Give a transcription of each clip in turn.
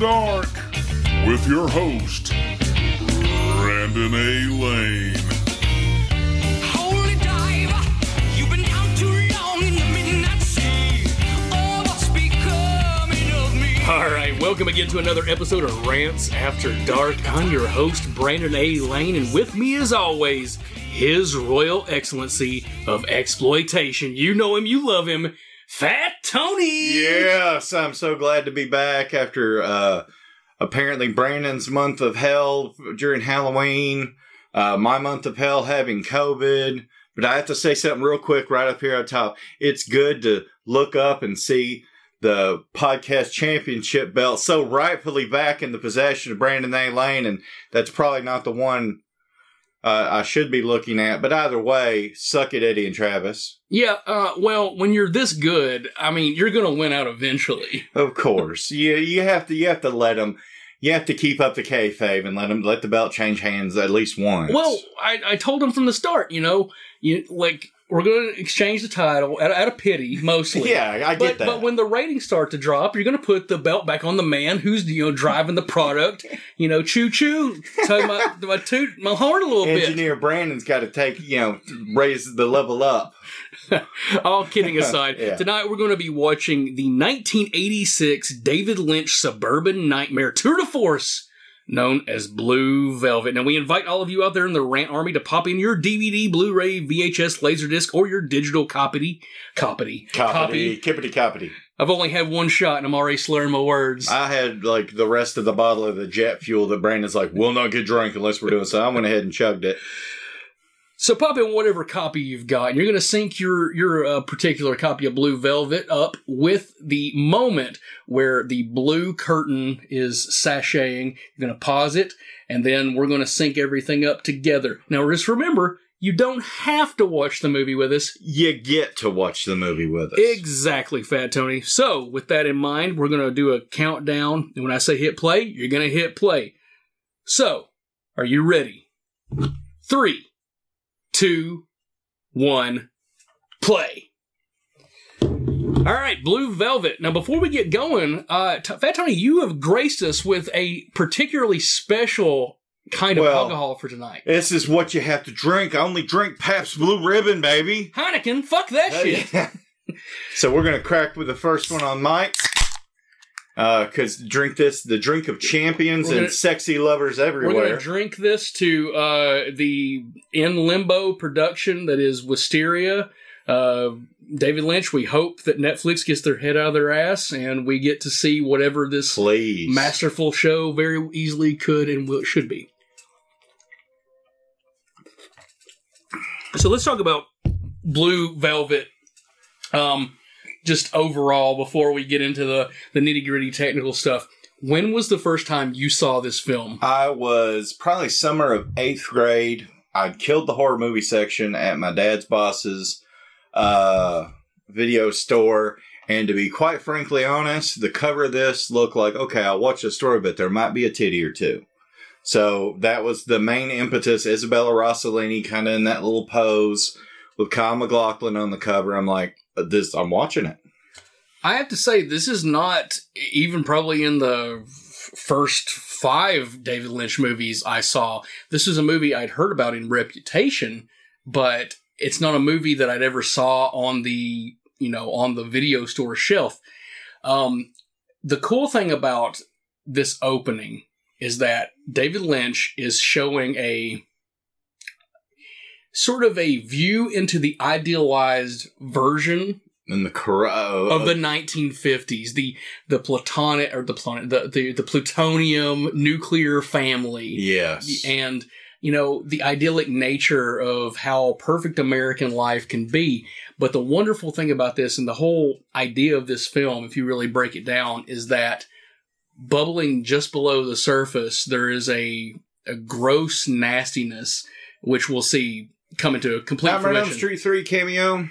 After Dark with your host, Brandon A. Lane. Holy diver, you've been down too long in the midnight sea. Oh, what's becoming of me? All right, welcome again to another episode of Rants After Dark. I'm your host, Brandon A. Lane, and with me, as always, His Royal Excellency of Exploitation. You know him, you love him, Fat Tony. Yes, I'm so glad to be back after uh, apparently Brandon's month of hell during Halloween, uh, my month of hell having COVID. But I have to say something real quick right up here on top. It's good to look up and see the podcast championship belt so rightfully back in the possession of Brandon A. Lane, and that's probably not the one uh, I should be looking at. But either way, suck it, Eddie and Travis. Yeah, uh, well, when you're this good, I mean, you're going to win out eventually. Of course, you you have to you have to let them. You have to keep up the kayfabe and let them let the belt change hands at least once. Well, I, I told him from the start, you know, you like we're going to exchange the title out, out of pity mostly. yeah, I get But, that. but when the ratings start to drop, you're going to put the belt back on the man who's you know driving the product. You know, choo choo, tug my my toot my horn a little bit. Engineer Brandon's got to take you know raise the level up. All kidding aside, Yeah. tonight we're going to be watching the 1986 David Lynch suburban nightmare tour de force. Known as Blue Velvet. Now, we invite all of you out there in the rant army to pop in your DVD, Blu ray, VHS, Laserdisc, or your digital copy. Copy. Coppity, kippity coppity. I've only had one shot and I'm already slurring my words. I had like the rest of the bottle of the jet fuel that Brandon's like, we'll not get drunk unless we're doing so. I went ahead and chugged it. So pop in whatever copy you've got, and you're going to sync your your uh, particular copy of Blue Velvet up with the moment where the blue curtain is sashaying. You're going to pause it, and then we're going to sync everything up together. Now, just remember, you don't have to watch the movie with us. You get to watch the movie with us. Exactly, Fat Tony. So, with that in mind, we're going to do a countdown. And when I say hit play, you're going to hit play. So, are you ready? Three, two, one, play. All right, Blue Velvet. Now, before we get going, uh, T- Fat Tony, you have graced us with a particularly special kind of Well- alcohol for tonight. This is what you have to drink. I only drink Pabst Blue Ribbon, baby. Heineken, fuck that shit. so we're gonna crack with the first one on Mike. Uh, cause drink this, the drink of champions We're and sexy lovers everywhere. We're going to drink this to uh, the In Limbo production that is Wisteria. Uh, David Lynch, we hope that Netflix gets their head out of their ass and we get to see whatever this Please. masterful show very easily could and will, should be. So let's talk about Blue Velvet. Um, just overall, before we get into the, the nitty gritty technical stuff, when was the first time you saw this film? I was probably summer of eighth grade. I'd killed the horror movie section at my dad's boss's uh, video store. And to be quite frankly honest, the cover of this looked like, okay, I'll watch the story, but there might be a titty or two. So that was the main impetus. Isabella Rossellini kind of in that little pose with Kyle MacLachlan on the cover. I'm like, this, I'm watching it. I have to say, this is not even probably in the first five David Lynch movies I saw. This is a movie I'd heard about in Reputation, but it's not a movie that I'd ever saw on the you know on the video store shelf. Um, the cool thing about this opening is that David Lynch is showing a sort of a view into the idealized version And the cor- uh, of the 1950s, the the platonic or the planet the, the the plutonium nuclear family, yes. and you know the idyllic nature of how perfect American life can be. But the wonderful thing about this and the whole idea of this film, if you really break it down, is that bubbling just below the surface, there is a a gross nastiness which we'll see come into a complete Nightmare on Elm Street three cameo.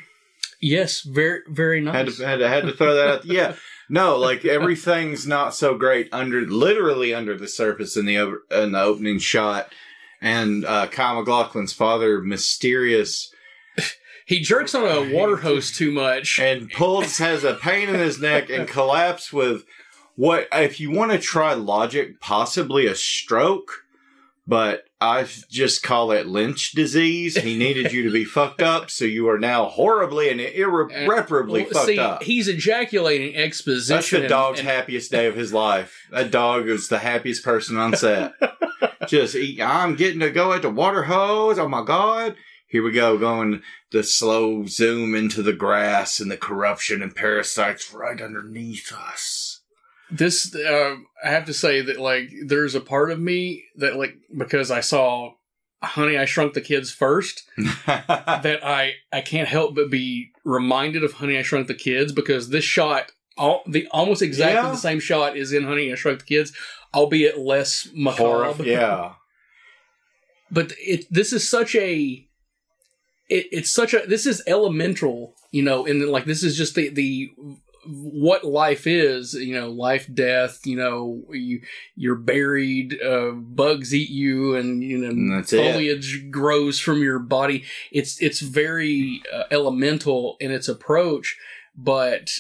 Yes, very very nice. Had to, had to had to throw that out. Yeah, no, like everything's not so great under literally under the surface in the in the opening shot, and uh, Kyle MacLachlan's father, mysterious He jerks on a water hose too much. and pulls has a pain in his neck and collapse with what if you want to try logic, possibly a stroke, but I just call it Lynch disease. He needed you to be fucked up, so you are now horribly and irreparably Well, fucked see, up. he's ejaculating exposition. That's the dog's and- happiest day of his life. That dog was the happiest person on set. Just, eat, I'm getting to go at the water hose. Oh my God. Here we go, going the slow zoom into the grass and the corruption and parasites right underneath us. This uh, I have to say that like there's a part of me that like because I saw Honey I Shrunk the Kids first that I I can't help but be reminded of Honey I Shrunk the Kids because this shot all the almost exactly Yeah. the same shot is in Honey I Shrunk the Kids albeit less macabre yeah. but it this is such a it, it's such a this is elemental you know and like this is just the the what life is you know life death you know you you're buried uh bugs eat you and you know And that's it. foliage grows from your body it's it's very uh, elemental in its approach but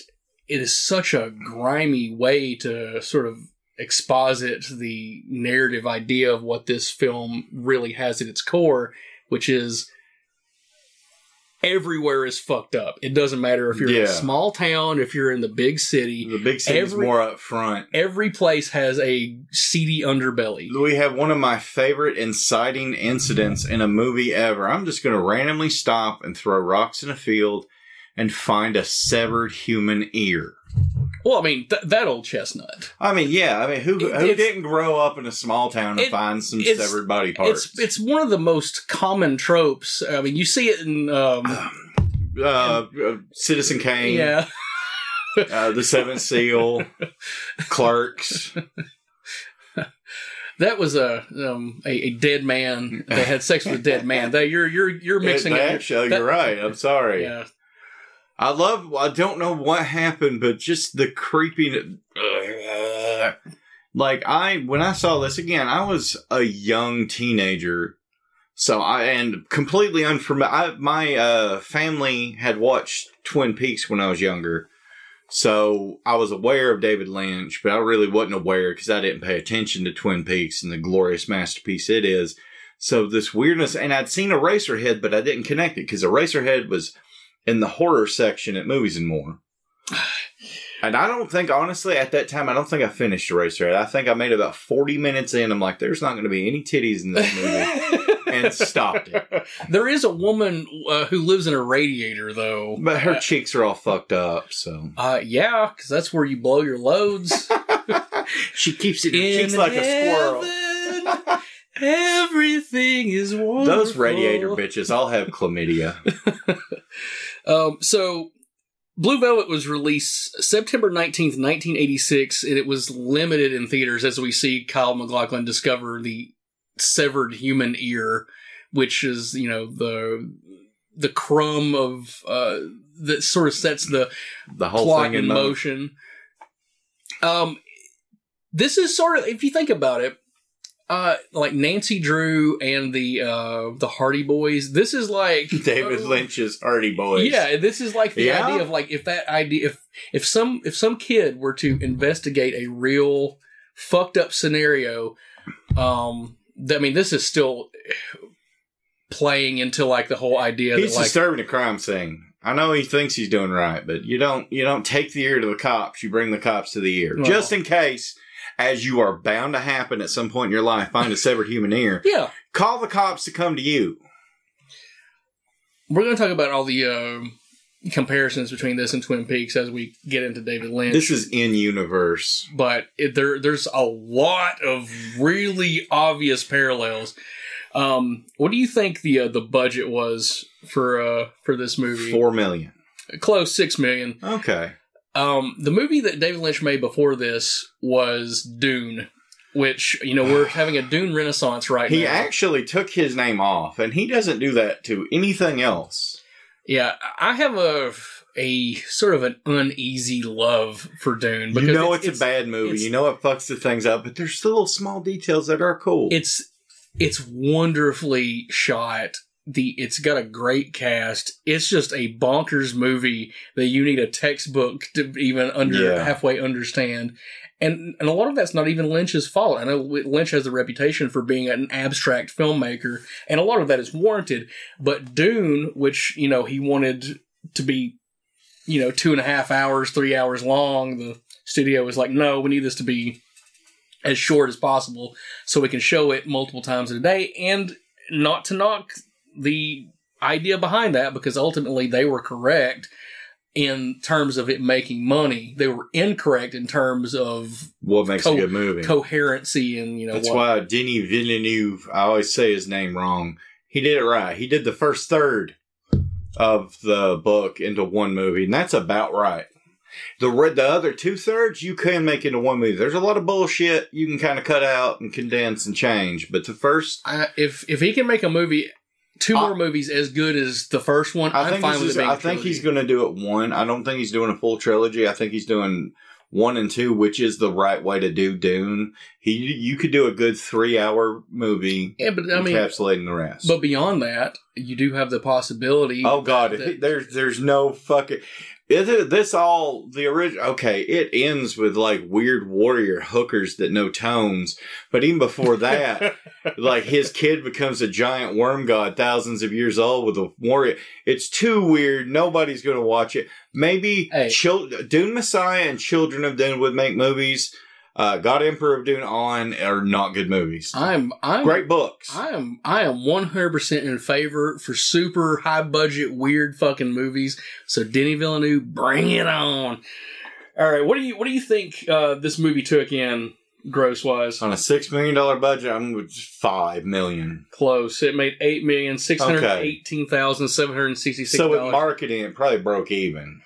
it is such a grimy way to sort of exposit the narrative idea of what this film really has at its core, which is everywhere is fucked up. It doesn't matter if you're in a small town, if you're in the big city, The big city's Every- more up front. every place has a seedy underbelly. We have one of my favorite inciting incidents in a movie ever. I'm just going to randomly stop and throw rocks in a field and find a severed human ear. Well, I mean, th- that old chestnut. I mean, yeah. I mean, who who it's- didn't grow up in a small town and It- find some severed body parts? It's it's one of the most common tropes. I mean, you see it in um, uh, uh, Citizen Kane, yeah, uh, The Seventh Seal, Clerks. that was a um, a, a dead man that had sex with a dead man. That you're you're you're mixing it. Actually, that- you're right. I'm sorry. Yeah, I love. I don't know what happened, but just the creeping. Like I, when I saw this again, I was a young teenager, so I and completely unfamiliar. My uh, family had watched Twin Peaks when I was younger, so I was aware of David Lynch, but I really wasn't aware because I didn't pay attention to Twin Peaks and the glorious masterpiece it is. So this weirdness, and I'd seen Eraserhead, but I didn't connect it because Eraserhead was in the horror section at Movies and More. And I don't think, honestly, at that time, I don't think I finished Eraserhead. I think I made about 40 minutes in. I'm like, there's not going to be any titties in this movie. and stopped it. There is a woman uh, who lives in a radiator, though. But her cheeks are all fucked up, so. Uh, yeah, because that's where you blow your loads. She keeps it In cheeks like a squirrel. Everything is wonderful. Those radiator bitches all have chlamydia. Um, so, Blue Velvet was released September 19th, 1986, and it was limited in theaters as we see Kyle MacLachlan discover the severed human ear, which is, you know, the the crumb of uh that sort of sets the The whole plot thing in in motion. Um, this is sort of, if you think about it, uh, like Nancy Drew and the uh the Hardy Boys. This is like David Lynch's Hardy Boys. Yeah, this is like the Yeah. idea of like if that idea if if some if some kid were to investigate a real fucked up scenario, um, I mean, this is still playing into like the whole idea He's that like disturbing a crime scene. I know he thinks he's doing right, but you don't you don't take the ear to the cops, you bring the cops to the ear. Well- Just in case, as you are bound to happen at some point in your life, find a severed human ear. yeah, Call the cops to come to you. we're going to talk about all the uh, comparisons between this and Twin Peaks as we get into David Lynch. This is in universe. but it, there there's a lot of really obvious parallels. Um, what do you think the uh, the budget was for uh for this movie? Four million. Close six million. Okay. Um, the movie that David Lynch made before this was Dune, which you know we're having a Dune renaissance right He now. He actually took his name off, and he doesn't do that to anything else. yeah, I have a a sort of an uneasy love for Dune you know it's, a bad movie. You know it fucks the things up, but there's still little small details that are cool. it's it's wonderfully shot. The it's got a great cast. It's just a bonkers movie that you need a textbook to even under Yeah. halfway understand. And and a lot of that's not even Lynch's fault. I know Lynch has a reputation for being an abstract filmmaker, and a lot of that is warranted. But Dune, which you know he wanted to be, you know, two and a half hours, three hours long, the studio was like, no, we need this to be as short as possible so we can show it multiple times in a day and not to knock the idea behind that because ultimately they were correct in terms of it making money they were incorrect in terms of What makes Co- a good movie? coherency and you know That's what why Denis Villeneuve, I always say his name wrong. He did it right. He did the first third of the book into one movie, and that's about right. The the other two thirds you can make into one movie. There's a lot of bullshit you can kind of cut out and condense and change, but the first, I, if if he can make a movie two I- more movies as good as the first one I think, fine with is- I think he's going to do it one. I don't think he's doing a full trilogy. I think he's doing one and two, which is the right way to do Dune. He you could do a good three hour movie yeah but i mean encapsulating the rest. but beyond that you do have the possibility Oh God, that- there's there's no fucking. Is it this all the original? Okay, it ends with like weird warrior hookers that know tones, but even before that, like his kid becomes a giant worm god, thousands of years old with a warrior. It's too weird. Nobody's gonna watch it. Maybe Hey. Chil- Dune Messiah and Children of Dune would make movies. Uh, God Emperor of Dune on are not good movies. i'm i'm Great books. I am I am one hundred percent in favor for super high budget weird fucking movies. So Denny Villeneuve, bring it on! All right, what do you what do you think uh, this movie took in gross wise? on a six million dollar budget, I'm with five million. Close. It made eight million six hundred eighteen thousand seven hundred sixty six So with marketing, it probably broke even.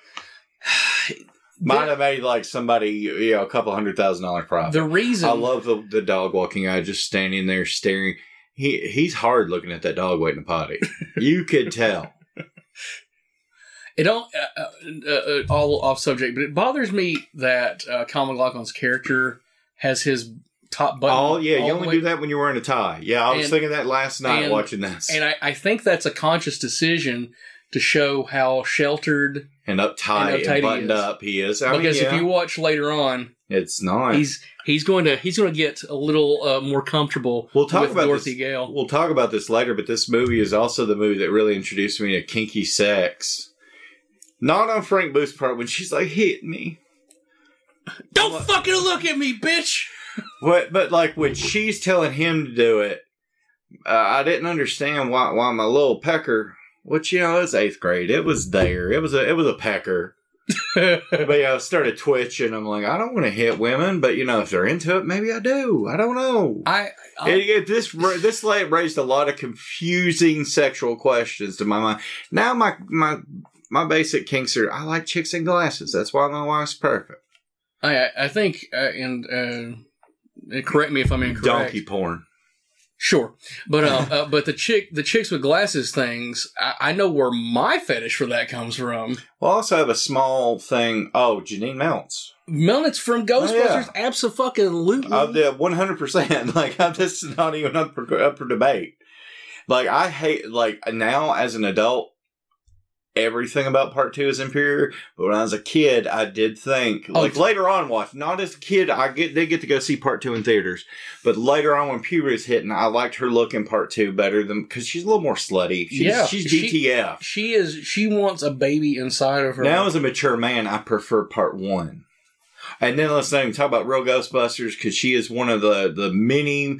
Might have made like somebody, you know, a couple hundred thousand dollar profit. the reason I love the the dog walking guy just standing there staring. He he's hard looking at that dog waiting to potty. you could tell. it don't uh, uh, uh, all off subject, but it bothers me that uh, Kyle MacLachlan's character has his top button. Oh yeah, all you only do that when you're wearing a tie. Yeah, I was And- thinking that last night and- watching this. And I, I think that's a conscious decision to show how sheltered. And uptight and and, uptight he buttoned up he is. I mean, because if you watch later on, it's not. he's he's going to he's going to get a little uh, more comfortable We'll talk with about Dorothy this. Gale. We'll talk about this later, but this movie is also the movie that really introduced me to kinky sex. Not on Frank Booth's part when she's like, "Hit me," Don't fucking look at me, bitch. but but like when she's telling him to do it, uh, I didn't understand why why my little pecker. Which you know, it was eighth grade. It was there. It was a it was a pecker. But yeah, I started twitching. I'm like, I don't want to hit women, but you know, if they're into it, maybe I do. I don't know. I, I It, it- this this late raised a lot of confusing sexual questions to my mind. Now my my my basic kinks are I like chicks in glasses. That's why my wife's perfect. I I think uh, and uh, correct me if I'm incorrect. Donkey porn. Sure, but uh, uh, but the chick the chicks with glasses things. I, I know where my fetish for that comes from. Well, I also have a small thing. Oh, Janine Mounts. Melnitz from Ghostbusters, absolutely. I did one hundred percent. Like I'm- this is not even up for up for debate. Like I hate like now as an adult, everything about part two is inferior. But when I was a kid, I did think Oh, like later on, watch not as a kid. I get they get to go see part two in theaters, but later on when puberty's hitting, I liked her look in part two better than because she's a little more slutty. She's, Yeah, she's she- she is. She wants a baby inside of her. Now, as a mature man, I prefer part one. And then let's not even talk about Real Ghostbusters because she is one of the, the many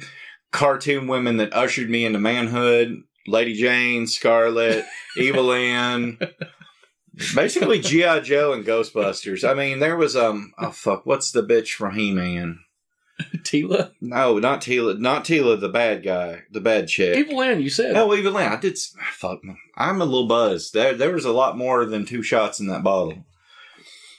cartoon women that ushered me into manhood. Lady Jane, Scarlet, Evelyn, basically G.I. Joe and Ghostbusters. I mean, there was, um, oh fuck, what's the bitch from He Man? Teela, No, not Teela, not Teela, the bad guy, the bad chick. Evil Ann, you said. No, Evelyn, I did, fuck, I'm a little buzzed. There, there was a lot more than two shots in that bottle.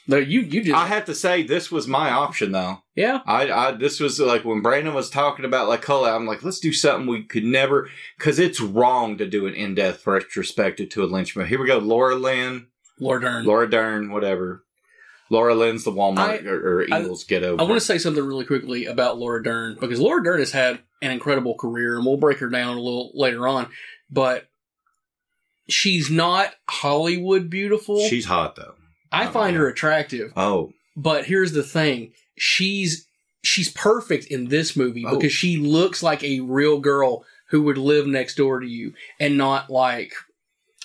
No, you you just I have to say this was my option though. yeah. I, I this was like when Brandon was talking about like Cola, I'm like, let's do something we could never because it's wrong to do an in depth retrospective to a Lynch movie. Here we go, Laura Lynn, Laura Dern. Laura Dern, whatever. Laura Lynn's the Walmart I- or, or I- Eagles get over. I want to say something really quickly about Laura Dern because Laura Dern has had an incredible career, and we'll break her down a little later on. But she's not Hollywood beautiful. She's hot though. I oh, find her attractive. Oh, But here's the thing. She's she's perfect in this movie Oh. because she looks like a real girl who would live next door to you and not like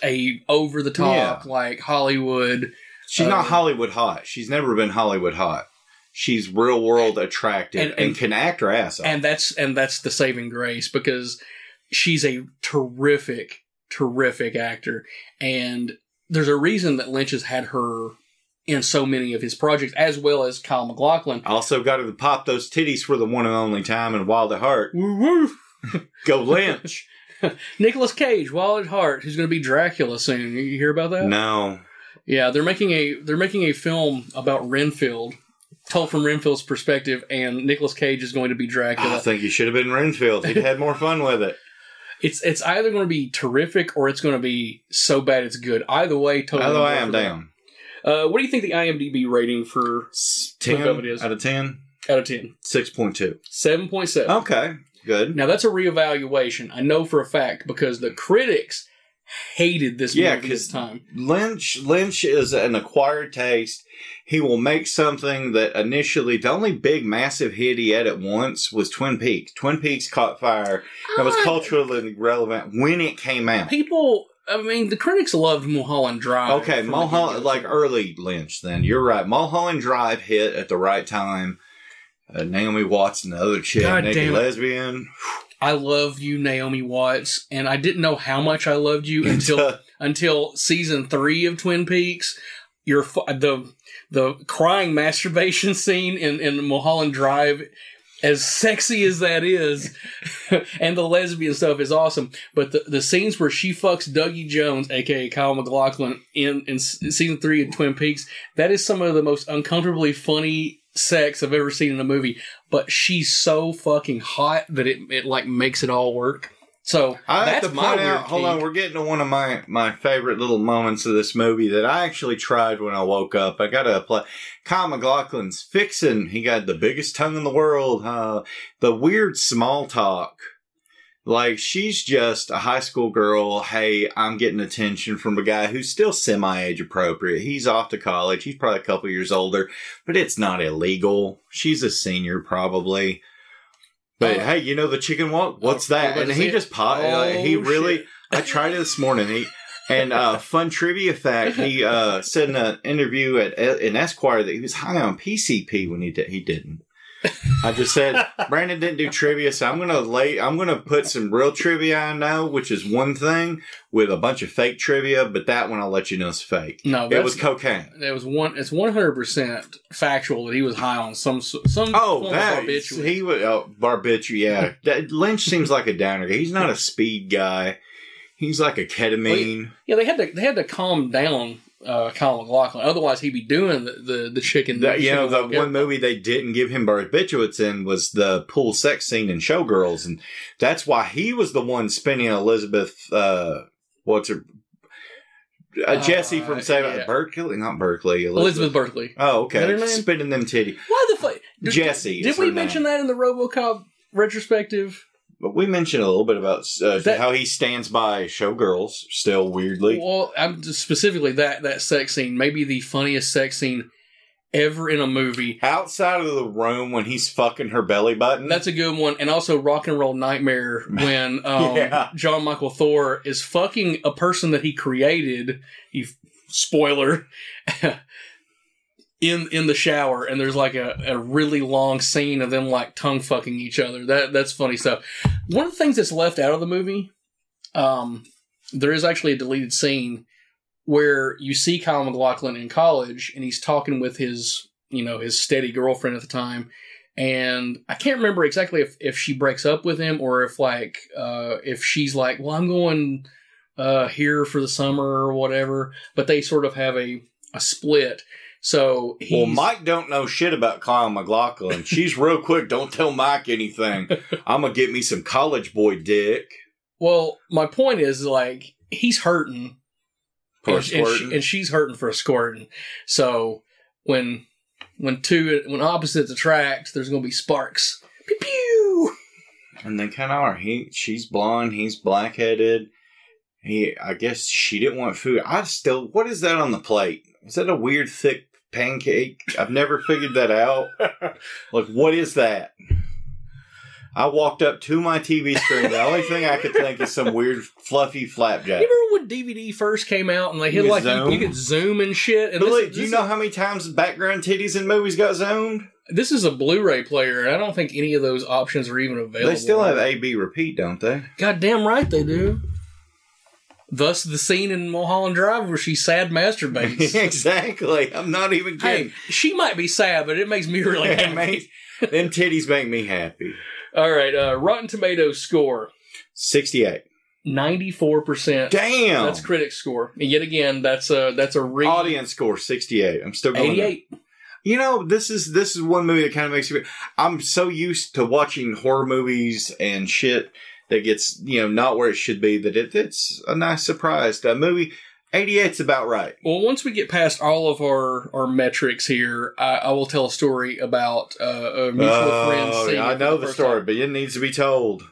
a over the top Yeah. like Hollywood. she's Um, not Hollywood hot. She's never been Hollywood hot. She's real world attractive And- and, and- can act her ass off. And that's and that's the saving grace because she's a terrific terrific actor and there's a reason that Lynch has had her in so many of his projects as well as Kyle MacLachlan. also got her to pop those titties for the one and only time in Wild at Heart. Woo woo. Go Lynch. Nicolas Cage, Wild at Heart, who's going to be Dracula soon. You hear about that? no. Yeah, they're making a they're making a film about Renfield, told from Renfield's perspective, and Nicolas Cage is going to be Dracula. I think you should have been Renfield. He'd had more fun with it. It's it's either going to be terrific or it's going to be so bad it's good. Either way, totally. Although I'm down. Uh, what do you think the IMDb rating for up it 10 is. out of 10? out of 10? 6.2. 7.7. Okay, good. Now that's a reevaluation. I know for a fact because the critics hated this Yeah, movie this time. Lynch Lynch is an acquired taste. He will make something that initially the only big massive hit he had at once was Twin Peaks. Twin Peaks caught fire. That was Ah, culturally relevant when it came out. People, I mean, the critics loved Mulholland Drive. Okay, Mulholland, like early Lynch. Then you're right. Mulholland Drive hit at the right time. Uh, Naomi Watts, another chick, God naked lesbian. I love you, Naomi Watts, and I didn't know how much I loved you until until season three of Twin Peaks. Your fu- the the crying masturbation scene in in Mulholland Drive, as sexy as that is, and the lesbian stuff is awesome. But the, the scenes where she fucks Dougie Jones, aka Kyle MacLachlan, in in season three of Twin Peaks, that is some of the most uncomfortably funny sex I've ever seen in a movie. But she's so fucking hot that it it like makes it all work. So I that's have to my point out. Hold on, we're getting to one of my my favorite little moments of this movie that I actually tried when I woke up. I got to apply. Kyle MacLachlan's fixing. He got the biggest tongue in the world. Uh, the weird small talk. Like she's just a high school girl. Hey, I'm getting attention from a guy who's still semi age appropriate. He's off to college. He's probably a couple years older, but it's not illegal. She's a senior probably. But Oh. hey, you know the chicken walk? What's was that? And he just popped. like, he Oh, really. shit. I tried it this morning. He and uh, fun trivia fact. He uh, said in an interview at in Esquire that he was high on PCP when he did. He didn't. I just said Brandon didn't do trivia, so I'm gonna lay. I'm gonna put some real trivia I know, which is one thing, with a bunch of fake trivia. But that one I'll let you know is fake. No, It was cocaine. It was one. It's one hundred percent factual that he was high on some some Oh, that barbiturate. he was oh, barbiturate. Yeah, That- Lynch seems like a downer. He's not a speed guy. He's like a ketamine. yeah, they had to they had to calm down uh, Kyle MacLachlan. Otherwise, he'd be doing the the, the chicken. That, you know, the one movie they didn't give him barbiturates in was the pool sex scene in Showgirls, and that's why he was the one spinning Elizabeth. Uh, what's her? Uh, Jesse from Uh, Saving yeah. Berkeley, not Berkeley. Elizabeth Berkley. Oh, okay. Spinning them titty. Why the fuck? Did, Did is we mention name. that in the RoboCop retrospective? But we mentioned a little bit about uh, That- how he stands by Showgirls. Still weirdly, Well, I'm specifically that that sex scene, maybe the funniest sex scene ever in a movie. outside of the room when he's fucking her belly button. That's a good one, and also Rock and Roll Nightmare when um, Yeah. Jon Mikl Thor is fucking a person that he created. You spoiler in in the shower, and there's like a, a really long scene of them like tongue fucking each other. That that's funny stuff. One of the things that's left out of the movie, um, there is actually a deleted scene where you see Kyle MacLachlan in college, and he's talking with his you know his steady girlfriend at the time and I can't remember exactly if, if she breaks up with him or if like uh, if she's like, well, I'm going uh, here for the summer or whatever. But they sort of have a a split. So Well, Mike don't know shit about Kyle MacLachlan. She's real quick. Don't tell Mike anything. I'm gonna get me some college boy dick Well, my point is like he's hurting, for and, and, she- and she's hurting for a squirting. So when when two when opposites attract, there's going to be sparks. Pew pew. And they kind of are. He, she's blonde. He's black headed. He, I guess she didn't want food. I still, what is that on the plate? Is that a weird thick pancake? I've never figured that out. Like, what is that? I walked up to my TV screen. The only thing I could think is some weird fluffy flapjack. You remember when DVD first came out and they had You like you, zoom? you could zoom and shit? And But this, look, do you is- know how many times background titties in movies got zoned? this is a Blu-ray player, and I don't think any of those options are even available. They still have A B repeat, don't they? Goddamn right they do. Thus, the scene in Mulholland Drive where she sad masturbates. exactly. I'm not even kidding. hey, she might be sad, but it makes me really happy. makes- them titties make me happy. All right, uh, Rotten Tomatoes score 68. ninety-four percent. Damn. That's critic score. And yet again, that's a that's a re- Audience score 68. I'm still going. there. eighty-eight. You know, this is this is one movie that kind of makes me. I'm so used to watching horror movies and shit that gets you know not where it should be that it, it's a nice surprise. The movie 88's about right. Well, once we get past all of our, our metrics here, I, I will tell a story about uh, a mutual friend. Oh, seeing yeah, I know the first story, time. but it needs to be told.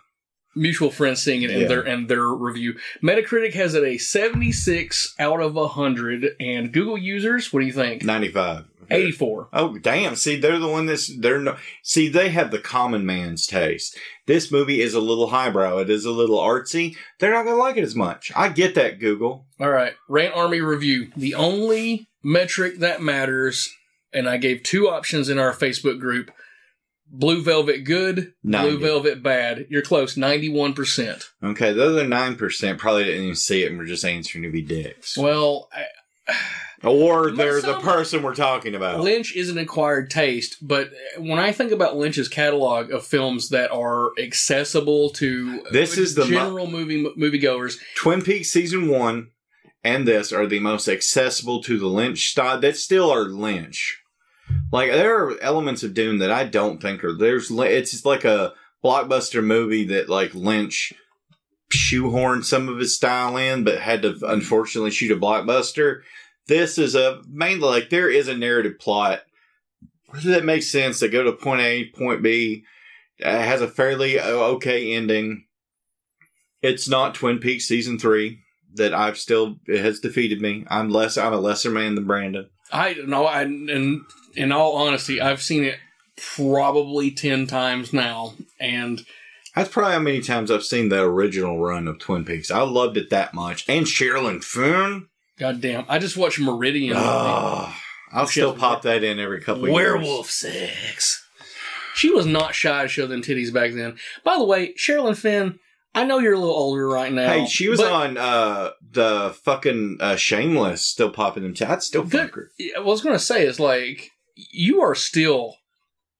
Mutual friends seeing it and their and their review. Metacritic has it a seventy six out of hundred, and Google users, what do you think? 95. Eighty four. Oh damn! See, they're the one that's they're no. See, they have the common man's taste. This movie is a little highbrow. It is a little artsy. They're not gonna like it as much. I get that, Google. All right, Rant Army review. The only metric that matters, and I gave two options in our Facebook group: Blue Velvet good, Blue Velvet bad. You're close, ninety one percent. Okay, the other nine percent probably didn't even see it and were just answering to be dicks, Well, I, or they're the person we're talking about. Lynch is an acquired taste, but when I think about Lynch's catalog of films that are accessible to This is the mo- general movie moviegoers, Twin Peaks season one and this are the most accessible to the Lynch style. That still are Lynch. Like there are elements of Dune that I don't think are there's. It's like a blockbuster movie that like Lynch shoehorned some of his style in, but had to unfortunately shoot a blockbuster. This is a mainly like there is a narrative plot that makes sense to go to point A, point B. It has a fairly uh, okay ending. It's not Twin Peaks season three that I've still it has defeated me. I'm less I'm a lesser man than Brandon. I know. I and in all honesty, I've seen it probably ten times now, and That's probably how many times I've seen the original run of Twin Peaks. I loved it that much. And Sherilyn Fenn. goddamn, I just watched Meridian. Oh, I'll She still pop that in every couple of Werewolf sex. She was not shy to show them titties back then. By the way, Sherilyn Fenn, I know you're a little older right now. Hey, she was on uh the fucking uh, Shameless, still popping them. T- I'd still Good. fuck her. Yeah, what I was going to say is like you are still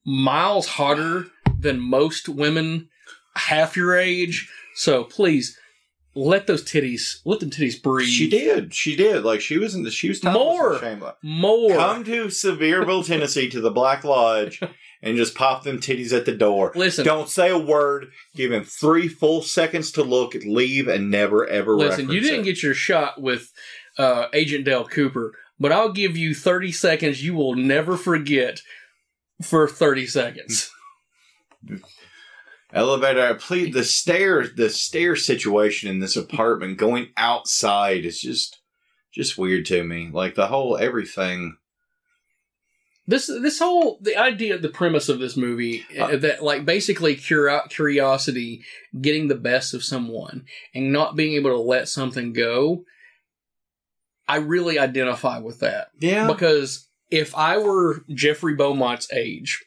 miles hotter than most women half your age. So please let those titties let them titties breathe. She did. She did. Like she was in the she was More. Shameless. more. Come to Sevierville, Tennessee, to the Black Lodge, and just pop them titties at the door. Listen, Don't say a word. Give him three full seconds to look, leave, and never ever. listen. You didn't it. get your shot with uh, Agent Dale Cooper, but I'll give you thirty seconds. You will never forget for thirty seconds. elevator. Please, the stairs, the stair situation in this apartment, going outside is just, just weird to me. Like the whole everything. This this whole the idea, the premise of this movie Uh, uh, that like basically curio- curiosity getting the best of someone and not being able to let something go. I really identify with that Yeah. because if I were Jeffrey Beaumont's age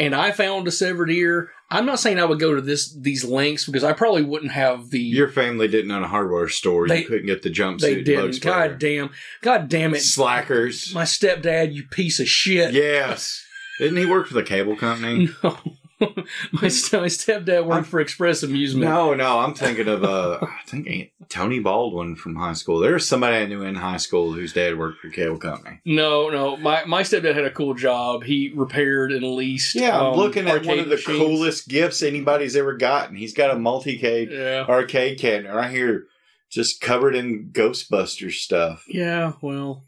and I found a severed ear, I'm not saying I would go to this these lengths because I probably wouldn't have the Your family didn't own a hardware store. They- you couldn't get the jumpsuit. they didn't. God damn, God damn it, Slackers. my stepdad, you piece of shit. Yes. Didn't he work for the cable company? No. my, st- my stepdad worked I'm- for Express Amusement. No, no, I'm thinking of uh, I think Tony Baldwin from high school. There was somebody I knew in high school whose dad worked for cable company. No, no. My, my stepdad had a cool job. He repaired and leased. Yeah, I'm um, looking at one of the machines. coolest gifts anybody's ever gotten. He's got a multi-cade Yeah. arcade cabinet right here, just covered in Ghostbusters stuff. Yeah, well,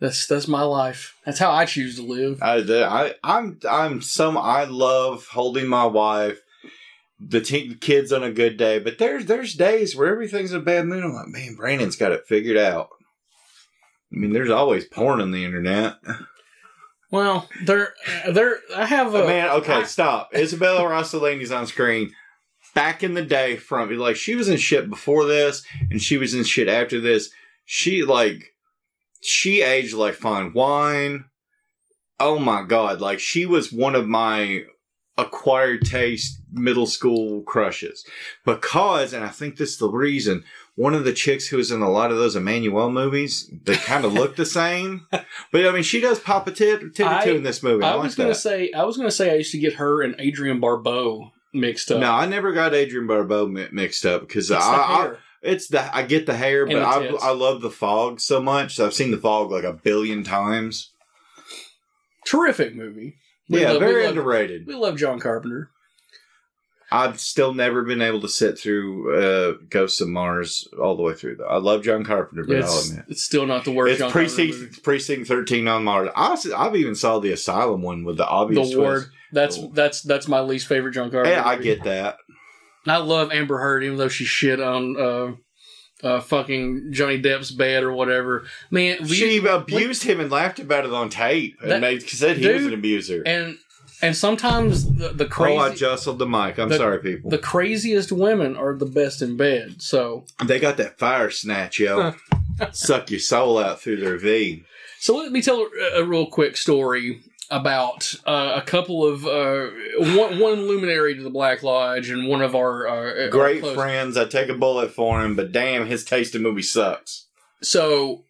that's that's my life. That's how I choose to live. I, I, I'm, I'm some. I love holding my wife, the te- kids on a good day. But there's there's days where everything's in a bad mood. I'm like, man, Brandon's got it figured out. I mean, there's always porn on the internet. Well, there, there. I have a man, okay, I- stop. Isabella Rossellini's on screen. Back in the day, from like she was in shit before this, and she was in shit after this. She like she aged like fine wine. Oh my god! Like she was one of my acquired taste middle school crushes because, and I think this is the reason. One of the chicks who was in a lot of those Emmanuelle movies, they kind of look the same. But I mean, she does pop a tit, titty I- too in this movie. I, I like was gonna that. say, I was gonna say, I used to get her and Adrienne Barbeau mixed up. No, I never got Adrienne Barbeau mi- mixed up because I, I. it's the I get the hair, but the I tits. I love the fog so much. So I've seen the fog like a billion times. Terrific movie. We yeah, love- we very love- underrated. We love John Carpenter. I've still never been able to sit through uh, Ghosts of Mars all the way through though. I love John Carpenter, but I'll It's, admit. it's still not the worst. It's John precinct precinct thirteen on Mars. I, have even saw the Asylum one with the obvious The ward. twist. That's that's that's my least favorite John Carpenter. Yeah, I movie. get that. I love Amber Heard, even though she shit on uh, uh, fucking Johnny Depp's bed or whatever. Man, we, She abused him and laughed about it on tape, That- and made, said he was an abuser. and and sometimes the, the oh, I jostled the mic. I'm the- sorry, people. the craziest women are the best in bed. So They got that fire snatch, yo. Suck your soul out through their vein. so let me tell a, a real quick story about uh, a couple of uh, one, one luminary to the Black Lodge and one of our uh, Great our friends. I take a bullet for him, but damn, his taste in movie sucks. So,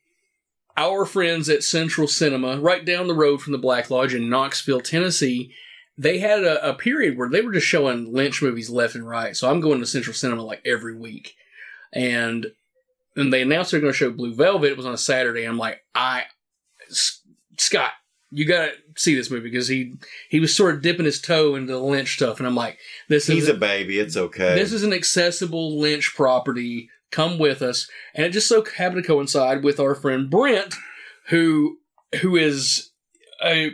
our friends at Central Cinema, right down the road from the Black Lodge in Knoxville, Tennessee, they had a, a period where they were just showing Lynch movies left and right. So I'm going to Central Cinema like every week, and and they announced they're going to show Blue Velvet. It was on a Saturday. And I'm like, I, Scott, you got to see this movie because he he was sort of dipping his toe into the Lynch stuff, and I'm like, this He's is a baby. It's okay. this is an accessible Lynch property. Come with us. And it just so happened to coincide with our friend Brent, who who is a I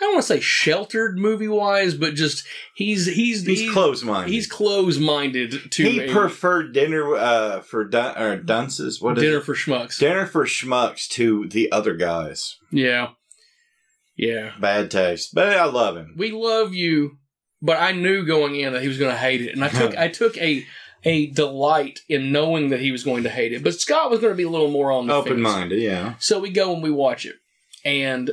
don't want to say sheltered movie wise, but just he's he's he's close minded. He's close minded to he a preferred dinner uh, for dun- or dunces. What is dinner for schmucks. dinner for schmucks to the other guys. yeah. Yeah. Bad taste, but I love him. We love you, but I knew going in that he was going to hate it, and I took I took a a delight in knowing that he was going to hate it. But Scott was going to be a little more on the open minded, yeah. So we go and we watch it, and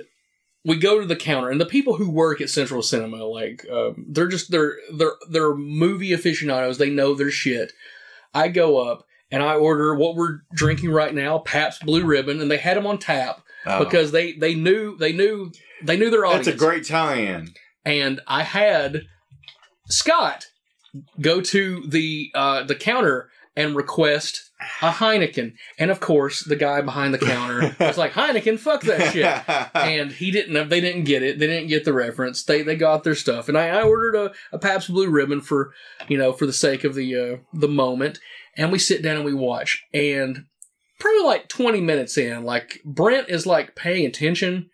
we go to the counter, and the people who work at Central Cinema, like um, they're just they're they're they're movie aficionados. They know their shit. I go up and I order what we're drinking right now, Pabst Blue Ribbon, and they had them on tap Oh. because they they knew they knew they knew their audience. That's a great tie-in. and I had Scott go to the uh, the counter and request a Heineken, and of course the guy behind the counter was like Heineken, fuck that shit. And he didn't. They didn't get it. They didn't get the reference. They they got their stuff. And I, I ordered a, a Pabst Blue Ribbon for you know for the sake of the uh, the moment. And we sit down and we watch. And probably like twenty minutes in, like Brent is like paying attention,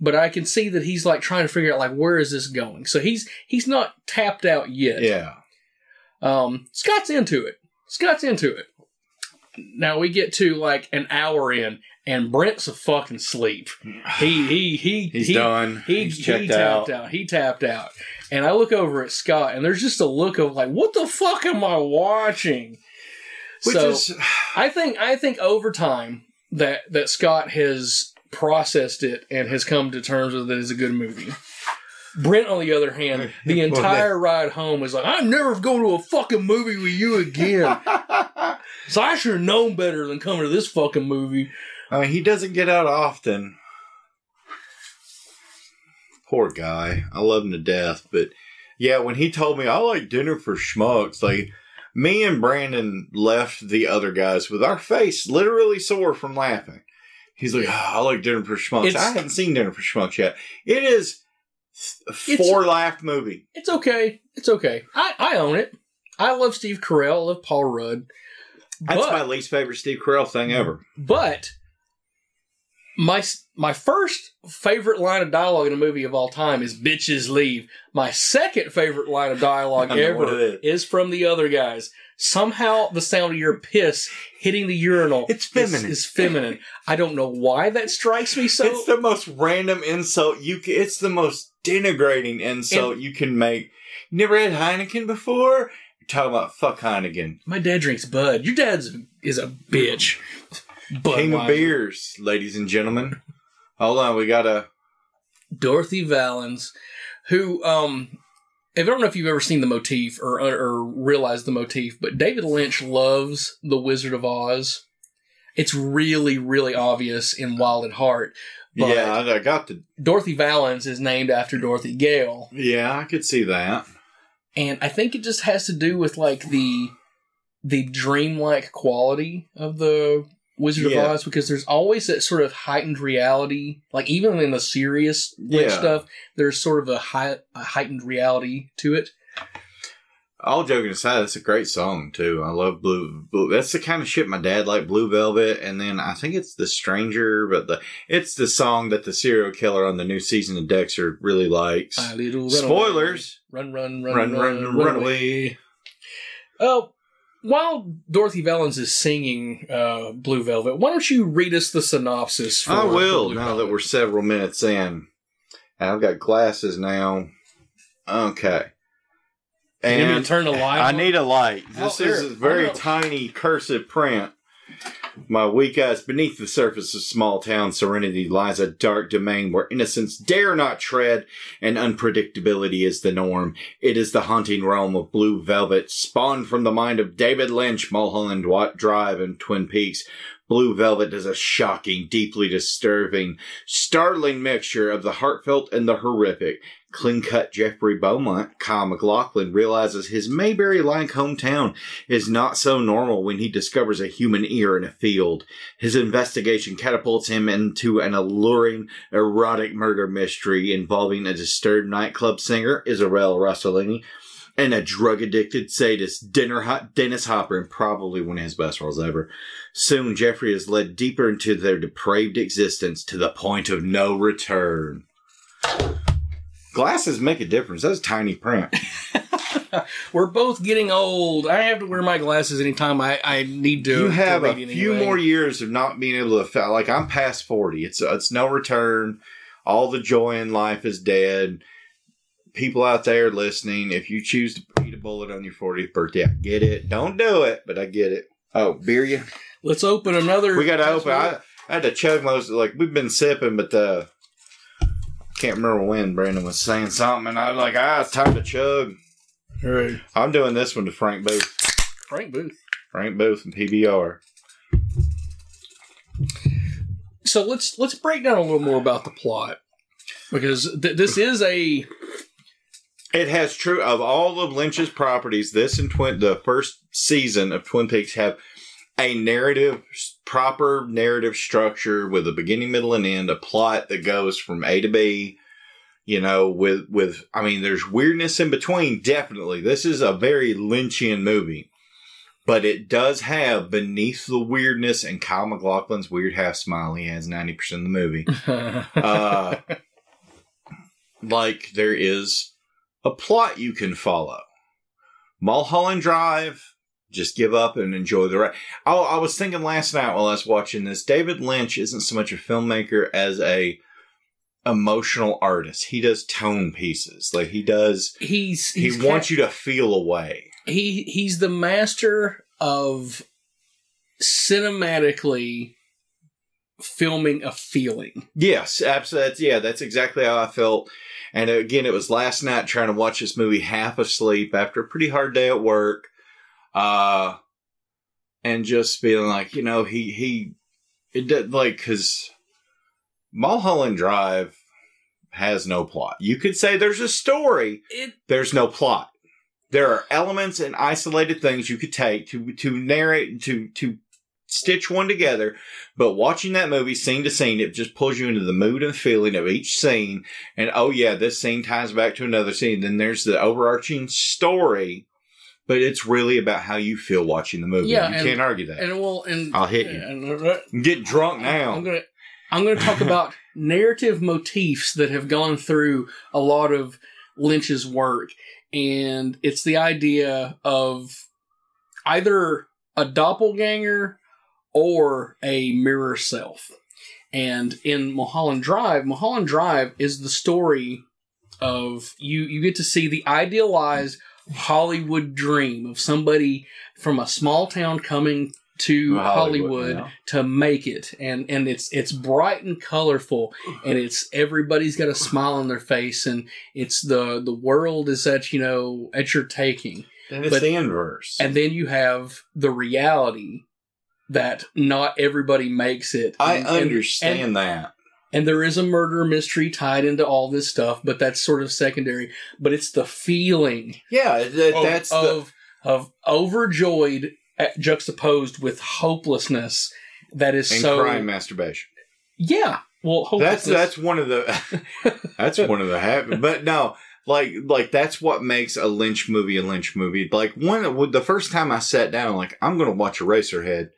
but I can see that he's like trying to figure out like where is this going. So he's he's not tapped out yet. yeah. Um, Scott's into it. Scott's into it. Now we get to like an hour in, and Brent's a fucking sleep. He he he He's he, done. He, He's he tapped out. out. He tapped out. And I look over at Scott, and there's just a look of like, what the fuck am I watching? Which so is I think I think over time that that Scott has processed it and has come to terms with it as a good movie. Brent, on the other hand, the entire ride home is like, I'm never going to a fucking movie with you again. so I should have known better than coming to this fucking movie. I mean, he doesn't get out often. Poor guy. I love him to death. But yeah, when he told me I like dinner for schmucks, like me and Brandon left the other guys with our face literally sore from laughing. He's like, "Ah, I like dinner for schmucks. It's- I haven't seen dinner for schmucks yet. It is a four laugh movie. It's okay. It's okay. I, I own it. I love Steve Carell. I love Paul Rudd. That's But- my least favorite Steve Carell thing ever. But my my first favorite line of dialogue in a movie of all time is "bitches leave." My second favorite line of dialogue I know what ever is from the other guys. Somehow, the sound of your piss hitting the urinal It's feminine. Is, feminine. I don't know why that strikes me so. it's the most random insult you can, it's the most denigrating insult you can make. You never had Heineken before? You're talking about fuck Heineken. my dad drinks Bud. Your dad's is a bitch. Bud King of beers, ladies and gentlemen. Hold on, we gotta Dorothy Vallens, who um I don't know if you've ever seen the motif or or realized the motif, but David Lynch loves The Wizard of Oz. It's really, really obvious in Wild at Heart. But Yeah, I, I got the Dorothy Vallens is named after Dorothy Gale. Yeah, I could see that. And I think it just has to do with like the the dreamlike quality of the Wizard Yeah. of Oz because there's always that sort of heightened reality. Like even in the serious Yeah. stuff, there's sort of a, high, a heightened reality to it. All joking aside, that's a great song too. I love Blue. Blue. That's the kind of shit my dad liked. Blue Velvet, and then I think it's The Stranger, but the it's the song that the serial killer on the new season of Dexter really likes. My little runaway. Spoilers. Run, run, run, Run, run, run, run, away. Oh, while Dorothy Vallens is singing uh, Blue Velvet, why don't you read us the synopsis? For I will for now Velvet? that we're several minutes in. And I've got glasses now. Okay. You need to And turn the light. I on? need a light. Oh, This here. is a very Oh, no. tiny cursive print. My weak eyes beneath the surface of small town serenity lies a dark domain where innocence dare not tread and unpredictability is the norm. It is the haunting realm of blue velvet, spawned from the mind of David Lynch, Mulholland Drive, and Twin Peaks. Blue Velvet is a shocking, deeply disturbing, startling mixture of the heartfelt and the horrific. Clean cut Jeffrey Beaumont, Kyle MacLachlan, realizes his Mayberry like hometown is not so normal when he discovers a human ear in a field. His investigation catapults him into an alluring, erotic murder mystery involving a disturbed nightclub singer, Isabel Rossellini, and a drug addicted sadist, Dennis Hopper, and probably one of his best roles ever. Soon, Jeffrey is led deeper into their depraved existence to the point of no return. Glasses make a difference. That's tiny print. We're both getting old. I have to wear my glasses anytime I, I need to. you have to a few more years of not being able to fa- like I'm past 40 it's it's no return all the joy in life is dead people out there listening if you choose to eat a bullet on your 40th birthday I get it don't do it but I get it oh beer you Let's open another. we got to open I, I had to chug most like we've been sipping but uh can't remember when Brandon was saying something and I was like ah it's time to chug right. I'm doing this one to Frank Booth Frank Booth. Frank Booth and PBR So let's let's break down a little more about the plot because th- this is a It has true of all of Lynch's properties. This and Twin, the first season of Twin Peaks have a narrative, proper narrative structure with a beginning, middle, and end. A plot that goes from A to B. You know, with with I mean, there's weirdness in between. Definitely, this is a very Lynchian movie, but it does have beneath the weirdness and Kyle MacLachlan's weird half smile. He has ninety percent of the movie uh, like there is a plot you can follow. Mulholland Drive, just give up and enjoy the ride. Oh, I was thinking last night while I was watching this, David Lynch isn't so much a filmmaker as a emotional artist. He does tone pieces. Like he does he's, he he's wants you to feel a way. he he's the master of cinematically filming a feeling. Yes, absolutely. Yeah, that's exactly how I felt. And again, it was last night trying to watch this movie half asleep after a pretty hard day at work. Uh, and just feeling like, you know, he, he, it did like, cause Mulholland Drive has no plot. You could say there's a story, It there's no plot. There are elements and isolated things you could take to to narrate to to stitch one together, but watching that movie scene to scene, it just pulls you into the mood and feeling of each scene. And oh yeah, this scene ties back to another scene. Then there's the overarching story, but it's really about how you feel watching the movie. Yeah, you and- can't argue that. and well and I'll hit you. and, uh, Get drunk I'm now. gonna I'm going to talk about narrative motifs that have gone through a lot of Lynch's work. And it's the idea of either a doppelganger or a mirror self. And in Mulholland Drive, Mulholland Drive is the story of you you get to see the idealized Hollywood dream of somebody from a small town coming to Hollywood, Hollywood, yeah. to make it and and it's it's bright and colorful and it's everybody's got a smile on their face and it's the the world is at you know at your taking And it's But- the inverse. and then you have the reality that not everybody makes it I And- and- understand and, that. And there is a murder mystery tied into all this stuff but that's sort of secondary but it's the feeling Yeah, that, of, that's the. of of overjoyed uh, juxtaposed with hopelessness that is And so crime masturbation. yeah well That's that's one of the that's one of the happy. But no, like like that's what makes a Lynch movie a Lynch movie. Like one the first time I sat down, like I'm going to watch Eraserhead.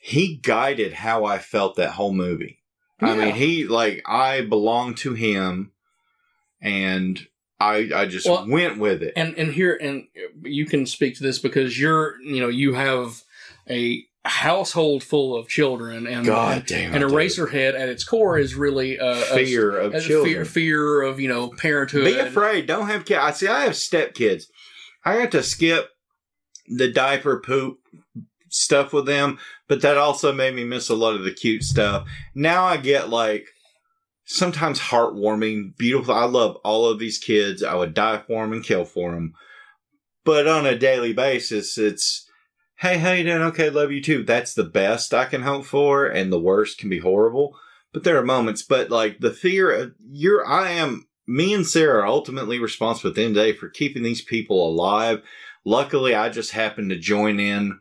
He guided how I felt that whole movie. I mean, he like I belong to him, and I I just Well, went with it. and and here and you can speak to this because you're you know you have a household full of children and God and, damn and. Eraserhead at its core is really uh, a, a- fear of a children. fear, fear of you know parenthood. Be afraid. Don't have kids. I see. I have step kids. I had to skip the diaper poop stuff with them, but that also made me miss a lot of the cute stuff. Now I get like sometimes heartwarming, beautiful. I love all of these kids. I would die for them and kill for them. But on a daily basis, it's hey, how you doing? Okay, love you too. That's the best I can hope for, and the worst can be horrible. But there are moments. But like the fear, of, you're, I am. Me and Sarah are ultimately responsible at the end of the day for keeping these people alive. Luckily, I just happened to join in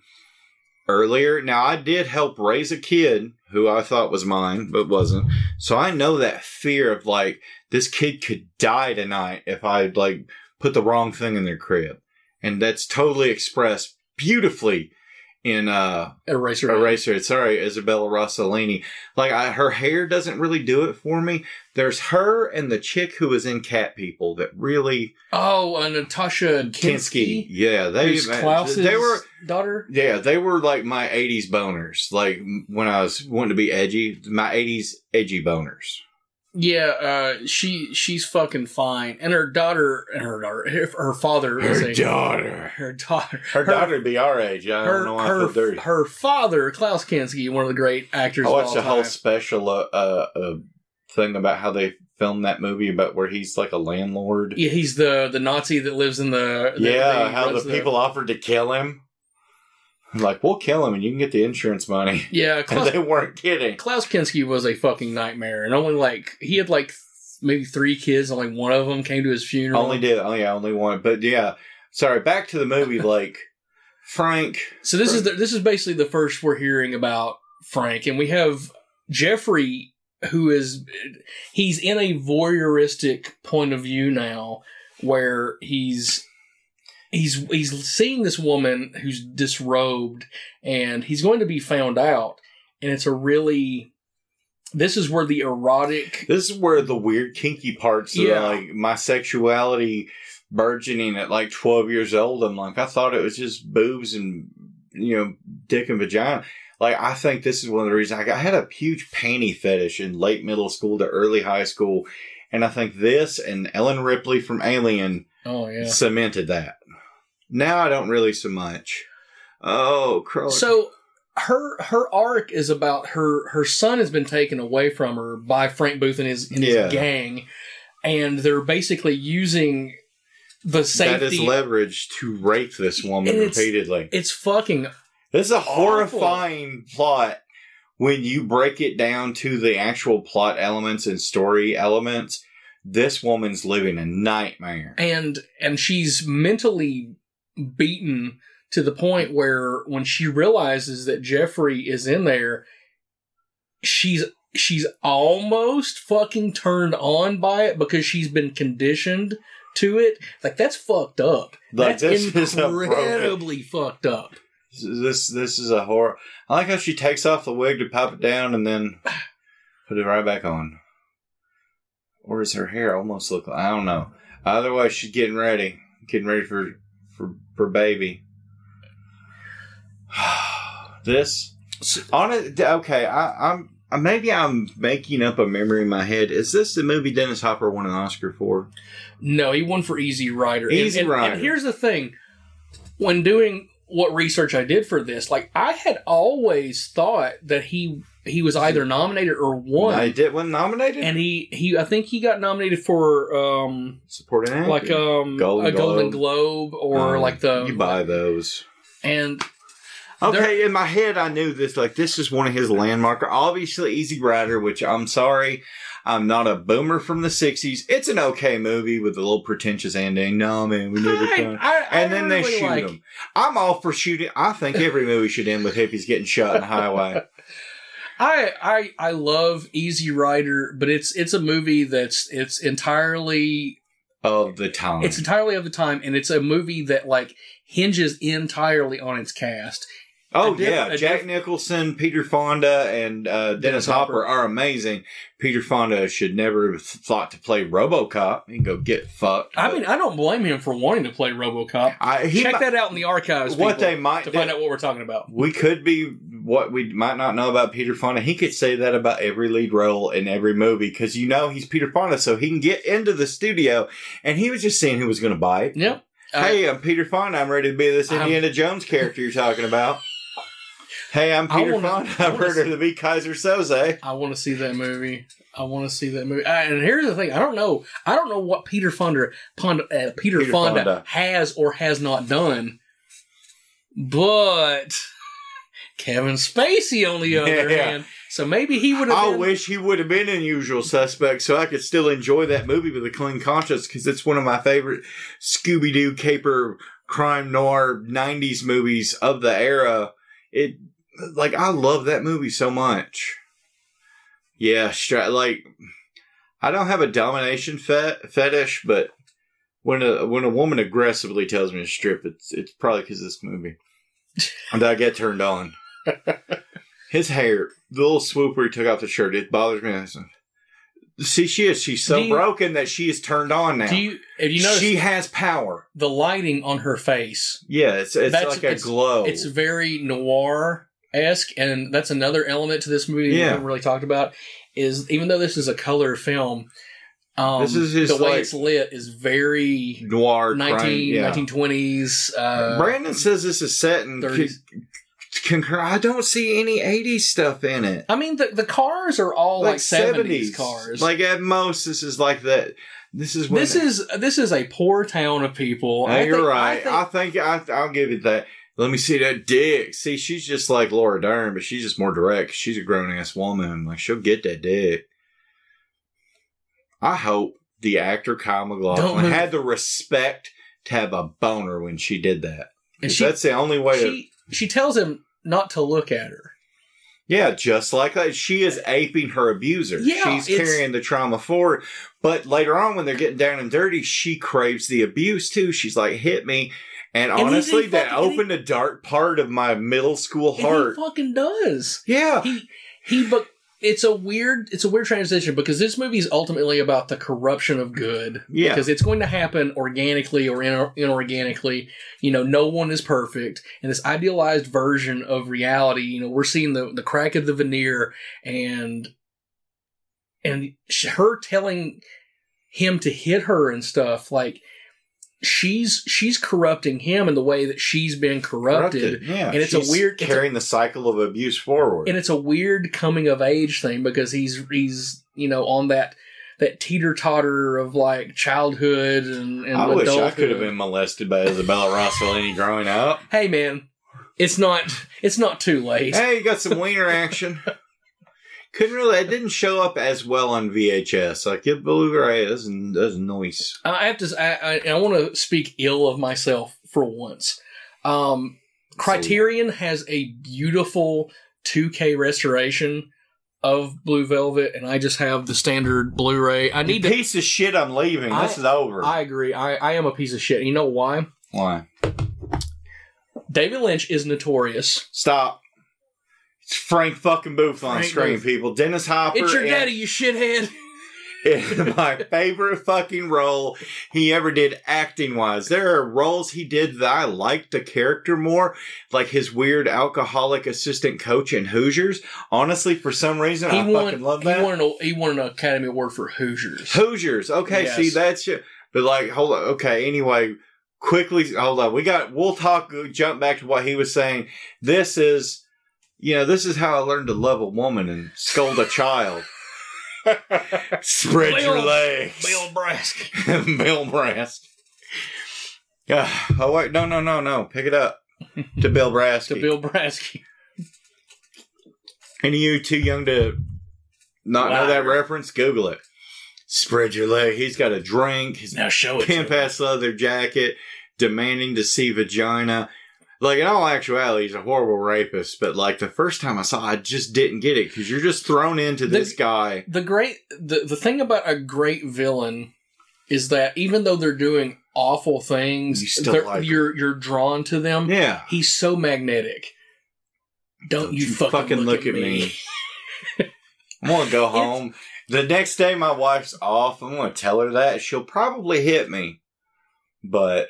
earlier. Now, I did help raise a kid who I thought was mine, but wasn't. So I know that fear of like, this kid could die tonight if I like put the wrong thing in their crib. And that's totally expressed beautifully in, uh, Eraser. Eraser. Sorry, Isabella Rossellini. Like, I, her hair doesn't really do it for me. There's her and the chick who was in Cat People that really, Oh, uh, Natasha Kinski. Kinski. Yeah, they, Klaus's they were, daughter. yeah, they were like my 80s boners. Like when I was wanting to be edgy, my 80s edgy boners. Yeah, uh, she she's fucking fine, and her daughter and her daughter, her, her father is a daughter. her daughter, Her daughter would be our age. I don't her know feel her, her father, Klaus Kinski, one of the great actors. I watched a whole special uh, uh, uh, thing about how they filmed that movie about where he's like a landlord. Yeah, he's the the Nazi that lives in the. that- Yeah, how the runs people offered to kill him. Like, we'll kill him and you can get the insurance money. Yeah, Klaus, they weren't kidding. Klaus Kinski was a fucking nightmare, and only like he had like maybe three kids, only one of them came to his funeral. Only did, oh yeah, only one. But yeah, sorry, back to the movie. Like, Frank, So this is the, this is basically the first we're hearing about Frank, and we have Jeffrey, who is he's in a voyeuristic point of view now, where he's he's he's seeing this woman who's disrobed, and he's going to be found out, and it's a really this is where the erotic this is where the weird, kinky parts of Yeah. like my sexuality burgeoning at like 12 years old. I'm like, I thought it was just boobs and, you know, dick and vagina. Like, I think this is one of the reasons I, got, I had a huge panty fetish in late middle school to early high school. And I think this and Ellen Ripley from Alien oh yeah cemented that. Now I don't really so much. Oh, Crow. So her her arc is about her her son has been taken away from her by Frank Booth and his and his Yeah. gang, and they're basically using the same that is safety. leverage to rape this woman it's- repeatedly. it's fucking This is a awful. horrifying plot when you break it down to the actual plot elements and story elements. This woman's living a nightmare. and and she's mentally beaten to the point where when she realizes that Jeffrey is in there, she's she's almost fucking turned on by it because she's been conditioned to it. Like that's fucked up. Like, that's incredibly fucked up. This this is a horror. I like how she takes off the wig to pop it down, and then Put it right back on. Or is her hair almost look like I don't know. Either way, she's getting ready. Getting ready for for baby. this on it okay, I, I'm uh, maybe I'm making up a memory in my head. Is this the movie Dennis Hopper won an Oscar for? No, he won for Easy Rider. And- Easy and, Rider. And here's the thing: when doing what research I did for this, like I had always thought that he he was either nominated or won, I did one nominated. and he he I think he got nominated for um supporting actor. like um Golden a Golden Globe. Globe or Um, like the you buy those. and Okay, in my head, I knew this. Like, this is one of his landmark. Obviously, Easy Rider, which I'm sorry, I'm not a boomer from the '60s. It's an okay movie with a little pretentious ending. No, man, we never I. I, I And then they really shoot like- him. I'm all for shooting. I think every movie should end with hippies getting shot in the highway. I I I love Easy Rider, but it's it's a movie that's it's entirely of the time. it's entirely of the time, and it's a movie that like hinges entirely on its cast. Oh diff- yeah, Jack diff- Nicholson, Peter Fonda, and uh, Dennis, Dennis Hopper. Hopper. are amazing. Peter Fonda should never have thought to play RoboCop. and go get fucked. I mean, I don't blame him for wanting to play RoboCop. I, he Check that out in the archives. What they might to do- find out what we're talking about. we could be what we might not know about Peter Fonda. He could say that about every lead role in every movie because you know he's Peter Fonda, so he can get into the studio and he was just seeing who was going to bite. Yep. Hey, I'm Peter Fonda. I'm ready to be this I'm- Indiana Jones character you're talking about. Hey, I'm I Peter wanna- Fonda. I I'm wanna to be Keyser Söze. I want to see that movie. I want to see that movie. Uh, and here's the thing: I don't know. I don't know what Peter Fonda, Fonda uh, Peter, Peter Fonda, Fonda. has or has not done. But Kevin Spacey, on the other Yeah. hand, so maybe he would have. I been, wish he would have been in Usual Suspects so I could still enjoy that movie with a clean conscience because it's one of my favorite Scooby Doo caper crime noir 90s movies of the era. It, like, I love that movie so much. Yeah, stra- like, I don't have a domination fet- fetish, but when a when a woman aggressively tells me to strip, it's it's probably because this movie, and I get turned on. His hair, the little swoop where he took off the shirt, it bothers me. See, she is. She's so you- broken that she is turned on now. Do you? Have you noticed she has power. the lighting on her face? Yeah, it's it's like a it's- glow. It's very noir esque, and that's another element to this movie we Yeah. haven't really talked about. Is even though this is a color film, um, This is his, the way like, it's lit is very noir 19, crime. Yeah. 1920s. Uh, Brandon says this is set in. 30s. Concur. I don't see any '80s stuff in it. I mean, the, the cars are all like, 70s, cars. Like at most, this is like that. This is this is this is a poor town of people. No, I you're think- right. I I think- think, I, I'll give it that. Let me see that dick. See, she's just like Laura Dern, but she's just more direct. She's a grown ass woman. Like she'll get that dick. I hope the actor Kyle MacLachlan had the respect to have a boner when she did that. and she, that's the only way. to, she she tells him not to look at her. yeah, just like that. She is aping her abuser. Yeah, she's carrying the trauma forward. But later on, when they're getting down and dirty, she craves the abuse too. She's like, "Hit me." And, And honestly, that fucking- and he- opened a dark part of my middle school heart. he fucking does. yeah. He he but it's a weird it's a weird transition because this movie is ultimately about the corruption of good. Yeah. Because it's going to happen organically or inor- inorganically. You know, no one is perfect. And this idealized version of reality, you know, we're seeing the, the crack of the veneer and and her telling him to hit her and stuff like she's she's corrupting him in the way that she's been corrupted. Yeah. And it's a weird- it's a- carrying the cycle of abuse forward. and it's a weird coming of age thing because he's he's you know on that that teeter totter of like childhood and, and I wish I could have been molested by Isabella Rossellini growing up. Hey man, it's not it's not too late. Hey, you got some wiener action. Couldn't really. It didn't show up as well on VHS. Like it Blu-ray doesn't doesn't noise. I have to I I, I want to speak ill of myself for once. Um, Criterion has a beautiful 2K restoration of Blue Velvet, and I just have the standard Blu-ray. I need to. piece of shit. I'm leaving. I- this is over. I agree. I, I am a piece of shit. You know why? Why? David Lynch is notorious Stop. It's Frank fucking Booth on Frank screen, Booth. people. Dennis Hopper. It's your and- daddy, you shithead. my favorite fucking role he ever did acting wise. There are roles he did that I liked the character more, like his weird alcoholic assistant coach in Hoosiers. Honestly, for some reason, He I won. fucking love He that. won. An, he won an Academy Award for Hoosiers. Hoosiers. Okay, Yes. see that's you. But like, hold on. Okay, anyway, quickly, hold on. We got. We'll talk. Jump back to what he was saying. This is, you know, this is how I learned to love a woman and scold a child. Spread your Bill- legs. Bill Brask. Bill Brask. Yeah. Oh wait, no, no, no, no. Pick it up to Bill Brask. To Bill Brask. Any of you too young to not know that reference? Google it. Spread your leg. He's got a drink. His Now show it. pimp ass leather jacket, demanding to see vagina. Like in all actuality, he's a horrible rapist. But like the first time I saw, it, I just didn't get it because you're just thrown into The- this guy. The great. The the thing about a great villain is that even though they're doing awful things, You they're- like you're you're drawn to them. Yeah. He's so magnetic. Don't, Don't you, you fucking, fucking look, look at at me. me. I'm gonna go home. The next day my wife's off. I'm gonna tell her that. She'll probably hit me. But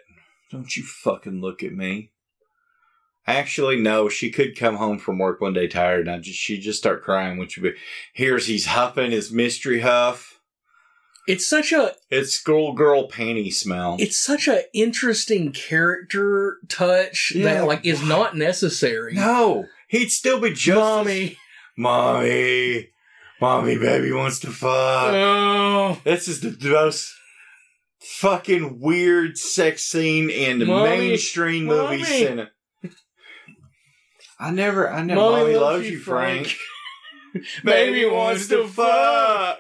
don't you fucking look at me. Actually, no, she could come home from work one day tired and I just she'd just start crying, which would be here's he's huffing his mystery huff. It's such a It's schoolgirl panty smell. it's such a interesting character touch Yeah. that like is not necessary. no, he'd still be just Mommy. mommy, mommy, baby wants to fuck. Oh. This is the most fucking weird sex scene in the mainstream mommy. movie cinema. I never, I never. Mommy Mommy, loves loves you, you, Frank. Baby wants to fuck.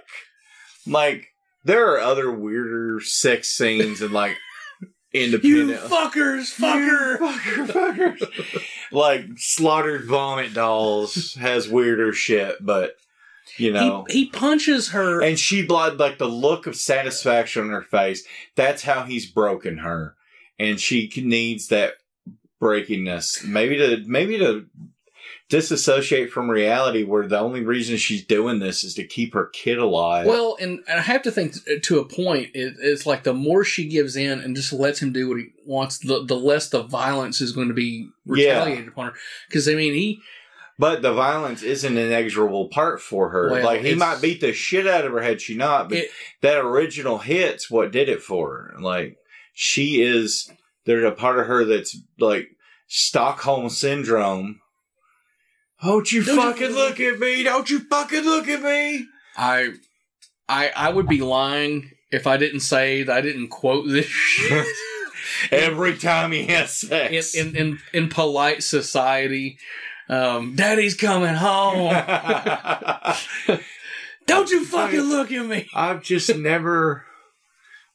Like there are other weirder sex scenes and like independent. You fuckers, fucker. fucker, fuckers. like slaughtered vomit dolls has weirder shit, but you know. He, he punches her. And she blood like the look of satisfaction on her face. That's how he's broken her, and she needs that breakingness. Maybe to maybe to disassociate from reality, where the only reason she's doing this is to keep her kid alive. Well, and, and I have to think t- to a point, it, it's like the more she gives in and just lets him do what he wants, the, the less the violence is going to be Yeah. retaliated upon her. Because I mean, he but the violence is an inexorable part for her. Well, like he might beat the shit out of her had she not, but It- that original hit's what did it for her. Like she is there's a part of her that's like Stockholm syndrome. Don't you Don't you- fucking look at me! Don't you fucking look at me! I I I would be lying if I didn't say that I didn't quote this shit Every time he has in, sex. in in in polite society. Um, Daddy's coming home. Don't you fucking look at me. I've just never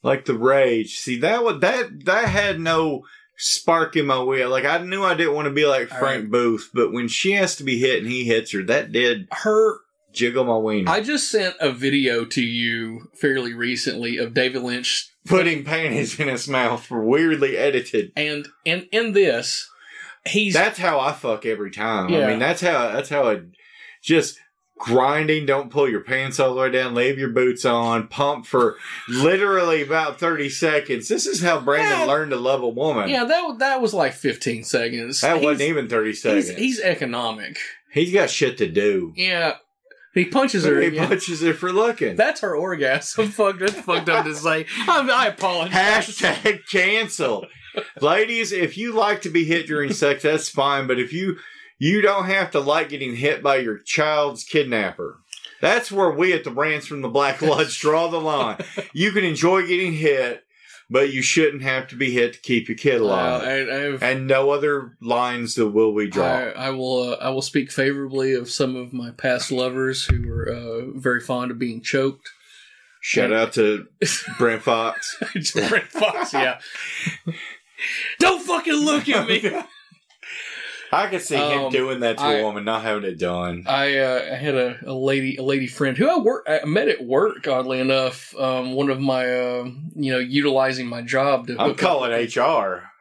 like the rage. See that would that that had no spark in my wheel. Like I knew I didn't want to be like Frank right. Booth, but when she has to be hit and he hits her, that did Her jiggle my wiener. I just sent a video to you fairly recently of David Lynch, Putting panties in his mouth weirdly edited. and in in this, he's That's how I fuck every time. Yeah. I mean, that's how that's how it just grinding. Don't pull your pants all the way down. Leave your boots on. Pump for literally about thirty seconds. This is how Brandon Yeah. learned to love a woman. yeah that that was like fifteen seconds. that He's- wasn't even thirty seconds. He's, he's economic. he's got shit to do. Yeah, he punches her. He again. punches her for looking. That's her orgasm. Fuck, that's fucked up to say. I, I apologize. Hashtag cancel. Ladies, if you like to be hit during sex, that's fine. But if you you don't have to like getting hit by your child's kidnapper. That's where we at the Brands from the Black Lodge draw the line. You can enjoy getting hit, but you shouldn't have to be hit to keep your kid Uh, alive. I, I've, and no other lines that will we draw. I, I will. Uh, I will speak favorably of some of my past lovers who were uh, very fond of being choked. Shout out to Brent Fox. Brent Fox, yeah. Don't fucking look at me. I could see him Um, doing that to I- a woman, not having it done. I, uh, I had a, a lady a lady friend who I work I met at work. Oddly enough, um, one of my uh, you know utilizing my job to I'm hook up- calling HR.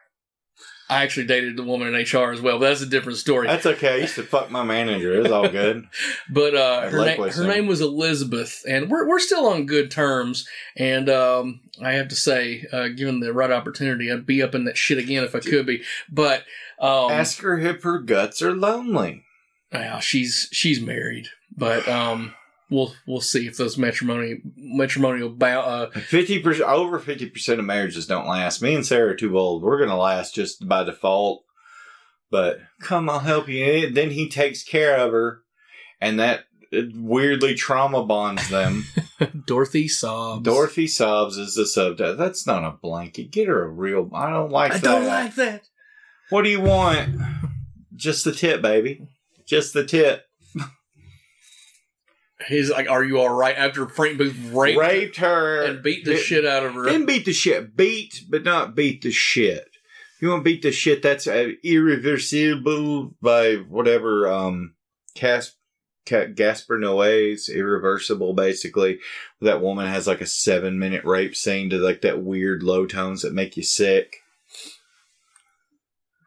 I actually dated the woman in HR as well, but that's a different story. That's okay. I used to fuck my manager. It was all good. But uh, her, name her name was Elizabeth, and we're we're still on good terms. And um, I have to say, uh, given the right opportunity, I'd be up in that shit again if I could be. But um, Ask her if her guts are lonely. well, she's she's married, but um, we'll we'll see if those matrimony matrimonial bow, uh, Fifty percent, over fifty percent of marriages don't last. Me and Sarah are too old. We're gonna last just by default. But come, I'll help you. And Then he takes care of her, and that weirdly trauma bonds them. Dorothy sobs. Dorothy sobs is the subtitle. That's not a blanket. Get her a real. I don't like I that. don't like that. What do you want? Just the tip, baby. Just the tip. He's like, "Are you all right?" After Frank Booth raped, Raped her and beat the Did- shit out of her. Didn't beat the shit. Beat, but not beat the shit. You want to beat the shit, that's uh, irreversible by whatever um Cas- Ca- Gaspar Noé's irreversible. Basically, that woman has like a seven minute rape scene to like that weird low tones that make you sick.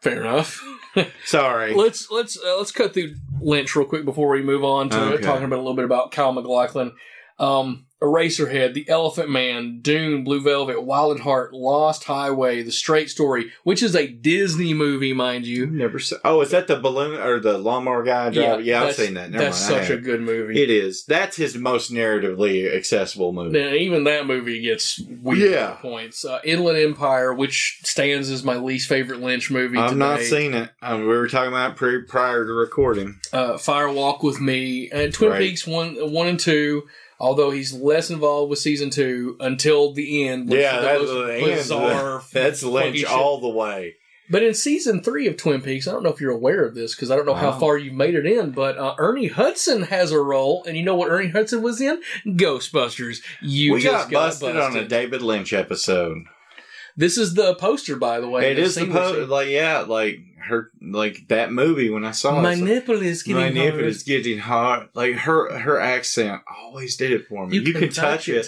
Fair enough. Sorry. let's let's uh, let's cut through Lynch real quick before we move on to Okay. talking about a little bit about Kyle MacLachlan. Um, Eraserhead, The Elephant Man, Dune, Blue Velvet, Wild at Heart, Lost Highway, The Straight Story, which is a Disney movie, mind you. Never. Se- oh, is that the balloon or the lawnmower guy? Driver? Yeah, I've seen that. Never that's mind. Such a good movie. It is. That's his most narratively accessible movie. Now, even that movie gets weird Yeah. points. Uh, Inland Empire, which stands as my least favorite Lynch movie. I've to not seen it. Um, we were talking about it pre- prior to recording. uh, Fire Walk with Me, and Twin Right. Peaks one, one and two. Although he's less involved with season two until the end. Yeah, is that's most the end. bizarre. That's Lynch shit. all the way. But in season three of Twin Peaks, I don't know if you're aware of this because I don't know how far you've made it in. But uh, Ernie Hudson has a role, and you know what Ernie Hudson was in? Ghostbusters. You we just got busted, on a David Lynch episode. This is the poster, by the way. it is supposed like yeah, like her like that movie when I saw My it. nipple is getting my nipple is getting hot. Like her her accent always did it for me. You, can, touch it.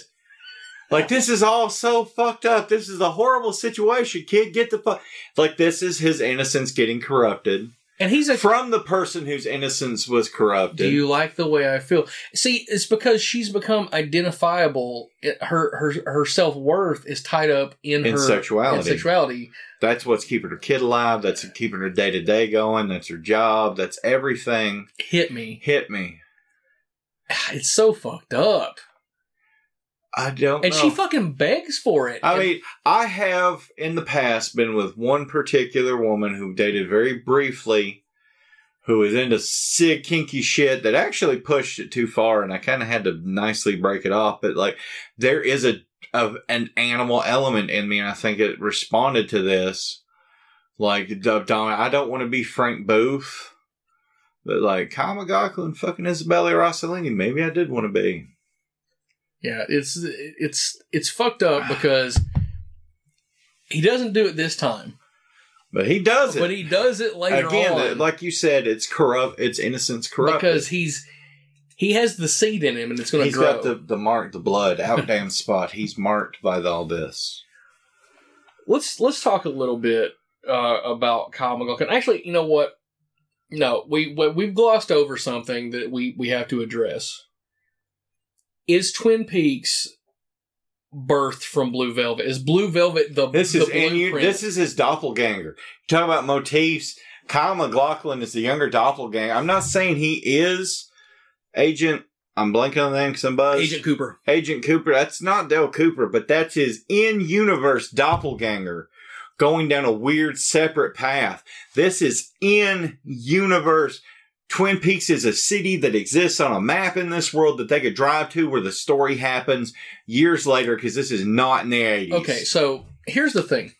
Like this is all so fucked up. This is a horrible situation, kid. Get the fuck. Like this is his innocence getting corrupted and he's a from the person whose innocence was corrupted. Do you like the way I feel? See, it's because she's become identifiable. Her her her self worth is tied up in, In her sexuality. in sexuality. That's what's keeping her kid alive. That's keeping her day to day going. That's her job. That's everything. Hit me. Hit me. It's so fucked up, I don't and know. she fucking begs for it. I And- mean, I have in the past been with one particular woman who dated very briefly, who was into sick, kinky shit that actually pushed it too far, and I kind of had to nicely break it off. But like, there is a of an animal element in me, and I think it responded to this. Like, I don't want to be Frank Booth, but like Kyle MacLachlan, fucking Isabella Rossellini, maybe I did want to be. Yeah, it's it's it's fucked up because he doesn't do it this time, But he does it. but he does it later Again, on like you said, it's corrupt. It's innocence corrupted. because he's he has the seed in him, and it's going to grow. He's got the the mark, the blood out damn spot. He's marked by all this. let's let's talk a little bit uh, about Kyle MacLachlan. Actually, you know what? No, we we- we've glossed over something that we we have to address. Is Twin Peaks birth from Blue Velvet? Is Blue Velvet the This the is and you, this is his doppelganger. Talk about motifs. Kyle MacLachlan is the younger doppelganger. I'm not saying he is Agent. I'm blanking on the name because I'm buzzed. Agent Cooper. Agent Cooper. That's not Dale Cooper, but that's his in-universe doppelganger going down a weird separate path. This is in-universe. Twin Peaks is a city that exists on a map in this world that they could drive to where the story happens years later because this is not in the 80s. Okay, so here's the thing.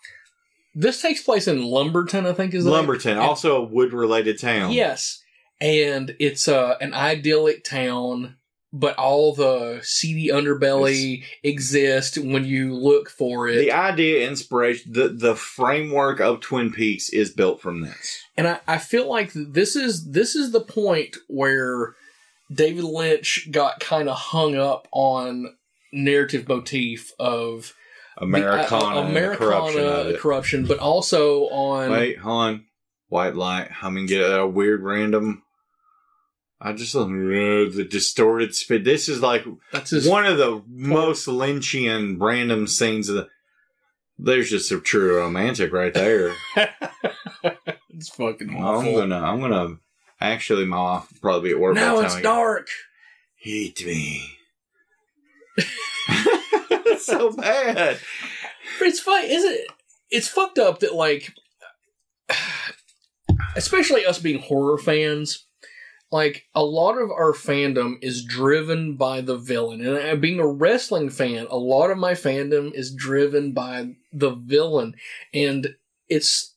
This takes place in Lumberton, I think is the name. Lumberton, And- also a wood-related town. Yes, and it's uh, an idyllic town, but all the seedy underbelly exist when you look for it. The idea, inspiration, the, the framework of Twin Peaks is built from this. and I, I feel like this is this is the point where David Lynch got kind of hung up on narrative motif of Americana, the, uh, Americana corruption corruption, but also on Wait, hold on. White light. I mean, get a weird random. I just love uh, the distorted spit. This is like that's his one of the most Lynchian random scenes of the. There's just a true romantic right there. it's fucking I'm gonna, I'm gonna. Actually, my wife will probably be at work. by now it's time I get- dark. Hate me. it's so bad. But it's fine, is it? It's fucked up that like, especially us being horror fans, like a lot of our fandom is driven by the villain, and uh, being a wrestling fan, a lot of my fandom is driven by the villain, and it's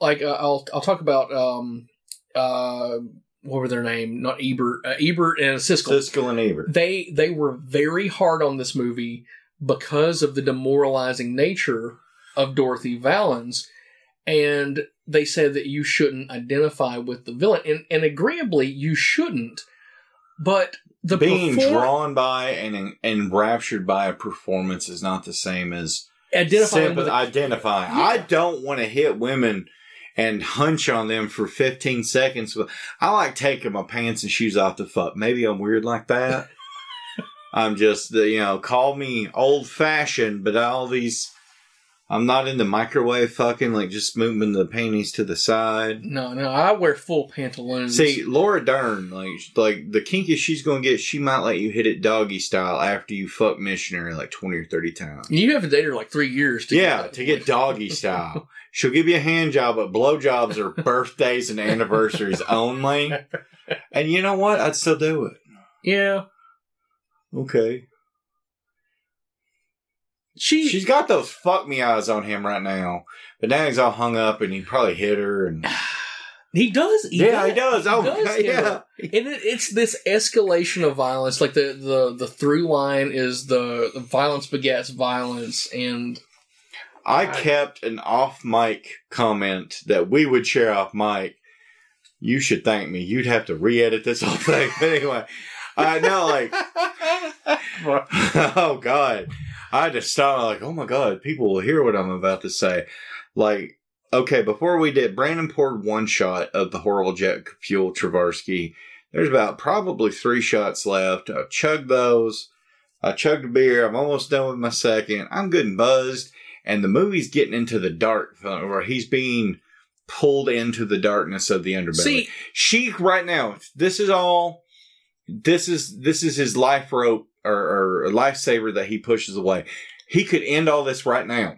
like uh, I'll I'll talk about um uh what were their name? Not Ebert, uh, Ebert and Siskel Siskel and Ebert. they they were very hard on this movie because of the demoralizing nature of Dorothy Vallens, and they said that you shouldn't identify with the villain, and, and agreeably, you shouldn't. But the Being perform- drawn by and enraptured by a performance is not the same as identifying with Simple, identify. Yeah. I don't want to hit women and hunch on them for 15 seconds. I like taking my pants and shoes off the fuck. Maybe I'm weird like that. I'm just, you know, call me old fashioned, but all these, I'm not in the microwave fucking, like just moving the panties to the side. no, no, I wear full pantaloons. See, Laura Dern, like, like the kinkiest she's gonna get, she might let you hit it doggy style after you fuck missionary like 20 or 30 times. you have to date her like three years to yeah, that to get doggy style. She'll give you a hand job, but blowjobs are birthdays and anniversaries only. And you know what? I'd still do it. Yeah, Okay. She She's got those fuck me eyes on him right now. But now he's all hung up and he probably hit her and he does. He Yeah, he does. Oh, hit yeah. and it, it's this escalation of violence. Like the the the through line is the, the violence begets violence, and I kept an off mic comment that we would share off mic. You should thank me. You'd have to re edit this whole thing. But anyway, I know, like, oh God. I just started like, oh my God, people will hear what I'm about to say. Like, okay, before we did, Brandon poured one shot of the horrible jet fuel Travarsky. There's about probably three shots left. I chugged those. I chugged a beer. I'm almost done with my second. I'm good and buzzed. And the movie's getting into the dark, where he's being pulled into the darkness of the underbelly see, she right now this is all this is this is his life rope or, or a lifesaver that he pushes away he could end all this right now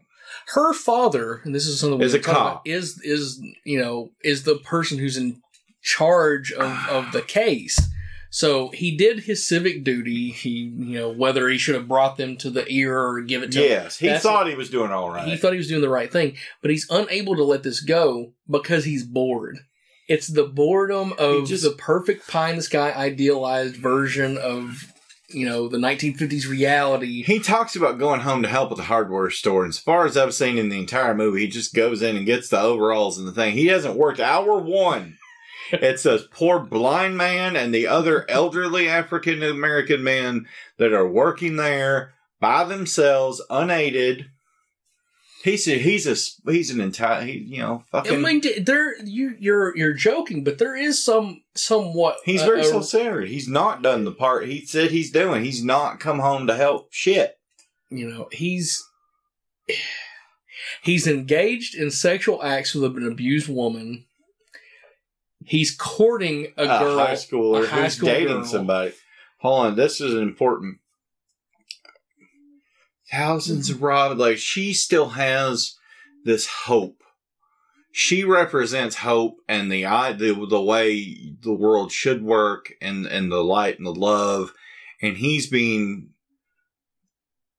her father, and this is something we Is a talk about, is is you know is the person who's in charge of of the case. So he did his civic duty. He you know whether he should have brought them to the ear or give it to yes he That's- thought he was doing all right He thought he was doing the right thing, but he's unable to let this go because he's bored. It's the boredom of just- the perfect pie in the sky idealized version of you know the 1950s reality. he talks about going home to help at the hardware store and as far as i've seen in the entire movie he just goes in and gets the overalls and the thing he hasn't worked hour one it's a poor blind man and the other elderly african american men that are working there by themselves unaided He's a, he's a he's an entire he, you know fucking. I mean, there you you're you're joking, but there is some somewhat. he's uh, very uh, self-centered. He's not done the part he said he's doing. He's not come home to help shit. you know he's he's engaged in sexual acts with an abused woman. He's courting a A, girl, high schooler a high who's school dating girl. somebody. Hold on, this is important. Thousands of robbed. Like she still has this hope. She represents hope and the the the way the world should work and and the light and the love. And he's being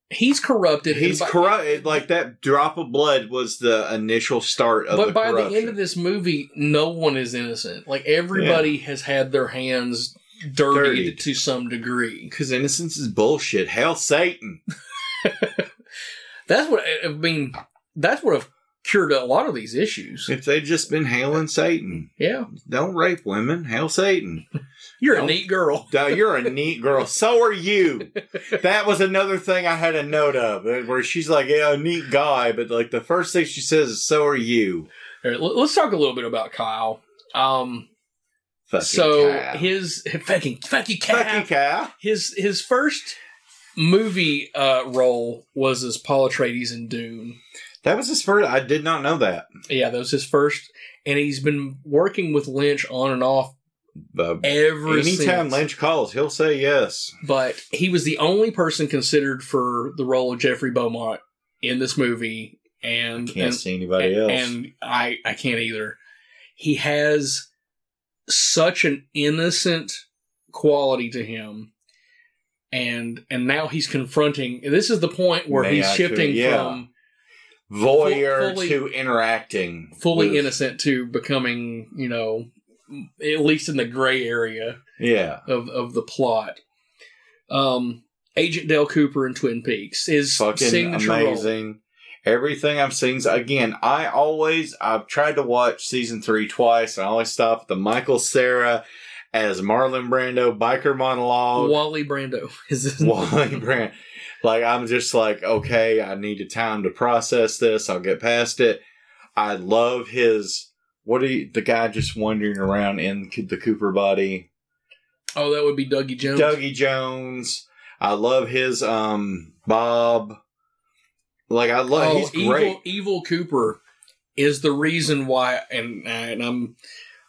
He's corrupted. he's and by- corrupt. Like that drop of blood was the initial start of But the by corruption. the end of this movie, no one is innocent. Like everybody has had their hands dirtied, Dirtied. to some degree. because innocence is bullshit. Hell, Satan. That's what I mean. That's what a cured a lot of these issues. If they'd just been hailing Satan, Yeah, don't rape women, hail Satan. you're a neat girl. You're a neat girl. So are you. That was another thing I had a note of, uh, where she's like, "Yeah, a neat guy," but like the first thing she says is, "So are you." Right, let- let's talk a little bit about Kyle. Um, Fucking so cow. his fucking fuck you, Kyle. fucking cow. His his first movie uh, role was as Paul Atreides in Dune. That was his first. I did not know that. Yeah, that was his first, and he's been working with Lynch on and off But ever anytime since. Lynch calls, he'll say yes. But he was the only person considered for the role of Jeffrey Beaumont in this movie, and Can't and, see anybody else. and I I can't either. He has such an innocent quality to him. And and now he's confronting. This is the point where May he's I shifting yeah. from Voyeur fully- to interacting, fully with- innocent to becoming, you know, at least in the gray area Yeah, of, of the plot. Um, Agent Dale Cooper in Twin Peaks is fucking signature role. amazing. Everything I've seen. Again, I always I've tried to watch season three twice. and I always stop at the Michael Cera as Marlon Brando biker monologue. Wally Brando is his Wally Brand. Like I'm just like, okay, I need a time to process this. I'll get past it. I love his what are you, the guy just wandering around in the Cooper body? Oh, that would be Dougie Jones. Dougie Jones. I love his um Bob. Like I love oh, he's evil, great. evil Cooper is the reason why, and and I'm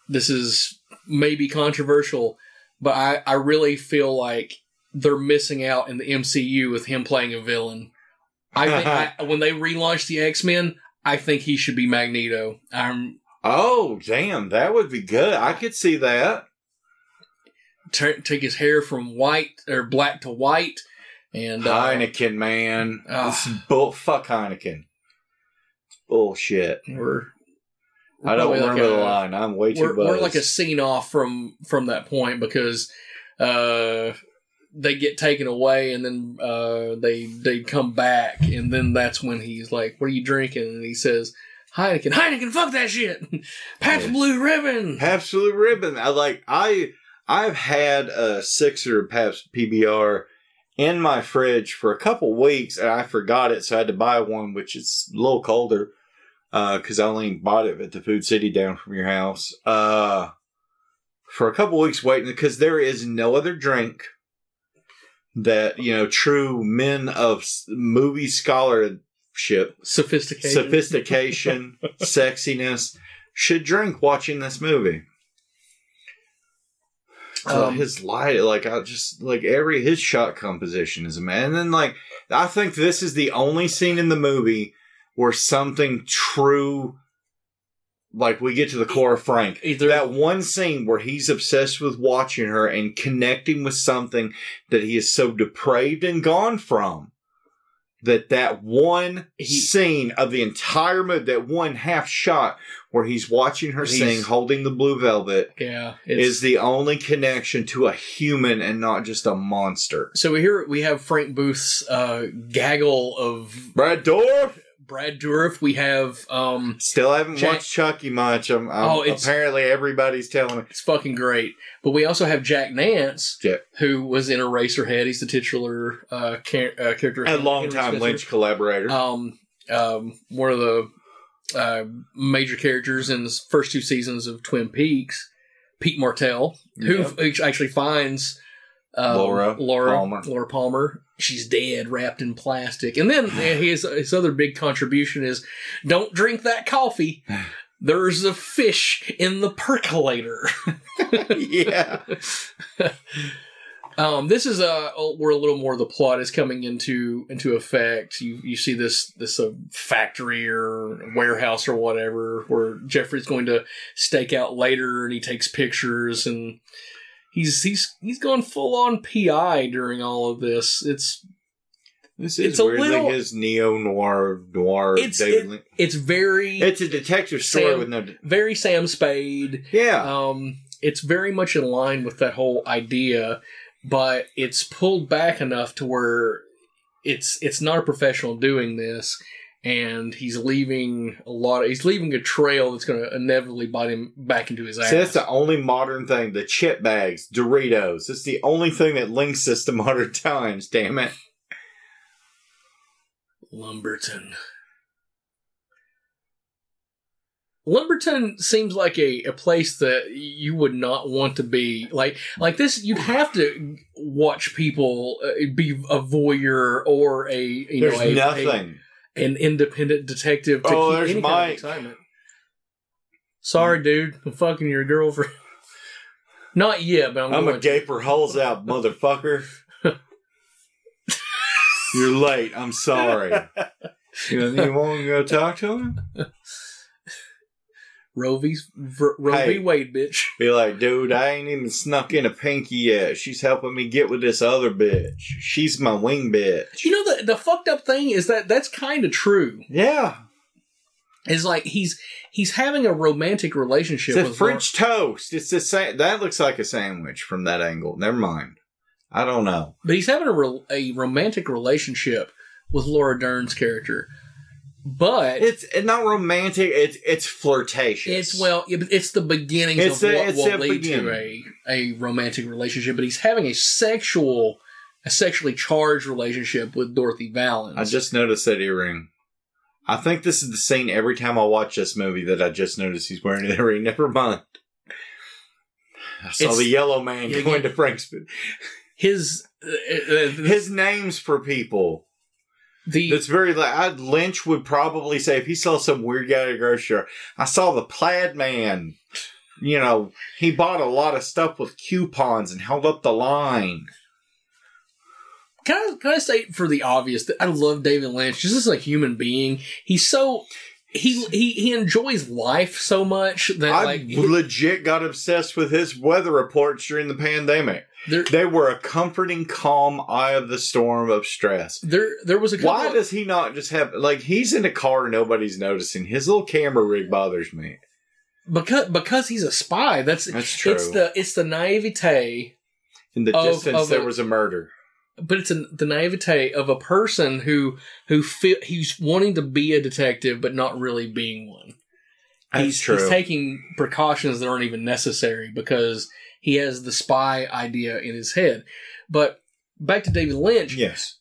this is maybe controversial, but I I really feel like they're missing out in the MCU with him playing a villain. I think I, when they relaunch the X Men, I think he should be Magneto. I'm Oh, damn, that would be good. I could see that. t- take his hair from white or black to white, and uh, Heineken, man. Ah. This is bull fuck Heineken. It's bullshit. we're I don't probably like remember the line. I'm way too we're, we're like a scene off from from that point because uh they get taken away and then uh they they come back and then that's when he's like what are you drinking and he says Heineken Heineken fuck that shit Pabst. Blue Ribbon Absolute ribbon. I like I I've had a sixer Pabst PBR in my fridge for a couple weeks and I forgot it, so I had to buy one, which is a little colder. Because I only bought it at the Food City down from your house. Uh, for a couple weeks waiting because there is no other drink that you know true men of movie scholarship, sophisticated sophistication, sexiness should drink watching this movie. So Um, his light, like I just like every his shot composition is a man. And then like I think this is the only scene in the movie where something true, like we get to the core of Frank. Either- that one scene where he's obsessed with watching her and connecting with something that he is so depraved and gone from. That that one He- scene of the entire movie, that one half shot where he's watching her He's- sing, holding the blue velvet, yeah is the only connection to a human and not just a monster. so we hear we have Frank Booth's uh gaggle of Brad Dorf Brad Dourif we have um still haven't Jack- watched Chucky much. I'm, I'm- Oh, apparently everybody's telling me. it's fucking great but we also have Jack Nance Yeah. who was in Eraserhead. He's the titular uh, char- uh, character. A Henry long time Lynch collaborator. Um, um, one of the uh, major characters in the first two seasons of Twin Peaks, Pete Martell, who actually finds um, Laura Laura Palmer. Laura Palmer. She's dead, wrapped in plastic. And then his his other big contribution is, don't drink that coffee. There's a fish in the percolator. yeah. Um, this is a where a little more of the plot is coming into into effect. You you see this this uh, factory or warehouse or whatever where Jeffrey's going to stake out later, and he takes pictures, and he's he's he's gone full on PI during all of this. It's This It's is a weirdly little- his neo noir noir It's- David it- it's very It's a detective story Sam- with no. very Sam Spade. Yeah. Um, it's very much in line with that whole idea, but it's pulled back enough to where it's it's not a professional doing this, and he's leaving a lot. he's leaving a trail that's going to inevitably bite him back into his ass. See, that's the only modern thing. The chip bags, Doritos. It's the only thing that links us to modern times. Damn it. Lumberton. Lumberton seems like a, a place that you would not want to be. Like like this, you'd have to watch people uh, be a voyeur or a you There's know a, nothing. An independent detective to Oh, keep there's any kind of excitement. Sorry, dude, I'm fucking your girlfriend. Not yet, but I'm, I'm going a gaper holes out, motherfucker. You're late. I'm sorry. You, you want to go talk to him? Roe v. Roe Hey. v. Wade, bitch. Be like, dude, I ain't even snuck in a pinky yet. She's helping me get with this other bitch. She's my wing bitch. You know the the fucked up thing is that that's kind of true. Yeah. Is like he's he's having a romantic relationship It's a with French toast. It's the same. That looks like a sandwich from that angle. Never mind. I don't know. But he's having a re- a romantic relationship with Laura Dern's character. But It's, not romantic. It's it's flirtatious. it's well, it's the beginnings It's of the- what will lead to a a romantic relationship. But he's having a sexual, a sexually charged relationship with Dorothy Vallens. I just noticed that earring. I think this is the scene every time I watch this movie that I just noticed he's wearing an earring. Never mind. I saw It's- the yellow man Yeah, going yeah. to Frankston. his uh, uh, His names for people. The That's very like I'd, Lynch would probably say if he saw some weird guy at a grocery store. I saw the plaid man. You know, he bought a lot of stuff with coupons and held up the line. Can I, can I say for the obvious that I love David Lynch just as a human being. He's so he he he enjoys life so much that I like legit got obsessed with his weather reports during the pandemic. There They were a comforting, calm eye of the storm of stress. there there was a Why of- does he not just have like he's in a car nobody's noticing? His little camera rig bothers me. because because he's a spy. That's That's true. It's the it's the naivete, In the of- distance, of there a- was a murder. but it's a, the naivete of a person who who feel he's wanting to be a detective but not really being one. That's he's, true. he's taking precautions that aren't even necessary because he has the spy idea in his head. But back to David Lynch, yes.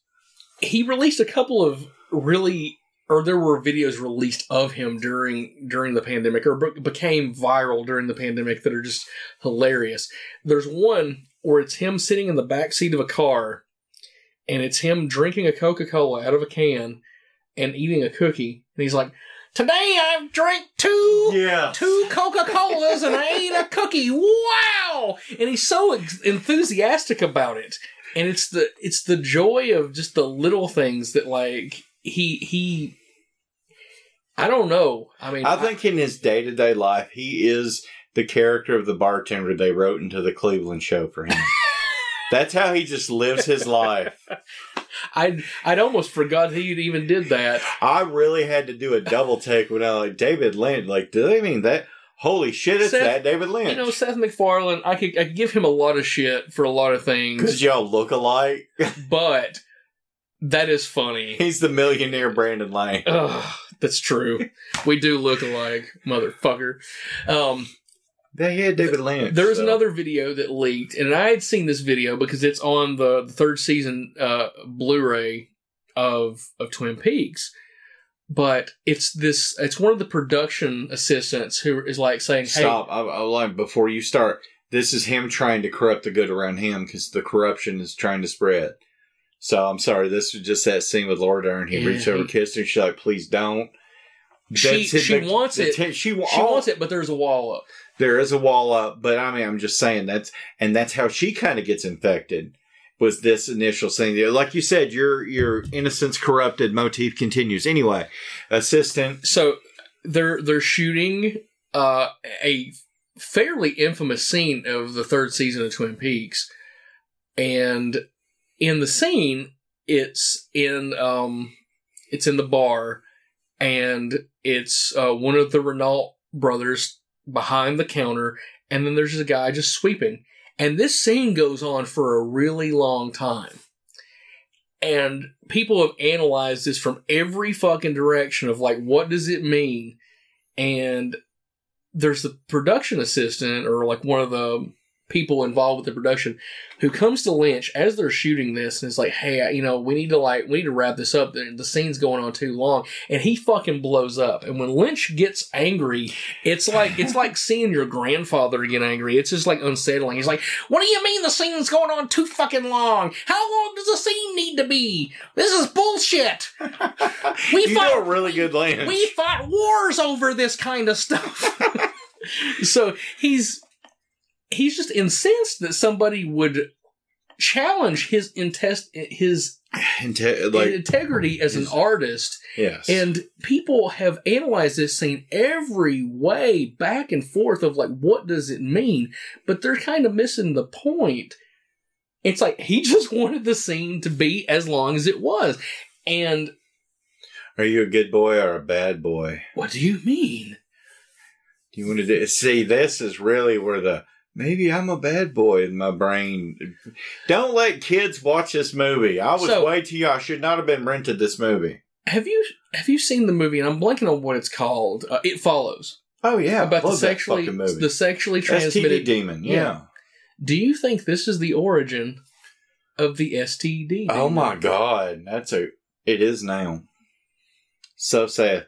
he released a couple of really or there were videos released of him during during the pandemic or be- became viral during the pandemic that are just hilarious. There's one where it's him sitting in the back seat of a car and it's him drinking a Coca-Cola out of a can and eating a cookie and he's like, "Today I've drank two Yeah. two Coca Colas and I ate a cookie. Wow! And he's so ex- enthusiastic about it, and it's the it's the joy of just the little things that like he he. I don't know. I mean, I think in his day to day life, he is the character of the bartender they wrote into the Cleveland show for him. That's how he just lives his life. I'd I'd almost forgot he even did that. I really had to do a double take when I like David Lynch. Like, do they mean that? Holy shit, it's Seth, that David Lynch. You know, Seth MacFarlane. I could I could give him a lot of shit for a lot of things, Because y'all look alike. but that is funny. He's the millionaire Brandon Lang. Ugh, that's true. We do look alike, motherfucker. Um, They had David Lynch. there was so. another video that leaked, and I had seen this video because it's on the, the third season uh, Blu-ray of of Twin Peaks. But it's this. It's one of the production assistants who is like saying, "Hey, Stop. I, I like before you start. This is him trying to corrupt the good around him because the corruption is trying to spread. So I'm sorry. This was just that scene with Laura Dern. He Yeah, reached over, he- kissed her. She's like, "Please don't." She- it. she The- wants the it. ten- she, she all- wants it, but there's a wall up." There is a wall up, but I mean, I'm just saying that's and that's how she kind of gets infected. Was this initial thing? Like you said, your your innocence corrupted motif continues. Anyway, assistant. so they're they're shooting uh, a fairly infamous scene of the third season of Twin Peaks, and in the scene, it's in um, it's in the bar, and it's uh, one of the Renault brothers behind the counter, and then there's a guy just sweeping, and this scene goes on for a really long time. and people have analyzed this from every fucking direction of like, what does it mean? And there's the production assistant or like one of the people involved with the production who comes to Lynch as they're shooting this and is like, "Hey, you know, we need to like we need to wrap this up. The, the scene's going on too long." And he fucking blows up. And when Lynch gets angry, it's like it's like seeing your grandfather get angry. It's just like unsettling. He's like, "What do you mean the scene's going on too fucking long? How long does the scene need to be? This is bullshit. We you fought know a really good land. we fought wars over this kind of stuff. so he's he's just incensed that somebody would challenge his intest his Inte- like integrity as an artist. Yes, and people have analyzed this scene every way back and forth of like what does it mean? But they're kind of missing the point. It's like he just wanted the scene to be as long as it was. And are you a good boy or a bad boy? what do you mean? Do you want to do, see? This is really where the maybe I'm a bad boy in my brain. Don't let kids watch this movie. I was So- way too young. I should not have been rented this movie. Have you have you seen the movie? And I'm blanking on what it's called. Uh, it follows Oh yeah, about the sexually movie. the sexually STD transmitted. demon. Yeah. Yeah. Do you think this is the origin of the STD? Oh my god, that's a. It is now. So sad.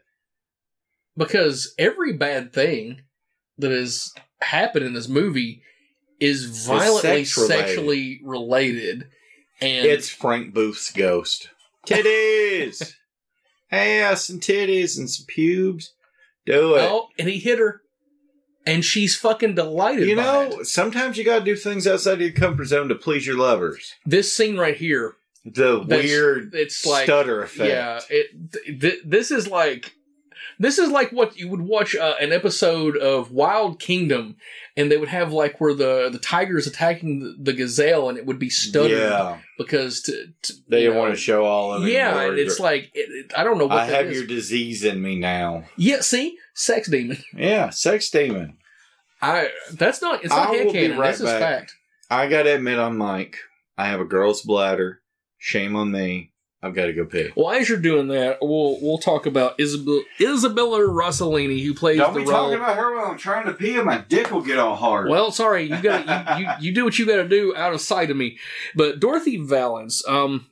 Because every bad thing that has happened in this movie is violently sex related. sexually related, and It's Frank Booth's ghost. Titties, ass and titties and some pubes. Do it. oh, and he hit her, and she's fucking delighted. you know, it. sometimes you got to do things outside of your comfort zone to please your lovers. this scene right here The weird it's like stutter effect. Yeah, it. Th- this is like, this is like what you would watch uh, an episode of Wild Kingdom, and they would have like where the the tiger is attacking the, the gazelle, and it would be stuttered Yeah, because to, to they didn't know, want to show all of it. Yeah, and it's like it, it- I don't know what I that have is. your disease in me now. Yeah, see, sex demon. Yeah, sex demon. I that's not it's not I will be headcanon. right this is fact. I gotta admit, I'm Mike. I have a girl's bladder. Shame on me. I've got to go pee. Well, as you're doing that, we'll we'll talk about Isabel, Isabella Rossellini, who plays Don't the be role. talking about her while I'm trying to pee, and my dick will get all hard. Well, sorry, you got you, you you do what you got to do out of sight of me. But Dorothy Vallens, um,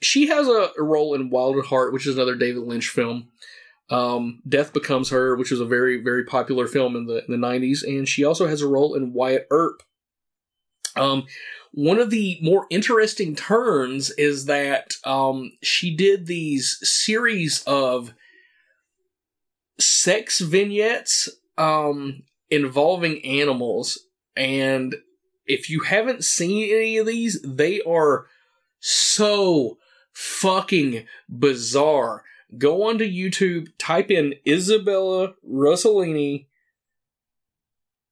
she has a, a role in Wild at Heart, which is another David Lynch film. Um, Death Becomes Her, which was a very very popular film in the in the '90s, and she also has a role in Wyatt Earp. Um, one of the more interesting turns is that um, she did these series of sex vignettes um, involving animals. And if you haven't seen any of these, they are so fucking bizarre. Go onto YouTube, type in Isabella Rossellini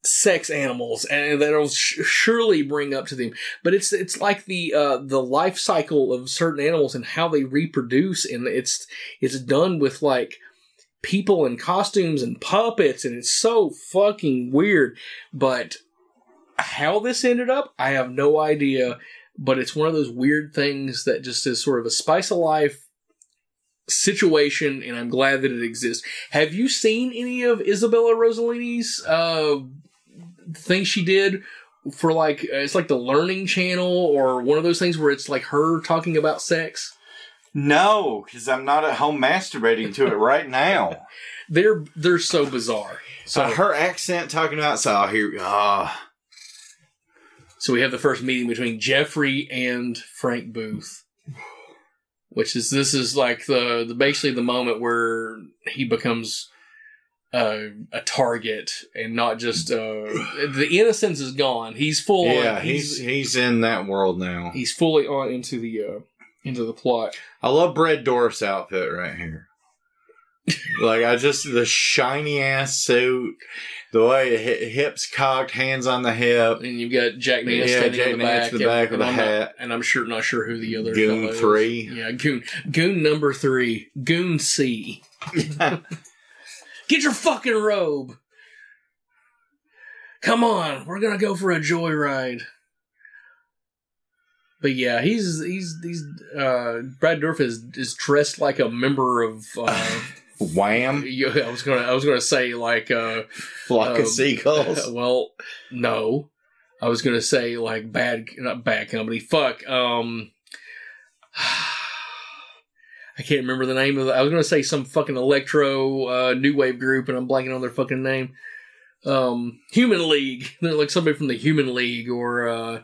sex animals and that'll sh- surely bring up to them. But it's it's like the uh the life cycle of certain animals and how they reproduce and it's it's done with like people in costumes and puppets and it's so fucking weird. But how this ended up i have no idea but it's one of those weird things that just is sort of a spice of life situation and i'm glad that it exists. Have you seen any of isabella rossellini's uh thing she did for like uh, it's like the learning channel or one of those things where it's like her talking about sex. No, because I'm not at home masturbating to it right now. they're they're so bizarre. So so her accent talking about so here, ah, so we have the first meeting between jeffrey and frank booth which is this is like the, the basically the moment where he becomes uh, a target and not just uh, the innocence is gone he's full yeah, on, he's he's in that world now. he's fully on into the uh, into the plot I love Brad Dourif's outfit right here. like I just the shiny ass suit, the way hi- hips cocked, hands on the hip. And you've got Jack Nance Yeah, standing Jack in the back, the back and, with and a I'm not- hat. and I'm sure not sure who the other Goon fellow is. three. Yeah, Goon Goon number three, Goon C. Get your fucking robe. Come on, we're gonna go for a joyride. but yeah, he's he's he's uh, Brad Dourif is is dressed like a member of. Uh, Wham! yeah, I was gonna I was gonna say like uh, Flock of seagulls. well, no, I was gonna say like bad not bad company. Fuck. Um, I can't remember the name of. The, I was gonna say some fucking electro uh, new wave group, and I'm blanking on their fucking name. Um, Human League. They're like somebody from the Human League, or uh,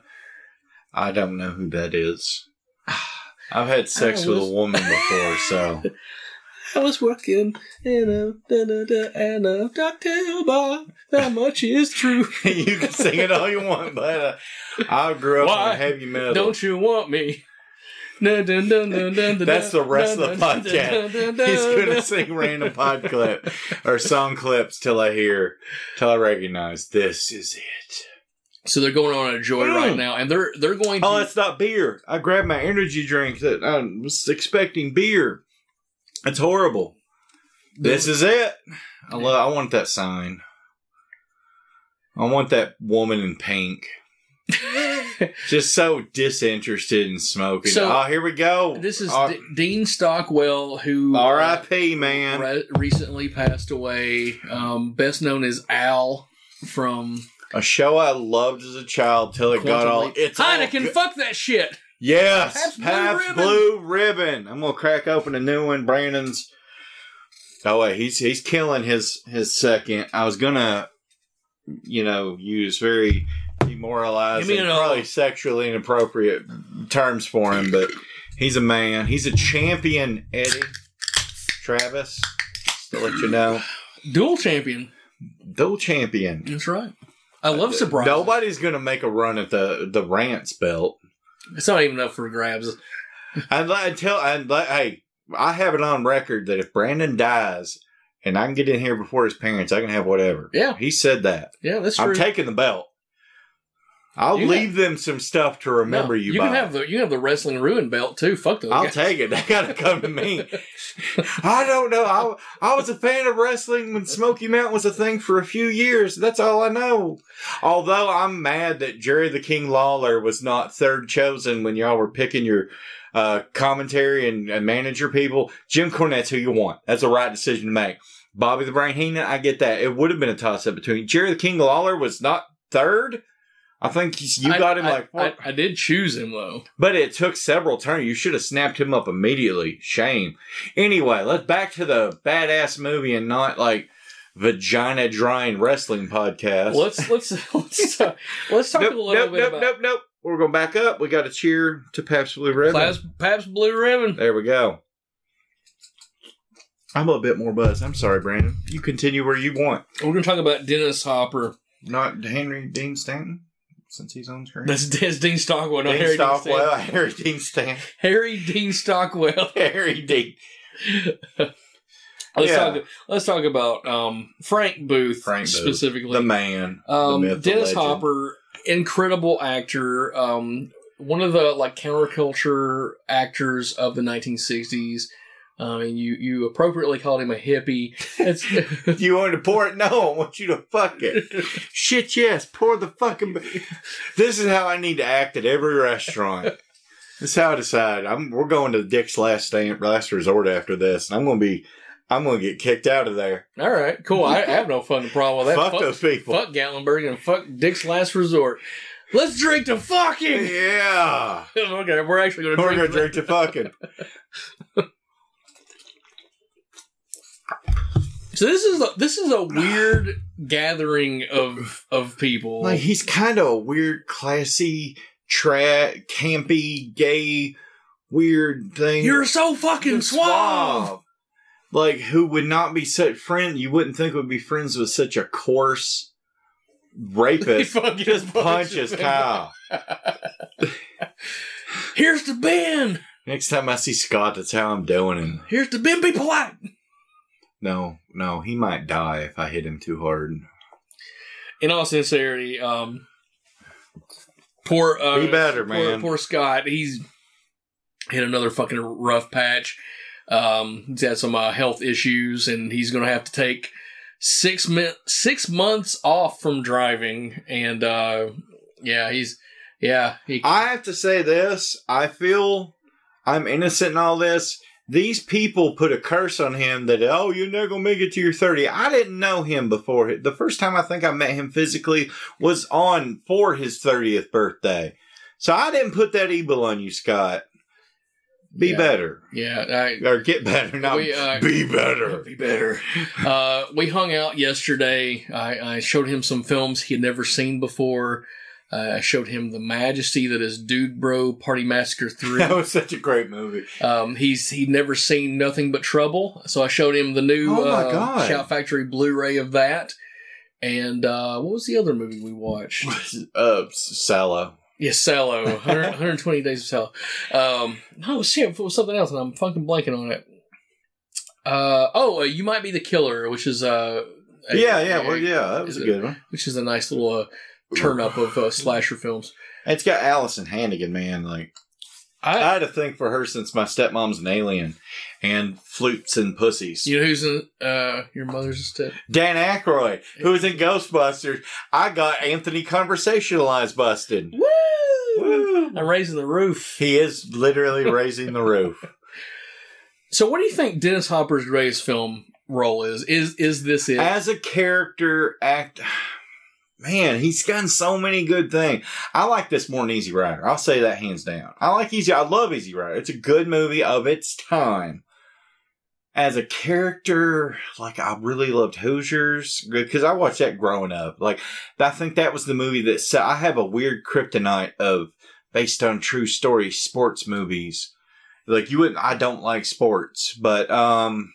I don't know who that is. I've had sex I with a woman before, so I was working in a da, da, da, and a cocktail bar. That much is true. you can sing it all you want, but uh, I grew up Why on heavy metal. Don't you want me? That's the rest of the podcast. He's gonna sing random pod clip or song clips till I hear, till I recognize this is it. So they're going on a joyride Mm. now, and they're they're going to. Oh, it's not beer. I grabbed my energy drink that I was expecting beer. It's horrible. This is it. I love. I want that sign. I want that woman in pink. Just so disinterested in smoking. So, oh, here we go. this is Uh, D- Dean Stockwell, who R.I.P. Man. re- recently passed away. Um, best known as Al from A show I loved as a child till it got all. Leap. It's all Heineken. good. fuck that shit. Yes, Pabst Pabst, Blue Blue, Ribbon. Ribbon. I'm gonna crack open a new one. Brandon's. Oh wait, he's he's killing his his second. I was gonna, you know, use very demoralizing, Give me an probably sexually inappropriate terms for him, but he's a man. He's a champion, Eddie Travis. Just to let you know, Dual champion. dual champion. That's right. I love surprise. Nobody's gonna make a run at the the Rants belt. It's not even up for grabs. And let and tell and let, hey, I have it on record that if Brandon dies and I can get in here before his parents, I can have whatever. Yeah. He said that. Yeah, that's true. I'm taking the belt. I'll You leave them some stuff to remember No, you, You by. have the you have the wrestling ruin belt too. Fuck those I'll guys. take it. They gotta come to me. I don't know. I, I was a fan of wrestling when Smoky Mountain was a thing for a few years. That's all I know. Although I'm mad that Jerry the King Lawler was not third chosen when y'all were picking your uh, commentary and, and manager people. Jim Cornette's who you want. That's the right decision to make. Bobby the Brain Heenan, I get that. It would have been a toss up between Jerry the King Lawler was not third. I think he's- you I- got him I- like, I, I did choose him though. but it took several turns. You should have snapped him up immediately. Shame. Anyway, let's back to the badass movie and not like vagina drying wrestling podcast. Let's let's uh, let's talk, let's talk nope, a little nope, bit nope, about nope, nope. We're going back up. We got to cheer to Pabst Blue Ribbon. Pabst, Pabst Blue Ribbon. There we go. I'm a bit more buzzed. I'm sorry, Brandon. You continue where you want. We're gonna talk about Dennis Hopper. Not Henry Dean Stanton, since he's on screen. That's, that's Dean Stockwell, not Dean Harry Dean Stockwell, Stanton. Harry Dean Stanton, Harry Dean Stockwell. Harry Dean. Let's Yeah. talk. Let's talk about um, Frank Booth Frank Booth, specifically. the man, Um, the myth, Dennis legend. Hopper, incredible actor. Um, one of the like counterculture actors of the 1960s. Um, and you you appropriately called him a hippie. It's, You want to pour it? No, I want you to fuck it. Shit, yes, pour the fucking. This is how I need to act at every restaurant. This is how I decide. I'm. We're going to Dick's last stand, last resort after this, and I'm going to be. I'm going to get kicked out of there. all right, cool. I, I have no fucking problem with that. Fuck, those people. fuck Gatlinburg and fuck Dick's Last Resort. Let's drink to fucking. Yeah, okay, we're actually going to we're drink. going to drink to fucking. So this is a, this is a weird gathering of of people. Like he's kind of a weird, classy, tra- campy, gay, weird thing. You're so fucking suave. Like who would not be such friend? You wouldn't think would be friends with such a coarse rapist. He fucking Just punches. Kyle. Here's the Ben. Next time I see Scott, that's how I'm doing him. Here's the Ben. Be polite. No, no, he might die if I hit him too hard. In all sincerity, um, poor uh, Be better, poor, man. Poor Scott. He's hit another fucking rough patch. Um, he's had some uh, health issues, and he's going to have to take six mi- six months off from driving. And uh, yeah, he's Yeah, he, I have to say this. I feel I'm innocent in all this. These people put a curse on him that, oh, you're never going to make it to your 30. I didn't know him before. The first time I think I met him physically was on for his 30th birthday. So I didn't put that evil on you, Scott. Be Yeah. better. yeah. I, Or get better. Not We, uh, be better. Be better. Uh, we hung out yesterday. I, I showed him some films he had never seen before. Uh, I showed him The Majesty, that is Dude Bro Party Massacre 3. That was such a great movie. Um, he's he'd never seen Nothing But Trouble, so I showed him the new Oh uh. Shout Factory Blu-ray of that. And uh, what was the other movie we watched? Uh, Salò. Yes, Salò. 100, 120 Days of Salò. Um, no, shit, it was something else, and I'm fucking blanking on it. Uh, oh, uh, You Might Be the Killer, which is uh, a- Yeah, yeah, a- well, yeah, that was a it- good one. which is a nice little uh, turn up of uh, slasher films. It's got Alyson Hannigan, man. Like I I, had a thing for her since my stepmom's an alien, and flutes and pussies. you know who's in uh, your mother's step? Dan Aykroyd, who was in Ghostbusters, I got Anthony conversationalized busted. Woo! Woo. I'm raising the roof. He is literally raising the roof. So, what do you think Dennis Hopper's greatest film role is? Is is this it? As a character act, man, he's done so many good things. I like this more than Easy Rider. I'll say that hands down. I like Easy. I love Easy Rider. It's a good movie of its time. As a character, like I really loved Hoosiers because I watched that growing up. Like I think that was the movie that set. I have a weird kryptonite of based on true story sports movies. Like you wouldn't. I don't like sports, but um.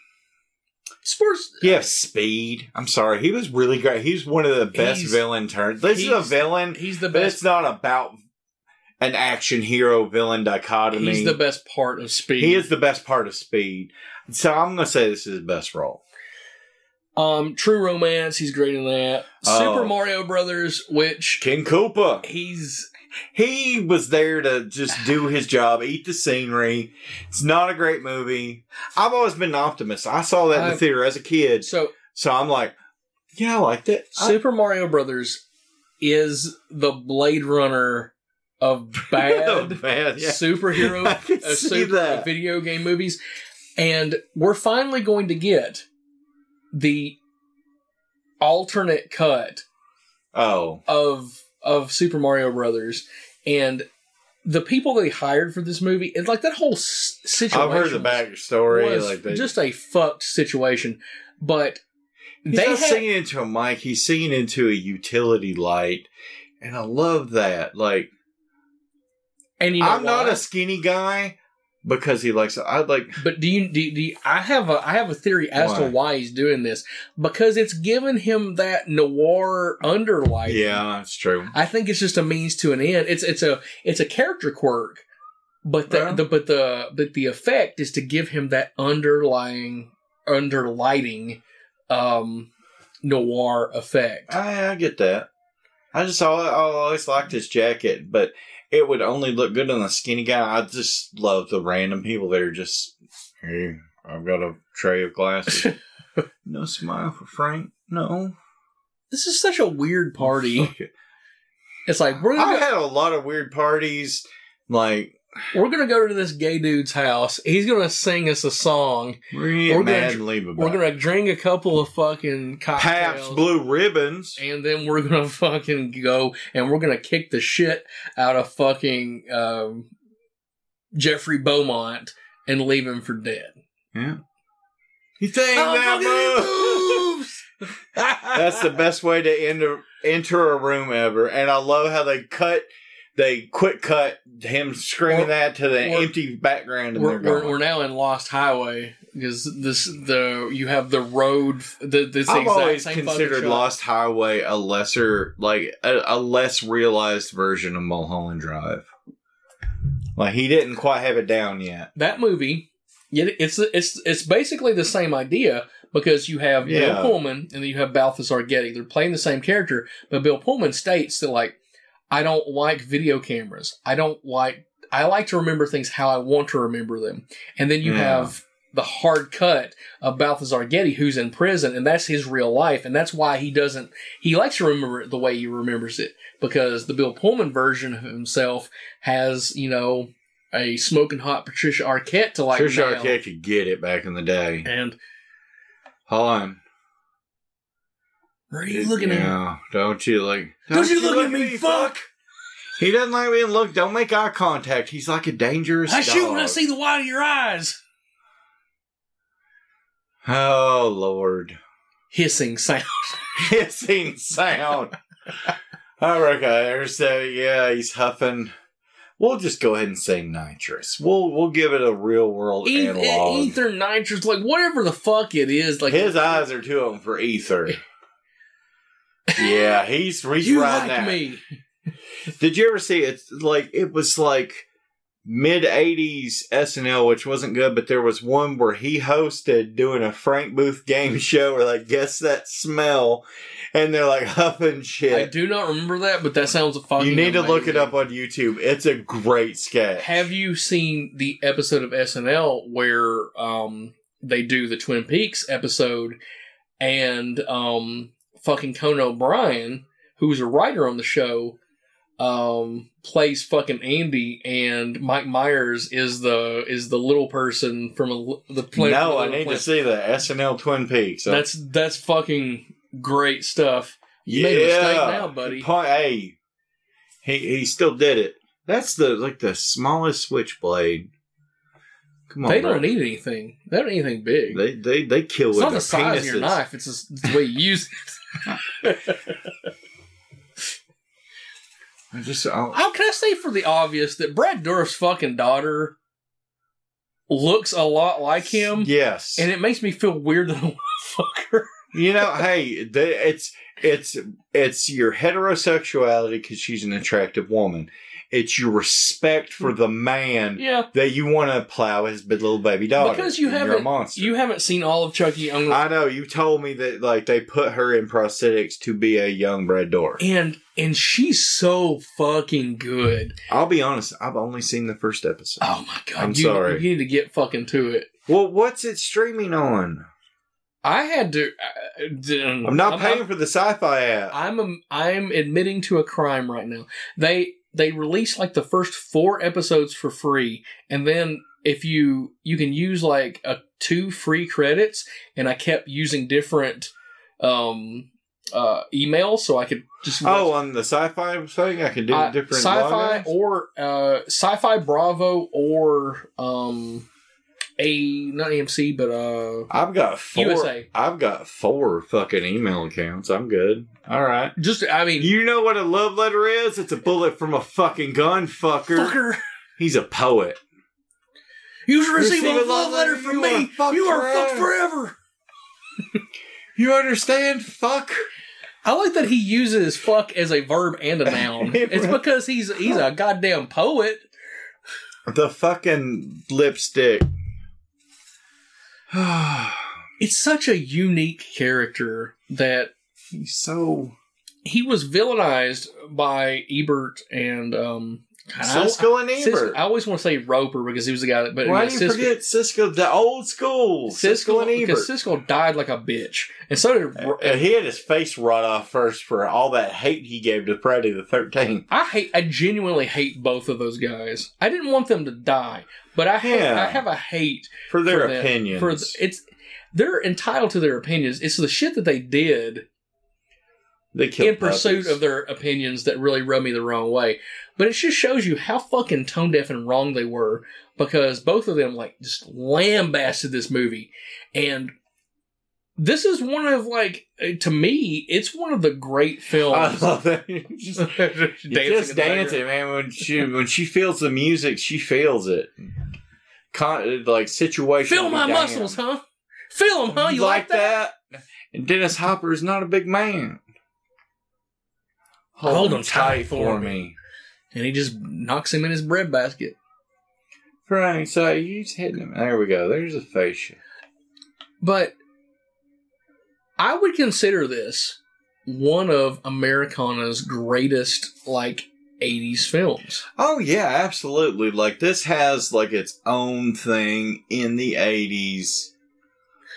Sports. Yeah, Speed. I'm sorry. He was really great. He's one of the best villain turns. This is a villain, He's the best. it's not about an action hero villain dichotomy. He's the best part of Speed. He is the best part of Speed. So I'm going to say this is his best role. Um, True Romance. He's great in that. Oh. Super Mario Brothers, which King Koopa. he's He was there to just do his job, eat the scenery. It's not a great movie. I've always been an optimist. I saw that in the I've- theater as a kid. so So I'm like, yeah, I liked it. I- Super Mario Brothers is the Blade Runner of bad bad. Yeah. superhero I can uh, see super that. video game movies, and we're finally going to get the alternate cut Oh. of of Super Mario Brothers, and the people they hired for this movie. It's like that whole situation. I've heard the backstory. Like they, just a fucked situation, but He's they not had, singing into a mic. He's singing into a utility light, and I love that. Like and you know I'm not a skinny guy because he likes. it. I like. But do you, do you, do you- I have a I have a theory as to Why? why he's doing this because it's given him that noir underlight. Yeah, that's true. I think it's just a means to an end. It's it's a it's a character quirk, but the, Yeah. the but the but the effect is to give him that underlying underlighting um noir effect. I, I get that. I just al- I always liked his jacket, but it would only look good on a skinny guy. I just love the random people that are just, hey, I've got a tray of glasses. no smile for Frank. No. This is such a weird party. It's like we're gonna I've go, had a lot of weird parties. Like, we're gonna go to this gay dude's house. He's gonna sing us a song. we're, We're gonna mad leave about We're gonna drink a couple of fucking Pabst cocktails. Blue Ribbons. and then we're gonna fucking go and we're gonna kick the shit out of fucking um, Jeffrey Beaumont and leave him for dead. Yeah. You think Oh, that moves. That's the best way to enter enter a room ever. And I love how they cut, they quick cut him screaming Or- that to the empty background, and We're, they're we're, we're now in Lost Highway because this the you have the road the this I've exact always considered. Lost Highway a lesser, like a, a less realized version of Mulholland Drive. Like he didn't quite have it down yet. that movie. It's it's it's basically the same idea because you have Yeah. Bill Pullman and then you have Balthazar Getty. They're playing the same character, but Bill Pullman states that like I don't like video cameras. I don't like I like to remember things how I want to remember them. And then you Yeah. have the hard cut of Balthazar Getty, who's in prison, and that's his real life, and that's why he doesn't. He likes to remember it the way he remembers it because the Bill Pullman version of himself has, you know, a smoking hot Patricia Arquette to like Tricia now. Arquette could get it back in the day. And Hold on. Where are you looking at? Yeah, don't you like? Don't you look at me, fuck! He doesn't like being Look, Don't make eye contact. He's like a dangerous. I shoot dog. when I see the white of your eyes. Oh Lord, Hissing sound. hissing sound. okay, so uh, yeah, he's huffing. We'll just go ahead and say nitrous. We'll we'll give it a real world E- analog. ether, nitrous, like whatever the fuck it is. Like His eyes are to him for ether. Yeah, he's he's you riding like that. me. Did you ever see it? Like it was like mid '80s SNL, which wasn't good, but there was one where he hosted doing a Frank Booth game show where like guess that smell, and they're like huffing shit. I do not remember that, but that sounds fucking. You need to look it up on YouTube. It's a great sketch. Have you seen the episode of SNL where um they do the Twin Peaks episode and um fucking Conan O'Brien, who's a writer on the show, um plays fucking Andy and Mike Myers is the is the little person from a, the planet. no, I need to see the SNL Twin Peaks. So- That's that's fucking great stuff. You made a mistake now, buddy. Point A. He he still did it. That's the like the smallest switchblade. Come on, They bro. don't need anything. They don't need anything big. They they they kill it's with not the size penises. of your knife. It's just it's the way you use it. I just I'll, How can I say for the obvious that Brad Dourif's fucking daughter looks a lot like him, yes, and it makes me feel weird that I want to fuck her. you know, hey, the, it's it's it's your heterosexuality because she's an attractive woman. It's your respect for the man Yeah, that you want to plow his little baby daughter. because you a haven't monster. you haven't seen all of Chucky. I'm I know you told me that like they put her in prosthetics to be a young Brad Dourif. and and she's so fucking good. I'll be honest, I've only seen the first episode. Oh my god! I'm you, sorry. You need to get fucking to it. Well, what's it streaming on? I had to. Uh, I'm not paying for the Syfy app. I'm um, I'm admitting to a crime right now. They they release like the first four episodes for free, and then if you you can use like a two free credits, and I kept using different um uh emails so I could just oh, on the Syfy thing, I can do uh, different Syfy or uh Syfy Bravo or um a not AMC but uh I've got four. USA. I've got four fucking email accounts. I'm good. All right. just I mean You know what a love letter is? It's a bullet from a fucking gun, fucker. fucker. He's a poet. You receive, Receive a love letter from you are me. fucked You are fucked forever. You understand? Fuck. I like that he uses fuck as a verb and a noun. it's because he's he's a goddamn poet. The fucking lipstick. It's such a unique character that He's so he was villainized by Ebert and um I- Siskel and Siskel- Ebert. I always want to say Roper because he was the guy that but Why yeah, do you Siskel, forget Siskel, the old school? Siskel, Siskel and Ebert. because Siskel died like a bitch. And so did Ro- Uh, he had his face rot off first for all that hate he gave to Friday the Thirteenth. I hate I genuinely hate both of those guys. I didn't want them to die, but I have Yeah. I have a hate for their for them- opinions. For the, it's they're entitled to their opinions. It's the shit that they did they killed in pursuit of their opinions that really rubbed me the wrong way. But it just shows you how fucking tone deaf and wrong they were because both of them like just lambasted this movie. And this is one of like uh, to me, it's one of the great I films. love that. just, Dancing just in the dancing, man. When she when she feels the music, she feels it. Con- like situation. Feel my muscles, huh? Feel them, huh? You like, that? And Dennis Hopper is not a big man. Hold him him tight for me. And he just knocks him in his breadbasket. Frank, so you just hitting him. There we go. There's a fascia. But I would consider this one of Americana's greatest like 80s films. Oh yeah, absolutely. Like this has like its own thing in the eighties.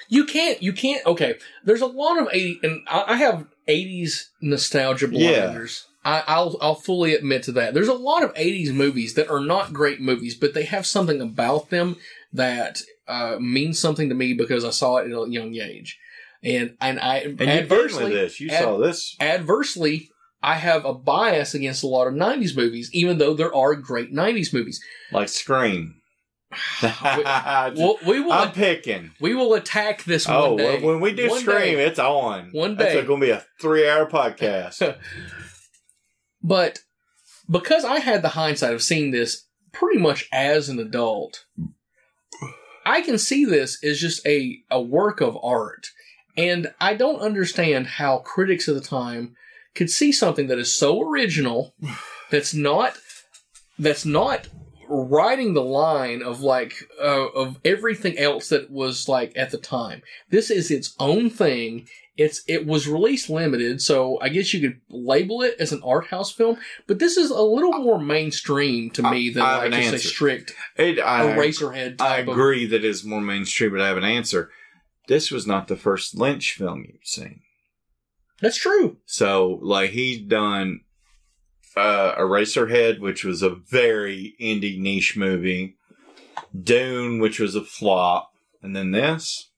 You can't, you can't, okay, there's a lot of 80, and I, I have 80s nostalgia Yeah. blinders. I, I'll, I'll fully admit to that. There's a lot of 80s movies that are not great movies, but they have something about them that uh, means something to me because I saw it at a young age. And, and I, And adversely, with this. You ad- saw this. adversely, I have a bias against a lot of 90s movies, even though there are great 90s movies. Like Scream. Well, we will, I'm picking. we will attack this oh, one Oh, day. when, we do One Scream, day. it's on. One day. going to be a three-hour podcast. But because I had the hindsight of seeing this pretty much as an adult, I can see this as just a, a work of art. And I don't understand how critics of the time could see something that is so original that's not that's not riding the line of like uh, of everything else that was like at the time. This is its own thing. It's it was released limited, so I guess you could label it as an art house film. But this is a little more mainstream to me than I like an just a strict It, I, Eraserhead. I Type of- agree that it's more mainstream, but I have an answer. This was not the first Lynch film you've seen. That's true. So, like, he's done uh, Eraserhead, which was a very indie niche movie, Dune, which was a flop, and then this.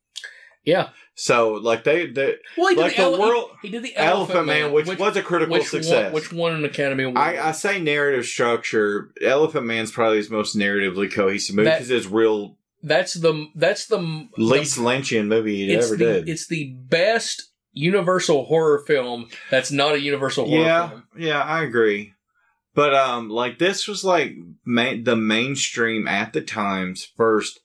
Yeah. So, like, they, they Well, he did Like the, the ele- world- he, he did the Elephant, Man, which, was a critical which success. Won, which won an Academy Award. I, I say narrative structure. Elephant Man's probably his most narratively cohesive movie because it's real that's the that's the least Lynchian movie he ever the, did. It's the best Universal horror film that's not a Universal horror yeah, film. yeah, I agree. But um, like this was like ma- the mainstream at the time's first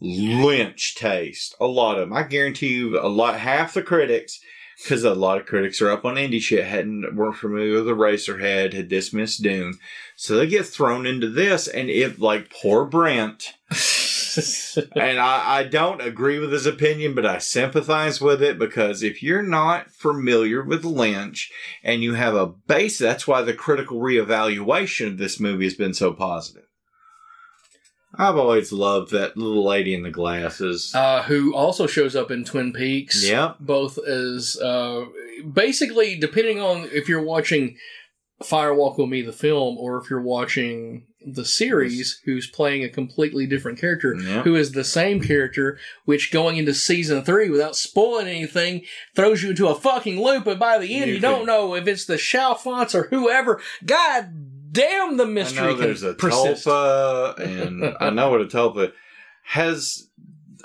Lynch taste. A lot of them, I guarantee you, a lot half the critics, because a lot of critics are up on indie shit, hadn't weren't familiar with the Eraserhead, had dismissed Dune, so they get thrown into this, and if like poor Brent. and I, I don't agree with his opinion, but I sympathize with it because if you're not familiar with Lynch and you have a base, that's why the critical reevaluation of this movie has been so positive. I've always loved that little lady in the glasses. uh, who also shows up in Twin Peaks. Yep. Both as uh, basically, depending on if you're watching Fire Walk with Me, the film, or if you're watching the series, who's playing a completely different character, Yep. who is the same character, which going into season three without spoiling anything throws you into a fucking loop, and by the end, You you, don't know if it's the Chalfonts or whoever. God damn, the I mystery know can there's a persist. tulpa, and I know what a tulpa has.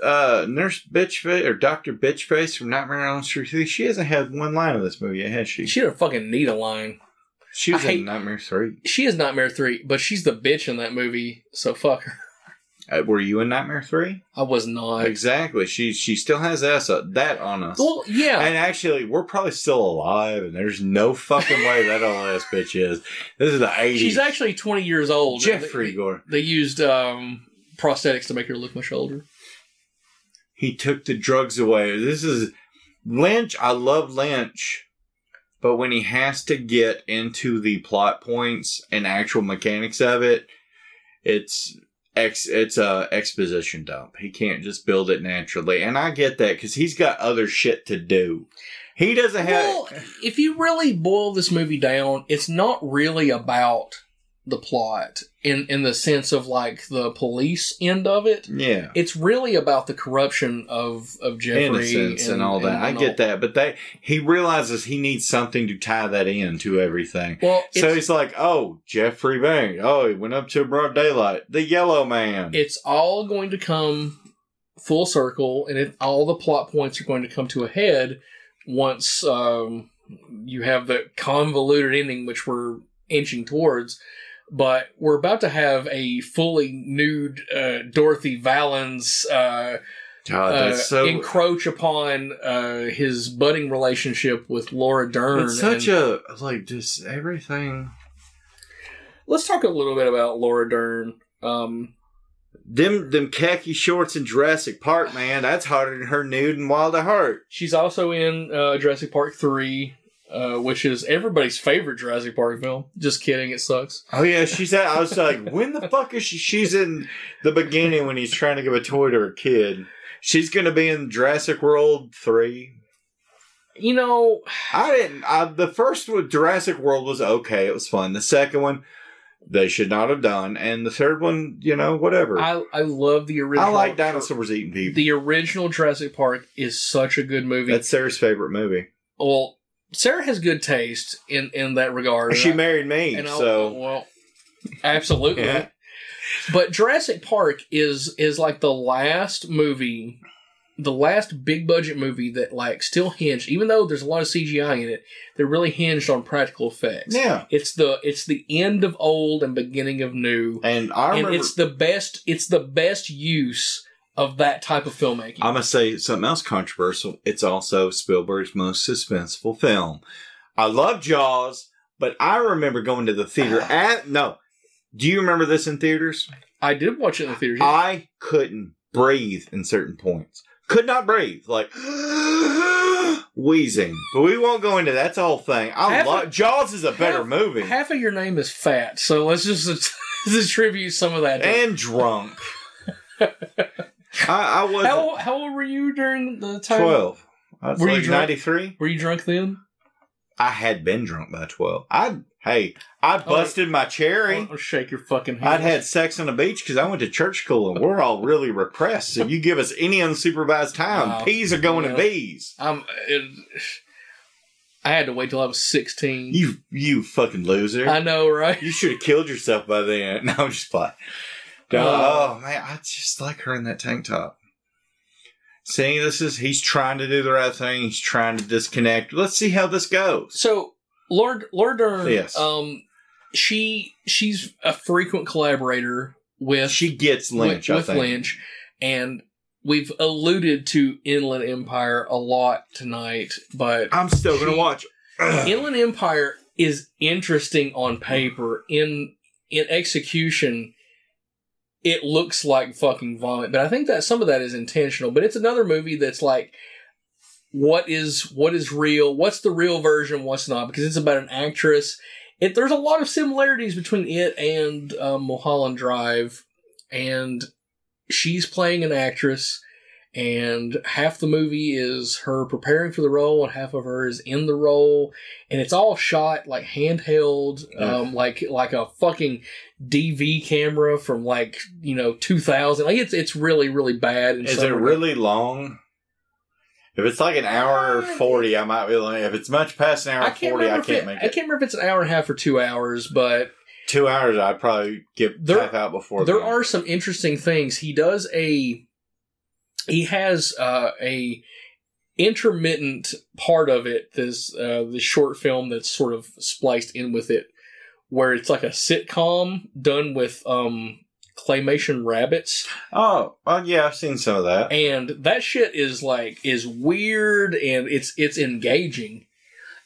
Uh, Nurse Bitchface or Doctor Bitchface from Nightmare on Elm Street 3, she hasn't had one line of this movie yet, has she? She don't fucking need a line. She was I in hate- Nightmare 3. She is Nightmare 3, but she's the bitch in that movie, so fuck her. Uh, were you in Nightmare 3? I was not. Exactly. She she still has that, uh, that on us. Well, yeah. And actually, we're probably still alive, and there's no fucking way that old ass bitch is. This is the 80s. She's actually 20 years old. Jeffrey They, Gore. they used um, prosthetics to make her look much older. He took the drugs away. This is Lynch. I love Lynch, but when he has to get into the plot points and actual mechanics of it, it's ex. It's a exposition dump. He can't just build it naturally, and I get that because he's got other shit to do. He doesn't have. Well, if you really boil this movie down, it's not really about the plot in, in the sense of like the police end of it. yeah. It's really about the corruption of, of Jeffrey innocence and, all that. I get that, but they he realizes he needs something to tie that in to everything. Well, So he's like, "Oh, Jeffrey Bang! Oh, he went up to broad daylight. The Yellow Man. it's all going to come full circle, and it, all the plot points are going to come to a head once um, you have the convoluted ending, which we're inching towards. But we're about to have a fully nude uh, Dorothy Vallens uh, God, uh, so. encroach upon uh, his budding relationship with Laura Dern. it's such and- a like just everything. Let's talk a little bit about Laura Dern. Um, Them them khaki shorts in Jurassic Park, man. That's harder than her nude and Wild at Heart. She's also in uh, Jurassic Park three. Uh, which is everybody's favorite Jurassic Park film. Just kidding, it sucks. Oh yeah, she's at. I was like, when the fuck is she? She's in the beginning when he's trying to give a toy to her kid. She's gonna be in Jurassic World three. You know, I didn't. I, the first one, Jurassic World was okay. It was fun. The second one, they should not have done, and the third one, you know, whatever. I, I I love the original. I like dinosaurs eating people. The original Jurassic Park is such a good movie. That's Sarah's favorite movie. well, Sarah has good taste in in that regard. She I- married me, and I'll- so well, absolutely. Yeah. But Jurassic Park is is like the last movie, the last big budget movie that like still hinged, even though there's a lot of CGI in it, they're really hinged on practical effects. yeah. It's the it's the end of old and beginning of new, And I and it's the best it's the best use of that type of filmmaking. I'm gonna say something else controversial. It's also Spielberg's most suspenseful film. I love Jaws, but I remember going to the theater at no. Do you remember this in theaters? I did watch it in the theaters. I couldn't breathe in certain points. Could not breathe, like wheezing. But we won't go into that's the whole thing. I Half love of- Jaws is a better half- movie Half of your name is fat, so let's just attribute some of that. And drunk. I, I was how how old were you during the time? twelve. Were you like ninety three. Were you drunk then? I had been drunk by twelve. I hey, I oh. busted my cherry. I'll shake your fucking hand. I'd had sex on the beach because I went to church school and we're all really repressed. So you give us any unsupervised time, Wow. P's are going Yeah. to B's. I'm. It, I had to wait till I was sixteen. You you fucking loser. I know, right? You should have killed yourself by then. No, I'm just playing. Oh man, I just like her in that tank top. See, this is he's trying to do the right thing. He's trying to disconnect. Let's see how this goes. So Laura Laura Dern, Yes. um, she she's a frequent collaborator with She gets Lynch, with, I with think. Lynch, and we've alluded to Inland Empire a lot tonight, but I'm still gonna She- watch. Inland Empire is interesting on paper. In in execution, it looks like fucking vomit. But I think that some of that is intentional. But it's another movie that's like, what is what is real? What's the real version? What's not? Because it's about an actress. It there's a lot of similarities between it and um, Mulholland Drive, and she's playing an actress. And half the movie is her preparing for the role, and half of her is in the role and it's all shot like handheld, um, like like a fucking DV camera from like you know two thousand. Like it's it's really really bad. Is it really long? If it's like an hour or forty, I might be like. If it's much past an hour I can't forty, I can't it, make I can't remember if it's an hour and a half or two hours, but Two hours, I'd probably get There- half out before. there then. are some interesting things. He does a he has uh, a intermittent part of it. This uh, this short film that's sort of spliced in with it, where it's like a sitcom done with um, claymation rabbits. Oh, well, yeah, I've seen some of that. and that shit is like is weird and it's it's engaging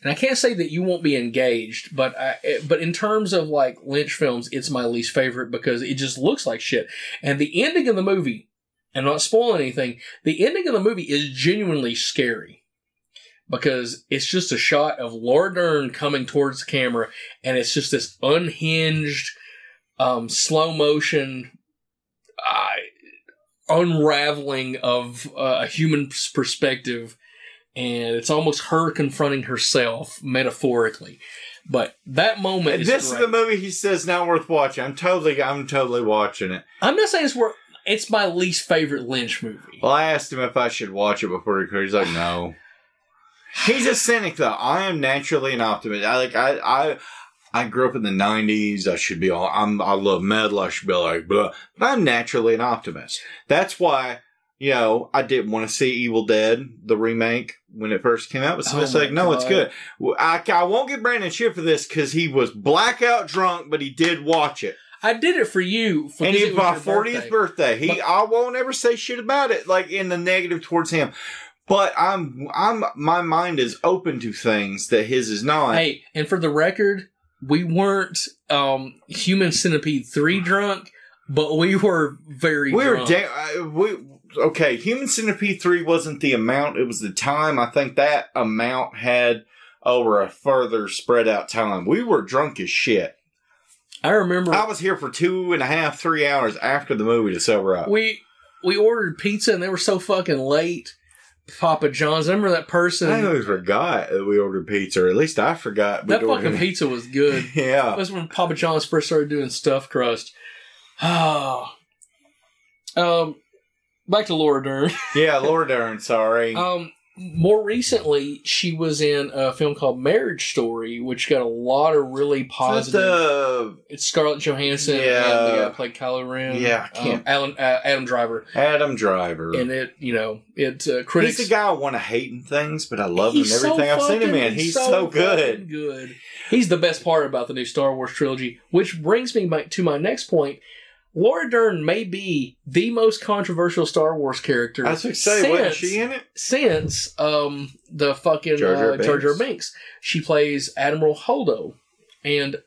and i can't say that you won't be engaged but i but in terms of like lynch films it's my least favorite because it just looks like shit and the ending of the movie and not spoiling anything the ending of the movie is genuinely scary because it's just a shot of Laura Dern coming towards the camera, and it's just this unhinged, um, slow motion, uh, unraveling of uh, a human perspective, and it's almost her confronting herself metaphorically. But that moment is this is the movie he says not worth watching. I'm totally, I'm totally watching it. I'm not saying it's worth. It's my least favorite Lynch movie. Well, I asked him if I should watch it before he He's like, no. He's a cynic, though. I am naturally an optimist. I like, I, I, I grew up in the '90s. I should be all. I'm. I love metal. I should be like, blah. But I'm naturally an optimist. That's why, you know, I didn't want to see Evil Dead the remake when it first came out. But so Oh it's like, no, it's good. I, I won't get Brandon shit for this because he was blackout drunk, but he did watch it. I did it for you. For and because he it was my fortieth birthday. He, But- I won't ever say shit about it, like in the negative towards him. But I'm, I'm, my mind is open to things that his is not. Hey, and for the record, we weren't um, Human Centipede three drunk, but we were very. we were, drunk. da- uh, we, okay. Human Centipede three wasn't the amount; it was the time. I think that amount had over a further spread out time. We were drunk as shit. I remember I was here for two and a half, three hours after the movie to sober up. we we ordered pizza and they were so fucking late. Papa John's. I remember that person. I always forgot that we ordered pizza, or at least I forgot. that ordered fucking pizza was good. Yeah. that's when Papa John's first started doing stuffed crust. Oh. Um, back to Laura Dern. Yeah, Laura Dern, sorry. Um, more recently, she was in a film called Marriage Story, which got a lot of really positive. the it's Scarlett Johansson and the Yeah. guy played Kylo Ren. Yeah, I can't- Um, Alan, uh, Adam Driver, Adam Driver. and it, you know, it uh, He's critics. the guy I want to hate in things, but I love him in so everything I've seen him in. He's so, fucking good. Good. He's the best part about the new Star Wars trilogy, which brings me back to my next point. Laura Dern may be the most controversial Star Wars character I was going to say, wasn't since- she in it? since um the fucking Jar Jar uh, Jar Jar Binks. Binks. She plays Admiral Holdo, and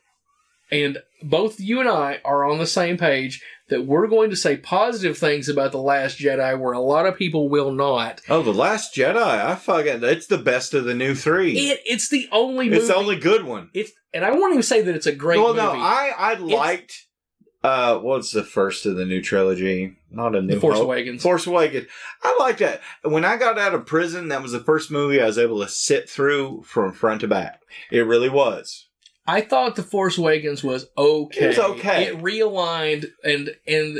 and both you and I are on the same page that we're going to say positive things about the Last Jedi, where a lot of people will not. Oh, The Last Jedi. I fucking, it's the best of the new three. It it's the only movie. it's the only good one. It's and I won't even say that it's a great well, movie. no, I, I liked, uh, what's the first of the new trilogy? Not a new the Force Hope. Awakens. Force Awakens. I like that. When I got out of prison, that was the first movie I was able to sit through from front to back. It really was. I thought the Force Awakens was okay. It was okay. It realigned and and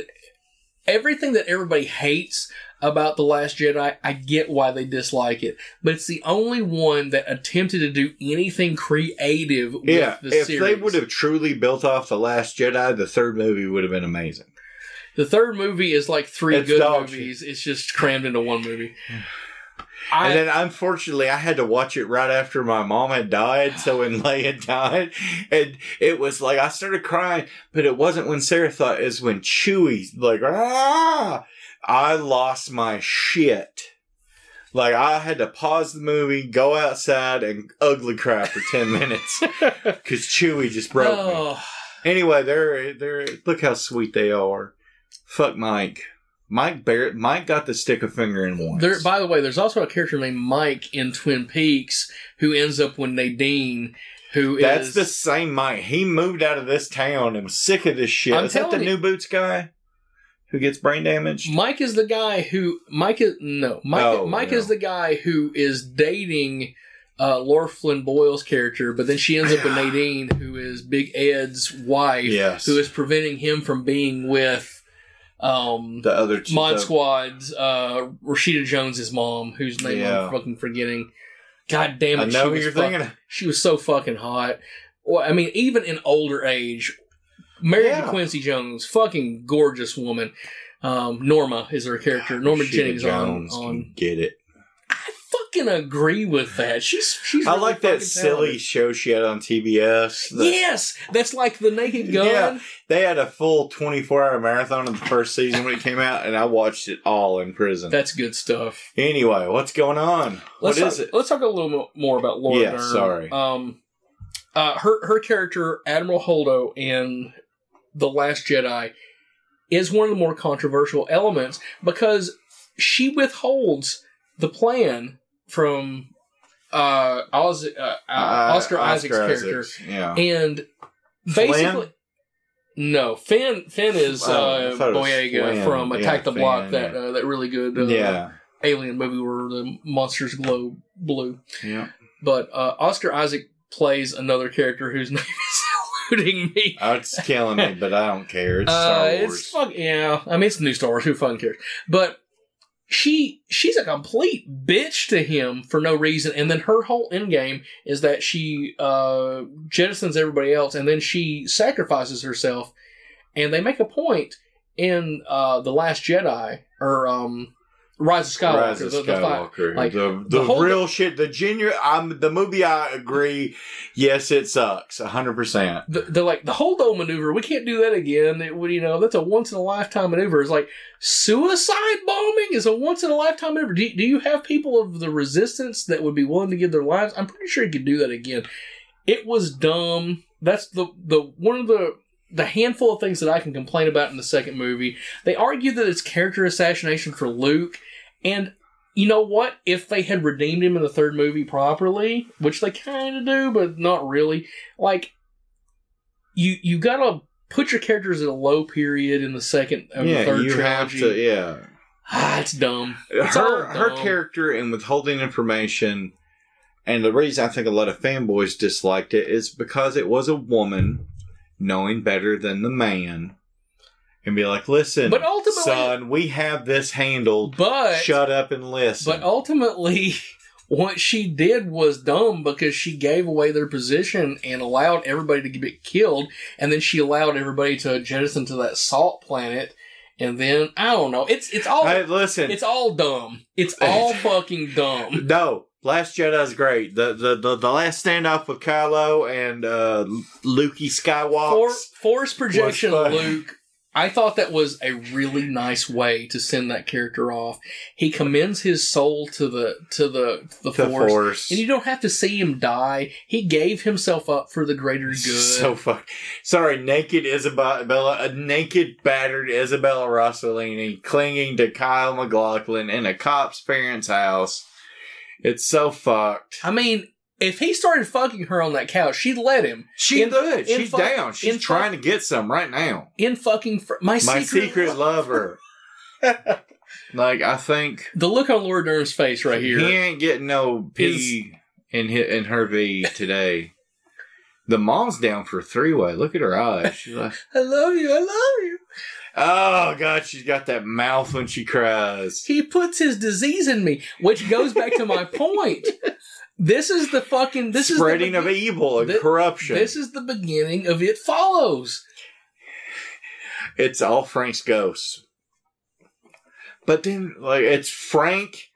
everything that everybody hates about the Last Jedi, I get why they dislike it, but it's the only one that attempted to do anything creative with Yeah, the if series. they would have truly built off the Last Jedi, the third movie would have been amazing. the third movie is like three It's good movies. It's just crammed into one movie. I, and then, unfortunately, I had to watch it right after my mom had died. So when Leia died, and it was like I started crying, but it wasn't when Sarah thought. It's when Chewie like, ah! I lost my shit. Like I had to pause the movie, go outside, and ugly cry for ten minutes because Chewie just broke me. oh, Anyway, they're they're look how sweet they are. Fuck Mike. Mike Barrett. Mike got the stick a finger in once. There, by the way, there's also a character named Mike in Twin Peaks who ends up with Nadine, who is That's the same Mike. He moved out of this town and was sick of this shit. I'm Is that the you- new boots guy who gets brain damage? Mike is the guy who Mike is no Mike. Oh, Mike no. is the guy who is dating uh, Lara Flynn Boyle's character, but then she ends up with Nadine, who is Big Ed's wife, Yes. who is preventing him from being with um, the other two. Mod the- Squad's uh, Rashida Jones's mom, whose name Yeah. I'm fucking forgetting. God damn it! I know who you're fuck- thinking. She was so fucking hot. Well, I mean, even in older age, married Yeah. to Quincy Jones, fucking gorgeous woman. Um, Norma is her character. Norma Rashida Jennings on Jones on. can get it. I fucking agree with that. She's she's. I really like that silly talented. show she had on TBS. The- yes, that's like the Naked Gun. Yeah. They had a full 24 hour marathon in the first season when it came out, and I watched it all in prison. That's good stuff. anyway, what's going on? Let's what talk, is it? Let's talk a little more about Laura Yeah, Dern. sorry. Um, uh, her her character Admiral Holdo in the Last Jedi is one of the more controversial elements because she withholds the plan from uh, Oz, uh, uh, Oscar, Isaac's character, Isaacs, Yeah. and basically. Flynn? No, Finn. Finn is Oh, uh, thought it was Boyega from Yeah, Attack the Finn, Block. That yeah. uh, that really good uh, yeah. alien movie where the monsters glow blue. Yeah. But uh, Oscar Isaac plays another character whose name is eluding me. Oh, it's killing me, but I don't care. It's Uh, Star it's Wars. fuck yeah. I mean, it's new Star Wars. Who fun cares? But she she's a complete bitch to him for no reason, and then her whole end game is that she uh, jettisons everybody else, and then she sacrifices herself. And they make a point in uh, the Last Jedi or um, Rise of Skywalker. Rise of the- the like, the the the, real shit. The genuine. I'm the movie. I agree. Yes, it sucks. hundred percent. the, they're like the holdo maneuver. We can't do that again. It would, you know, that's a once in a lifetime maneuver. It's like suicide bombing is a once in a lifetime maneuver. Do, do you have people of the resistance that would be willing to give their lives? I'm pretty sure you could do that again. It was dumb. That's the the one of the the handful of things that I can complain about in the second movie. They argue that it's character assassination for Luke, and you know what? If they had redeemed him in the third movie properly, which they kind of do, but not really, like you you gotta put your characters at a low period in the second or the yeah, third you have to. Yeah, Ah, it's dumb. It's her her character and withholding information, and the reason I think a lot of fanboys disliked it is because it was a woman knowing better than the man, and be like, "Listen, But ultimately- son, we have this handled. But Shut up and listen." But ultimately, what she did was dumb because she gave away their position and allowed everybody to get killed, and then she allowed everybody to jettison to that salt planet, and then I don't know. It's it's all hey, listen, it's all dumb. It's all fucking dumb. no. Last Jedi's great. The, the the the last standoff with Kylo and uh Lukey Skywalker. For, force projection. Luke. I thought that was a really nice way to send that character off. He commends his soul to the to the the the force. force. And you don't have to see him die. He gave himself up for the greater good. So fuck. Sorry, naked Isabella, a naked, battered Isabella Rossellini clinging to Kyle MacLachlan in a cop's parents' house. It's so fucked. I mean, if he started fucking her on that couch, she'd let him. She In- She's fuck- down. She's in trying to get some right now. In fucking fr- my, My secret, secret lover. like I think The look on Laura Dern's face right here. he ain't getting no P in hi in her V today. The mom's down for three way. Look at her eyes. She's like, I love you. I love you. Oh god, she's got that mouth when she cries. He puts his disease in me, which goes back to my point. This is the fucking this Spreading is of the, be- evil and thi- corruption. This is the beginning of it follows. it's all Frank's ghosts. But then, like, it's Frank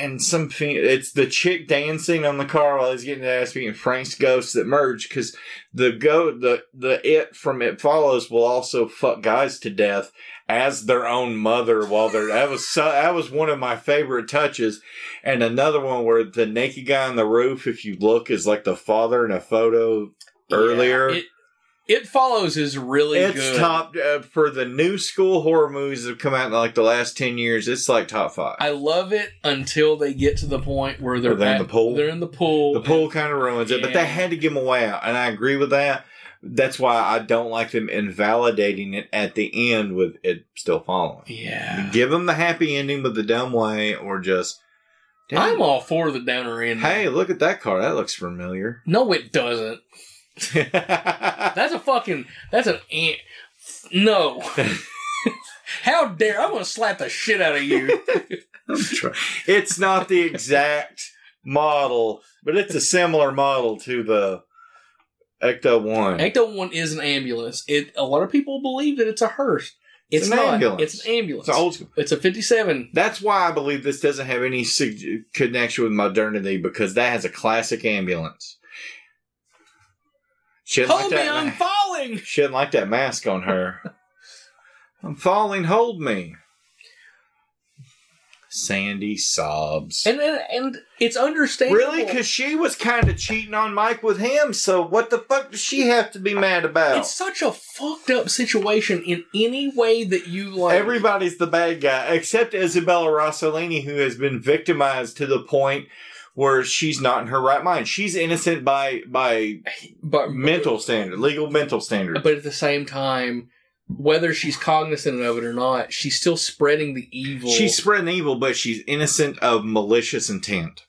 and some. It's the chick dancing on the car while he's getting ass beat, and Frank's ghost that merge because the go the the it from it follows will also fuck guys to death as their own mother while they're that was so that was one of my favorite touches and another one where the naked guy on the roof if you look is like the father in a photo earlier Yeah, it, it follows is really it's good. top uh, for the new school horror movies that have come out in like the last 10 years it's like top five I love it until they get to the point where they're, they're in the pool? They're in the pool. the pool kind of ruins it but they had to give them away out and i agree with that that's why i don't like them invalidating it at the end with it still following Yeah. give them the happy ending with the dumb way or just I'm all for the downer end. hey look at that car that looks familiar No, it doesn't. That's a fucking. That's an ant. No. How dare! I'm gonna slap the shit out of you. it's not the exact model, but it's a similar model to the Ecto One. Ecto One is an ambulance. It. A lot of people believe that it's a hearse. It's, It's an not. ambulance. It's an ambulance. It's old school. It's a 57. That's why I believe this doesn't have any connection with modernity because that has a classic ambulance. She didn't, Hold like me! that I'm falling. she didn't like that mask on her. I'm falling. Hold me. Sandy sobs. And and, and it's understandable. Really? Because she was kind of cheating on Mike with him, so what the fuck does she have to be mad about? It's such a fucked up situation in any way that you like. Everybody's the bad guy, except Isabella Rossellini, who has been victimized to the point where she's not in her right mind. She's innocent by by but mental standard, legal mental standard. but at the same time, whether she's cognizant of it or not, she's still spreading the evil. She's spreading evil, but she's innocent of malicious intent.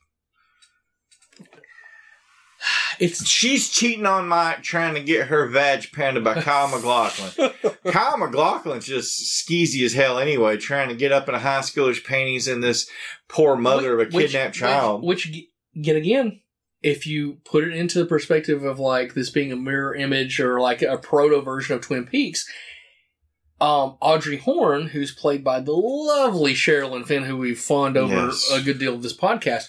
It's She's cheating on Mike, trying to get her vag pounded by Kyle MacLachlan. Kyle MacLachlan's just skeezy as hell anyway, trying to get up in a high schooler's panties in this poor mother of a kidnapped which- child. Which, yet again, if you put it into the perspective of like this being a mirror image or like a proto version of Twin Peaks, um, Audrey Horne, who's played by the lovely Sherilyn Fenn, who we've fawned over Yes. a good deal of this podcast,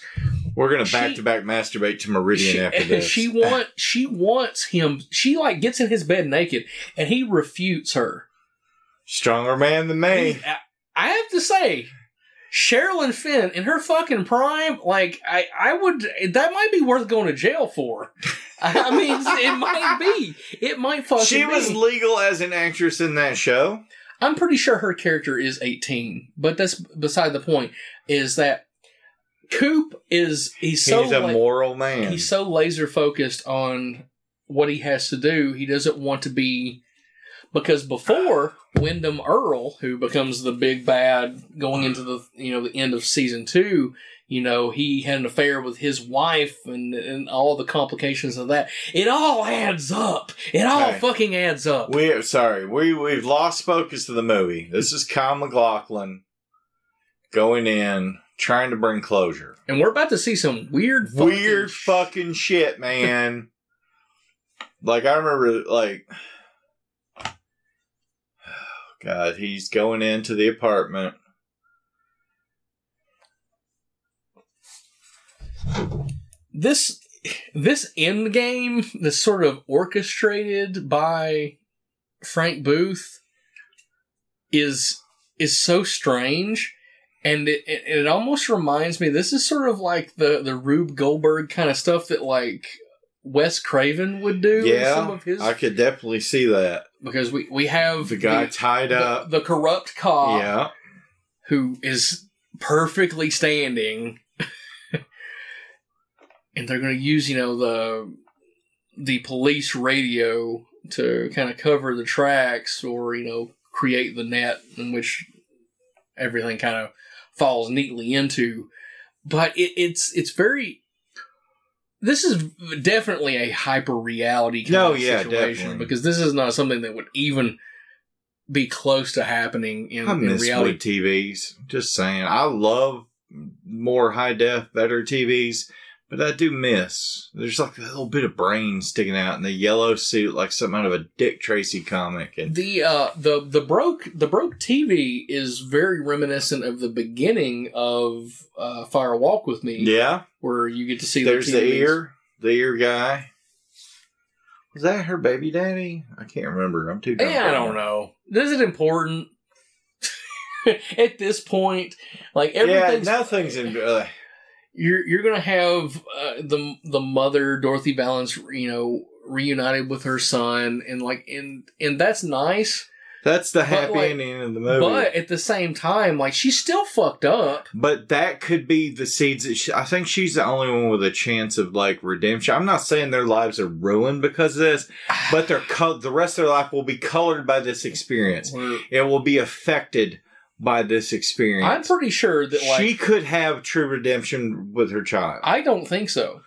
We're gonna back to back masturbate to Meridian she, after this. she want she wants him. She like gets in his bed naked, and he refutes her. Stronger man than me. I- I have to say, Sherilyn Fenn in her fucking prime, like I, I would that might be worth going to jail for. I mean, it might be. It might fucking. She was be. legal as an actress in that show. I'm pretty sure her character is 18, but that's beside the point. is that Coop is he's so He's a la- moral man. he's so laser focused on what he has to do. He doesn't want to be because before Windom Earle, who becomes the big bad going into the you know the end of season two, you know he had an affair with his wife and and all the complications of that. It all adds up. It all Okay. fucking adds up. we sorry, we we've lost focus of the movie. This is Kyle MacLachlan going in trying to bring closure. and we're about to see some weird, fucking Weird fucking shit, man. like I remember like God, he's going into the apartment. this this end game that's sort of orchestrated by Frank Booth is is so strange and it, it, it almost reminds me this is sort of like the the Rube Goldberg kind of stuff that like Wes Craven would do in some Yeah, of his I could definitely see that. because we we have The guy the, tied the, up. the corrupt cop yeah. who is perfectly standing and they're going to use you know the the police radio to kind of cover the tracks or you know create the net in which everything kind of falls neatly into but it, it's it's very this is definitely a hyper reality kind No, of yeah, situation definitely. because this is not something that would even be close to happening in, I in reality TVs. Just saying. I love more high def, better TVs, but I do miss. There's like a little bit of brain sticking out in the yellow suit, like something out of a Dick Tracy comic. And The uh the the broke the broke TV is very reminiscent of the beginning of uh, Fire Walk with Me, yeah, where you get to see there's the TVs. ear, the ear guy. Was that her baby daddy? I can't remember. I'm too. Yeah, I don't now. know. Is it important at this point? Like Yeah, nothing's in. Uh, you're you're gonna have uh, the the mother Dorothy Vallens, you know, reunited with her son, and like and and that's nice. that's the happy like, ending of the movie. But at the same time, like she's still fucked up. But that could be the seeds. That she, I think she's the only one with a chance of like redemption. I'm not saying their lives are ruined because of this, but their co- the rest of their life will be colored by this experience. It will be affected by this experience. I'm pretty sure that like she could have true redemption with her child. I don't think so.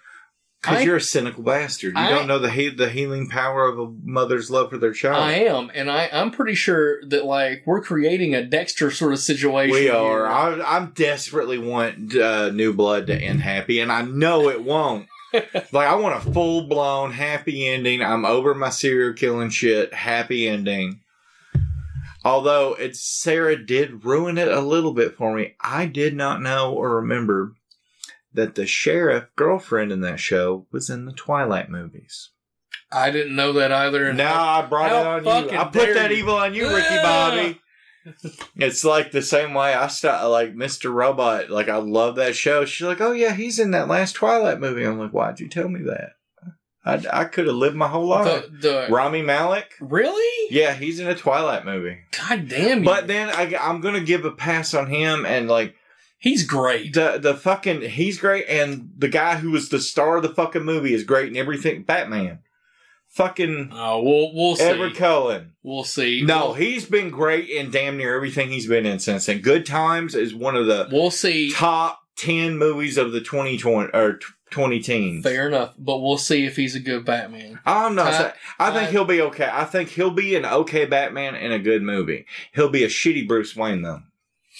Because you're a cynical bastard. You I- don't know the he- the healing power of a mother's love for their child. I am, and I I'm pretty sure that like we're creating a Dexter sort of situation. we are. I, I'm desperately want uh, New Blood to end happy, and I know it won't. like I want a full blown happy ending. I'm over my serial killing shit. Happy ending. Although it's Sarah did ruin it a little bit for me. I did not know or remember that the sheriff girlfriend in that show was in the Twilight movies. I didn't know that either. Now I brought it on you. I put that you. evil on you, Ricky Ah. Bobby. It's like the same way I start like Mr. Robot. Like I love that show. She's like, "Oh yeah, he's in that last Twilight movie." I'm like, "Why'd you tell me that? I, I could have lived my whole life." the, the Rami Malek. really? Yeah, he's in a Twilight movie. God damn you! But then I, I'm gonna give a pass on him and like he's great. the the fucking he's great and the guy who was the star of the fucking movie is great and everything. Batman, fucking Oh, we'll we'll see. Edward Cullen. we'll see. No, we'll, he's been great in damn near everything he's been in since then. Good Times is one of the we'll see. top 10 movies of the 2020 or t- 20 teens. Fair enough, but we'll see if he's a good Batman. I'm not Ti- saying, I think ti- he'll be okay. I think he'll be an okay Batman in a good movie. He'll be a shitty Bruce Wayne though.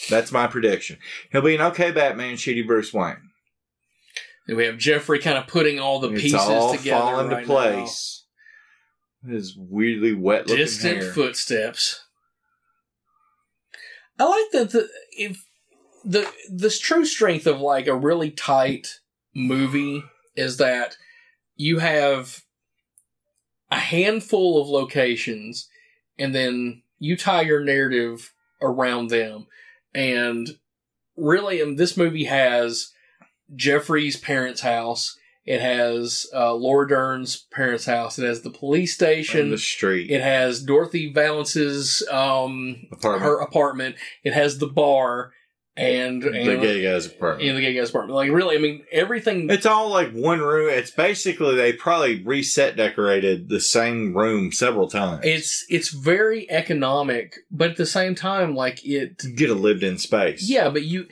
That's my prediction. He'll be an okay Batman, shitty Bruce Wayne. And we have Jeffrey kind of putting all the it's pieces all together fall into right place. His weirdly wet now. looking Distant hair. footsteps. I like that the if the this true strength of like a really tight movie is that you have a handful of locations and then you tie your narrative around them. And really um, this movie has jeffrey's parents house. It has uh, laura dern's parents house. It has the police in station. The street. It has dorothy vallens's um, apartment. her apartment. It has the bar, and, and the gay guy's apartment. in the gay guy's apartment. Like really, I mean everything. It's all like one room. It's basically they probably reset decorated the same room several times. It's it's very economic, but at the same time, like it. get a lived in space. Yeah, but you,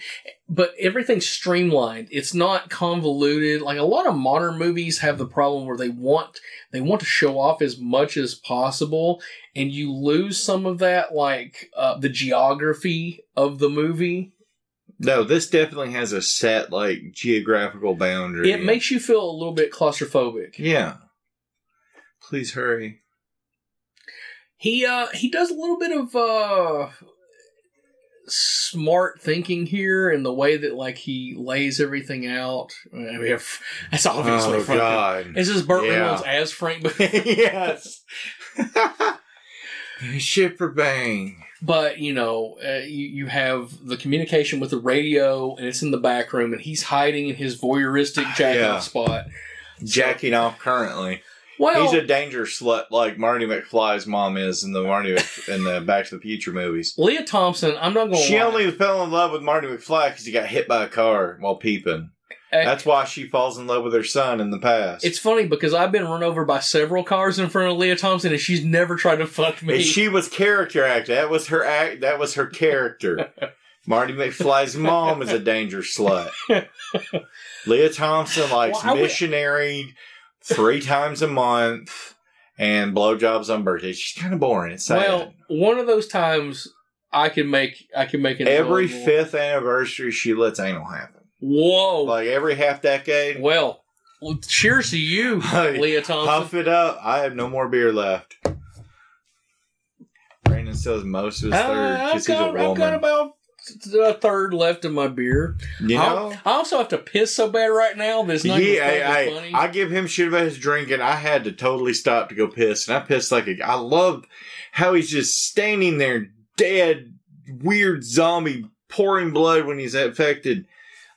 but everything's streamlined. It's not convoluted. Like a lot of modern movies have the problem where they want they want to show off as much as possible, and you lose some of that, like uh, the geography of the movie. No, this definitely has a set like geographical boundary. It makes you feel a little bit claustrophobic. Yeah. Please hurry. He uh he does a little bit of uh smart thinking here in the way that like he lays everything out. I mean, if- that's obviously oh Frank. God. This is Burt Yeah. Reynolds as Frank yes. Shipper Bang. But you know, uh, you you have the communication with the radio, and it's in the back room, and he's hiding in his voyeuristic jacking Yeah. off spot. Jacking off currently. Well, He's a danger slut like Marty McFly's mom is in the Marty in the Back to the Future movies. Lea Thompson. I'm not going. To She lie. only fell in love with Marty McFly because he got hit by a car while peeping. That's why she falls in love with her son in the past. It's funny because I've been run over by several cars in front of Lea Thompson, and she's never tried to fuck me. And she was character actor. That was her act. That was her character. Marty McFly's mom is a danger slut. Lea Thompson likes Well, I would- missionary three times a month and blowjobs on birthdays. She's kind of boring. It's sad. well, one of those times I can make I can make an every fifth anniversary, she lets anal happen. Whoa. Like every half decade. well, well, cheers to you, Lea Thompson. Puff it up. I have no more beer left. Brandon has most of his third I've, because he's a got, I've got about a third left of my beer. You know? I, I also have to piss so bad right now not yeah, I, funny. I, I give him shit about his drinking. I had to totally stop to go piss, and I pissed like a. I love how he's just standing there, dead, weird zombie, pouring blood when he's infected.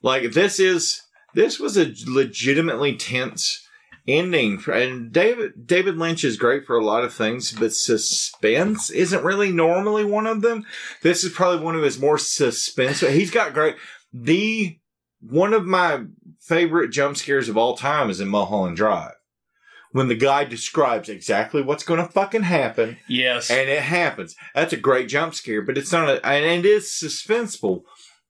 Like this is this was a legitimately tense ending, and David David Lynch is great for a lot of things, but suspense isn't really normally one of them. This is probably one of his more suspense. He's got great the one of my favorite jump scares of all time is in Mulholland Drive. When the guy describes exactly what's going to fucking happen, yes. and it happens. That's a great jump scare, but it's not a, and it is suspenseful.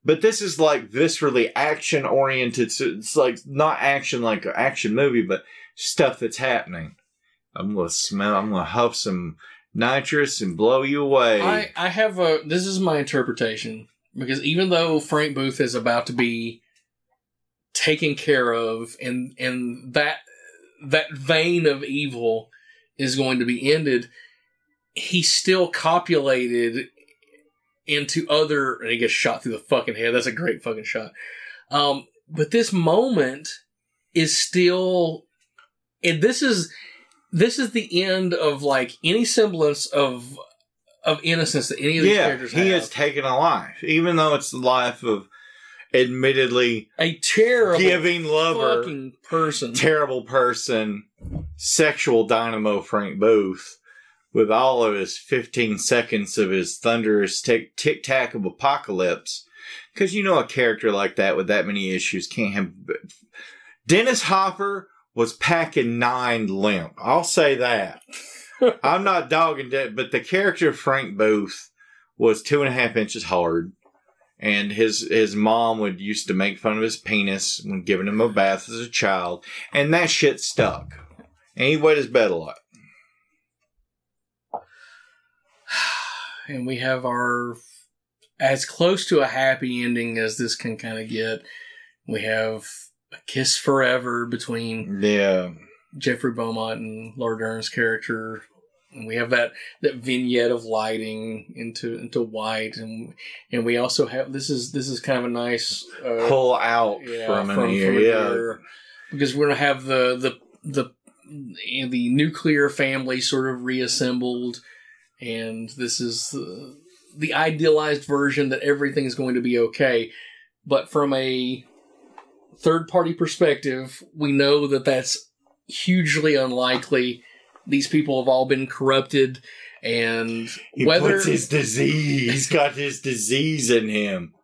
But this is like viscerally action oriented. So it's like not action like an action movie, but stuff that's happening. I'm gonna smell. I'm gonna huff some nitrous and blow you away. I, I have a this is my interpretation because even though Frank Booth is about to be taken care of and and that that vein of evil is going to be ended, he still copulated into other and he gets shot through the fucking head. That's a great fucking shot. Um, but this moment is still and this is this is the end of like any semblance of of innocence that any of these yeah, characters have. he has taken a life, even though it's the life of admittedly a terrible giving lover, fucking person. terrible person, sexual dynamo Frank Booth, with all of his 15 seconds of his thunderous tic tac of apocalypse. Because you know a character like that with that many issues can't have. Dennis Hopper was packing nine limp. I'll say that. I'm not dogging that, but the character of Frank Booth was two and a half inches hard. And his his mom would used to make fun of his penis when giving him a bath as a child, and that shit stuck. And he wet his bed a lot. And we have our as close to a happy ending as this can kind of get. We have a kiss forever between Yeah, Jeffrey Beaumont and Laura Dern's character. And we have that, that vignette of lighting into into white, and and we also have this is this is kind of a nice uh, pull out yeah, from, from, from Yeah, because we're gonna have the the the the nuclear family sort of reassembled, and this is the, the idealized version that everything's going to be okay. But from a third party perspective, we know that that's hugely unlikely. These people have all been corrupted, and he whether his disease. He's got his disease in him.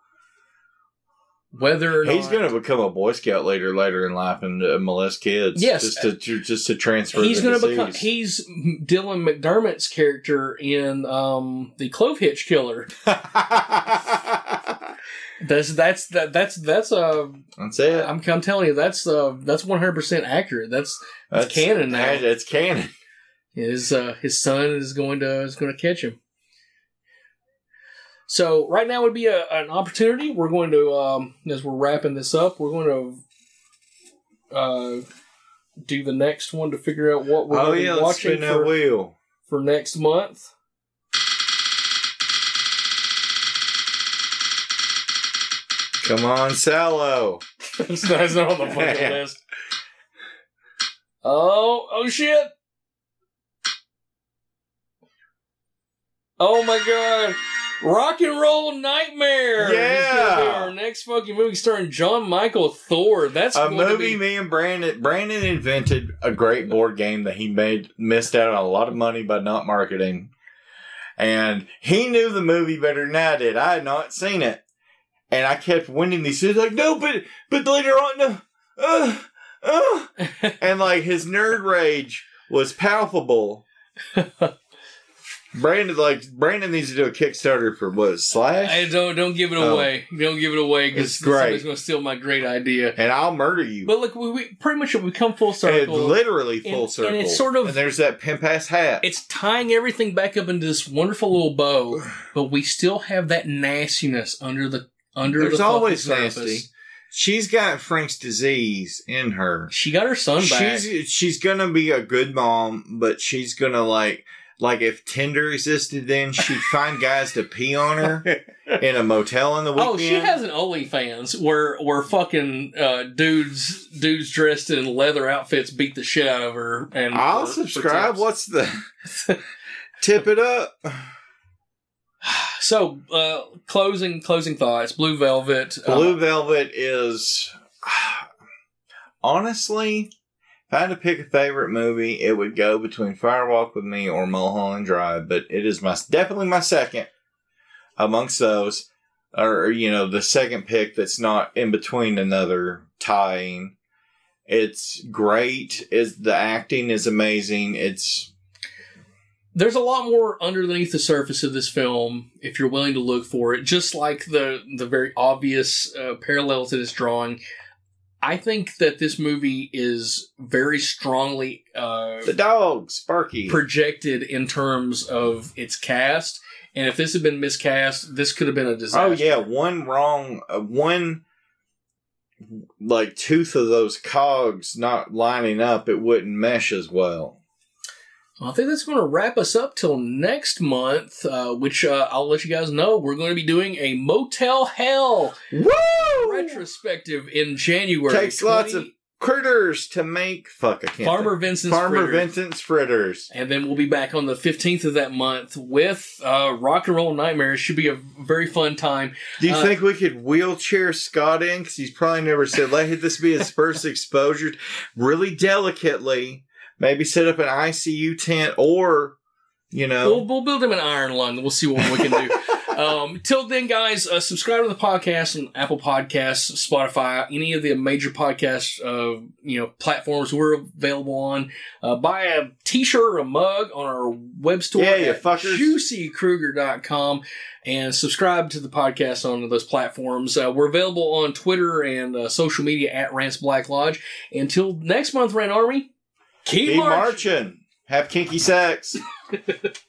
Whether He's going to become a Boy Scout later, later in life, and uh, molest kids. Yes. just to just to transfer. he's going to become he's Dylan McDermott's character in um the Clovehitch Killer. That's that's that that's that's uh That's it. I'm I'm telling you that's uh that's 100 percent accurate. That's That's canon now. that- It's canon. his uh his son is going to is going to catch him. So right now would be a, an opportunity. We're going to um as we're wrapping this up, we're going to uh do the next one to figure out what we're Oh yeah, watching for, wheel. for next month. Come on, Salò. That's not that's not on the fucking list. Oh, oh shit. Oh my god. Rock and Roll Nightmare. Yeah. Our next fucking movie starring Jon Mikl Thor. That's A movie be- me and Brandon Brandon invented a great board game that he made missed out on a lot of money by not marketing. And he knew the movie better than I did. I had not seen it. And I kept winning these. He's like, no, but but later on, no. Uh, uh. and like his nerd rage was palpable. Brandon like Brandon needs to do a Kickstarter for what Slash, Hey, don't don't give it Oh. away. Don't give it away because It's somebody's going to steal my great idea. and I'll murder you. But look, we, we pretty much we come full circle. literally full And- circle. and it's sort of- and there's that pimp ass hat. it's tying everything back up into this wonderful little bow, but we still have that nastiness under the under There's the always surface. nasty. She's got Frank's disease in her. She got her son back. She's she's gonna be a good mom, but she's gonna like like if Tinder existed, then she'd find guys to pee on her in a motel in the weekend. Oh, she has an OnlyFans where where fucking uh, dudes dudes dressed in leather outfits beat the shit out of her. And I'll for- for subscribe. tips. What's the tip it up? So, uh, closing closing thoughts. Blue Velvet. uh, Blue Velvet is honestly, if I had to pick a favorite movie, it would go between Fire Walk with Me or Mulholland Drive, but it is my definitely my second amongst those. Or you know, the second pick that's not in between another tying. It's great. Is the acting is amazing. It's there's a lot more underneath the surface of this film if you're willing to look for it. Just like the the very obvious uh, parallels that it's drawing. I think that this movie is very strongly uh, the dog, Sparky. projected in terms of its cast. And if this had been miscast, this could have been a disaster. Oh yeah, one wrong, uh, one like tooth of those cogs not lining up, it wouldn't mesh as well. Well, I think that's going to wrap us up till next month, uh, which uh, I'll let you guys know. We're going to be doing a Motel Hell Woo! retrospective in January. Takes lots of critters to make. Fuck, I can't. Farmer think. Vincent's Farmer Fritter. Vincent's fritters. And then we'll be back on the 15th of that month with uh, Rock and Roll Nightmares. Should be a very fun time. Do you Uh, think we could wheelchair Scott in? Because he's probably never said, let this be his first exposure. Really delicately, maybe set up an ICU tent or, you know. We'll, we'll build him an iron lung. We'll see what we can do. um, till then, guys, uh, subscribe to the podcast on Apple Podcasts, Spotify, any of the major podcast uh, you know platforms we're available on. Uh, buy a T-shirt or a mug on our web store Yeah, at fuckers. juicykruger.com and subscribe to the podcast on those platforms. Uh, we're available on Twitter and uh, social media at Rants Black Lodge. Until next month, Rant Army, keep, Keep marching. marching. Have kinky sex.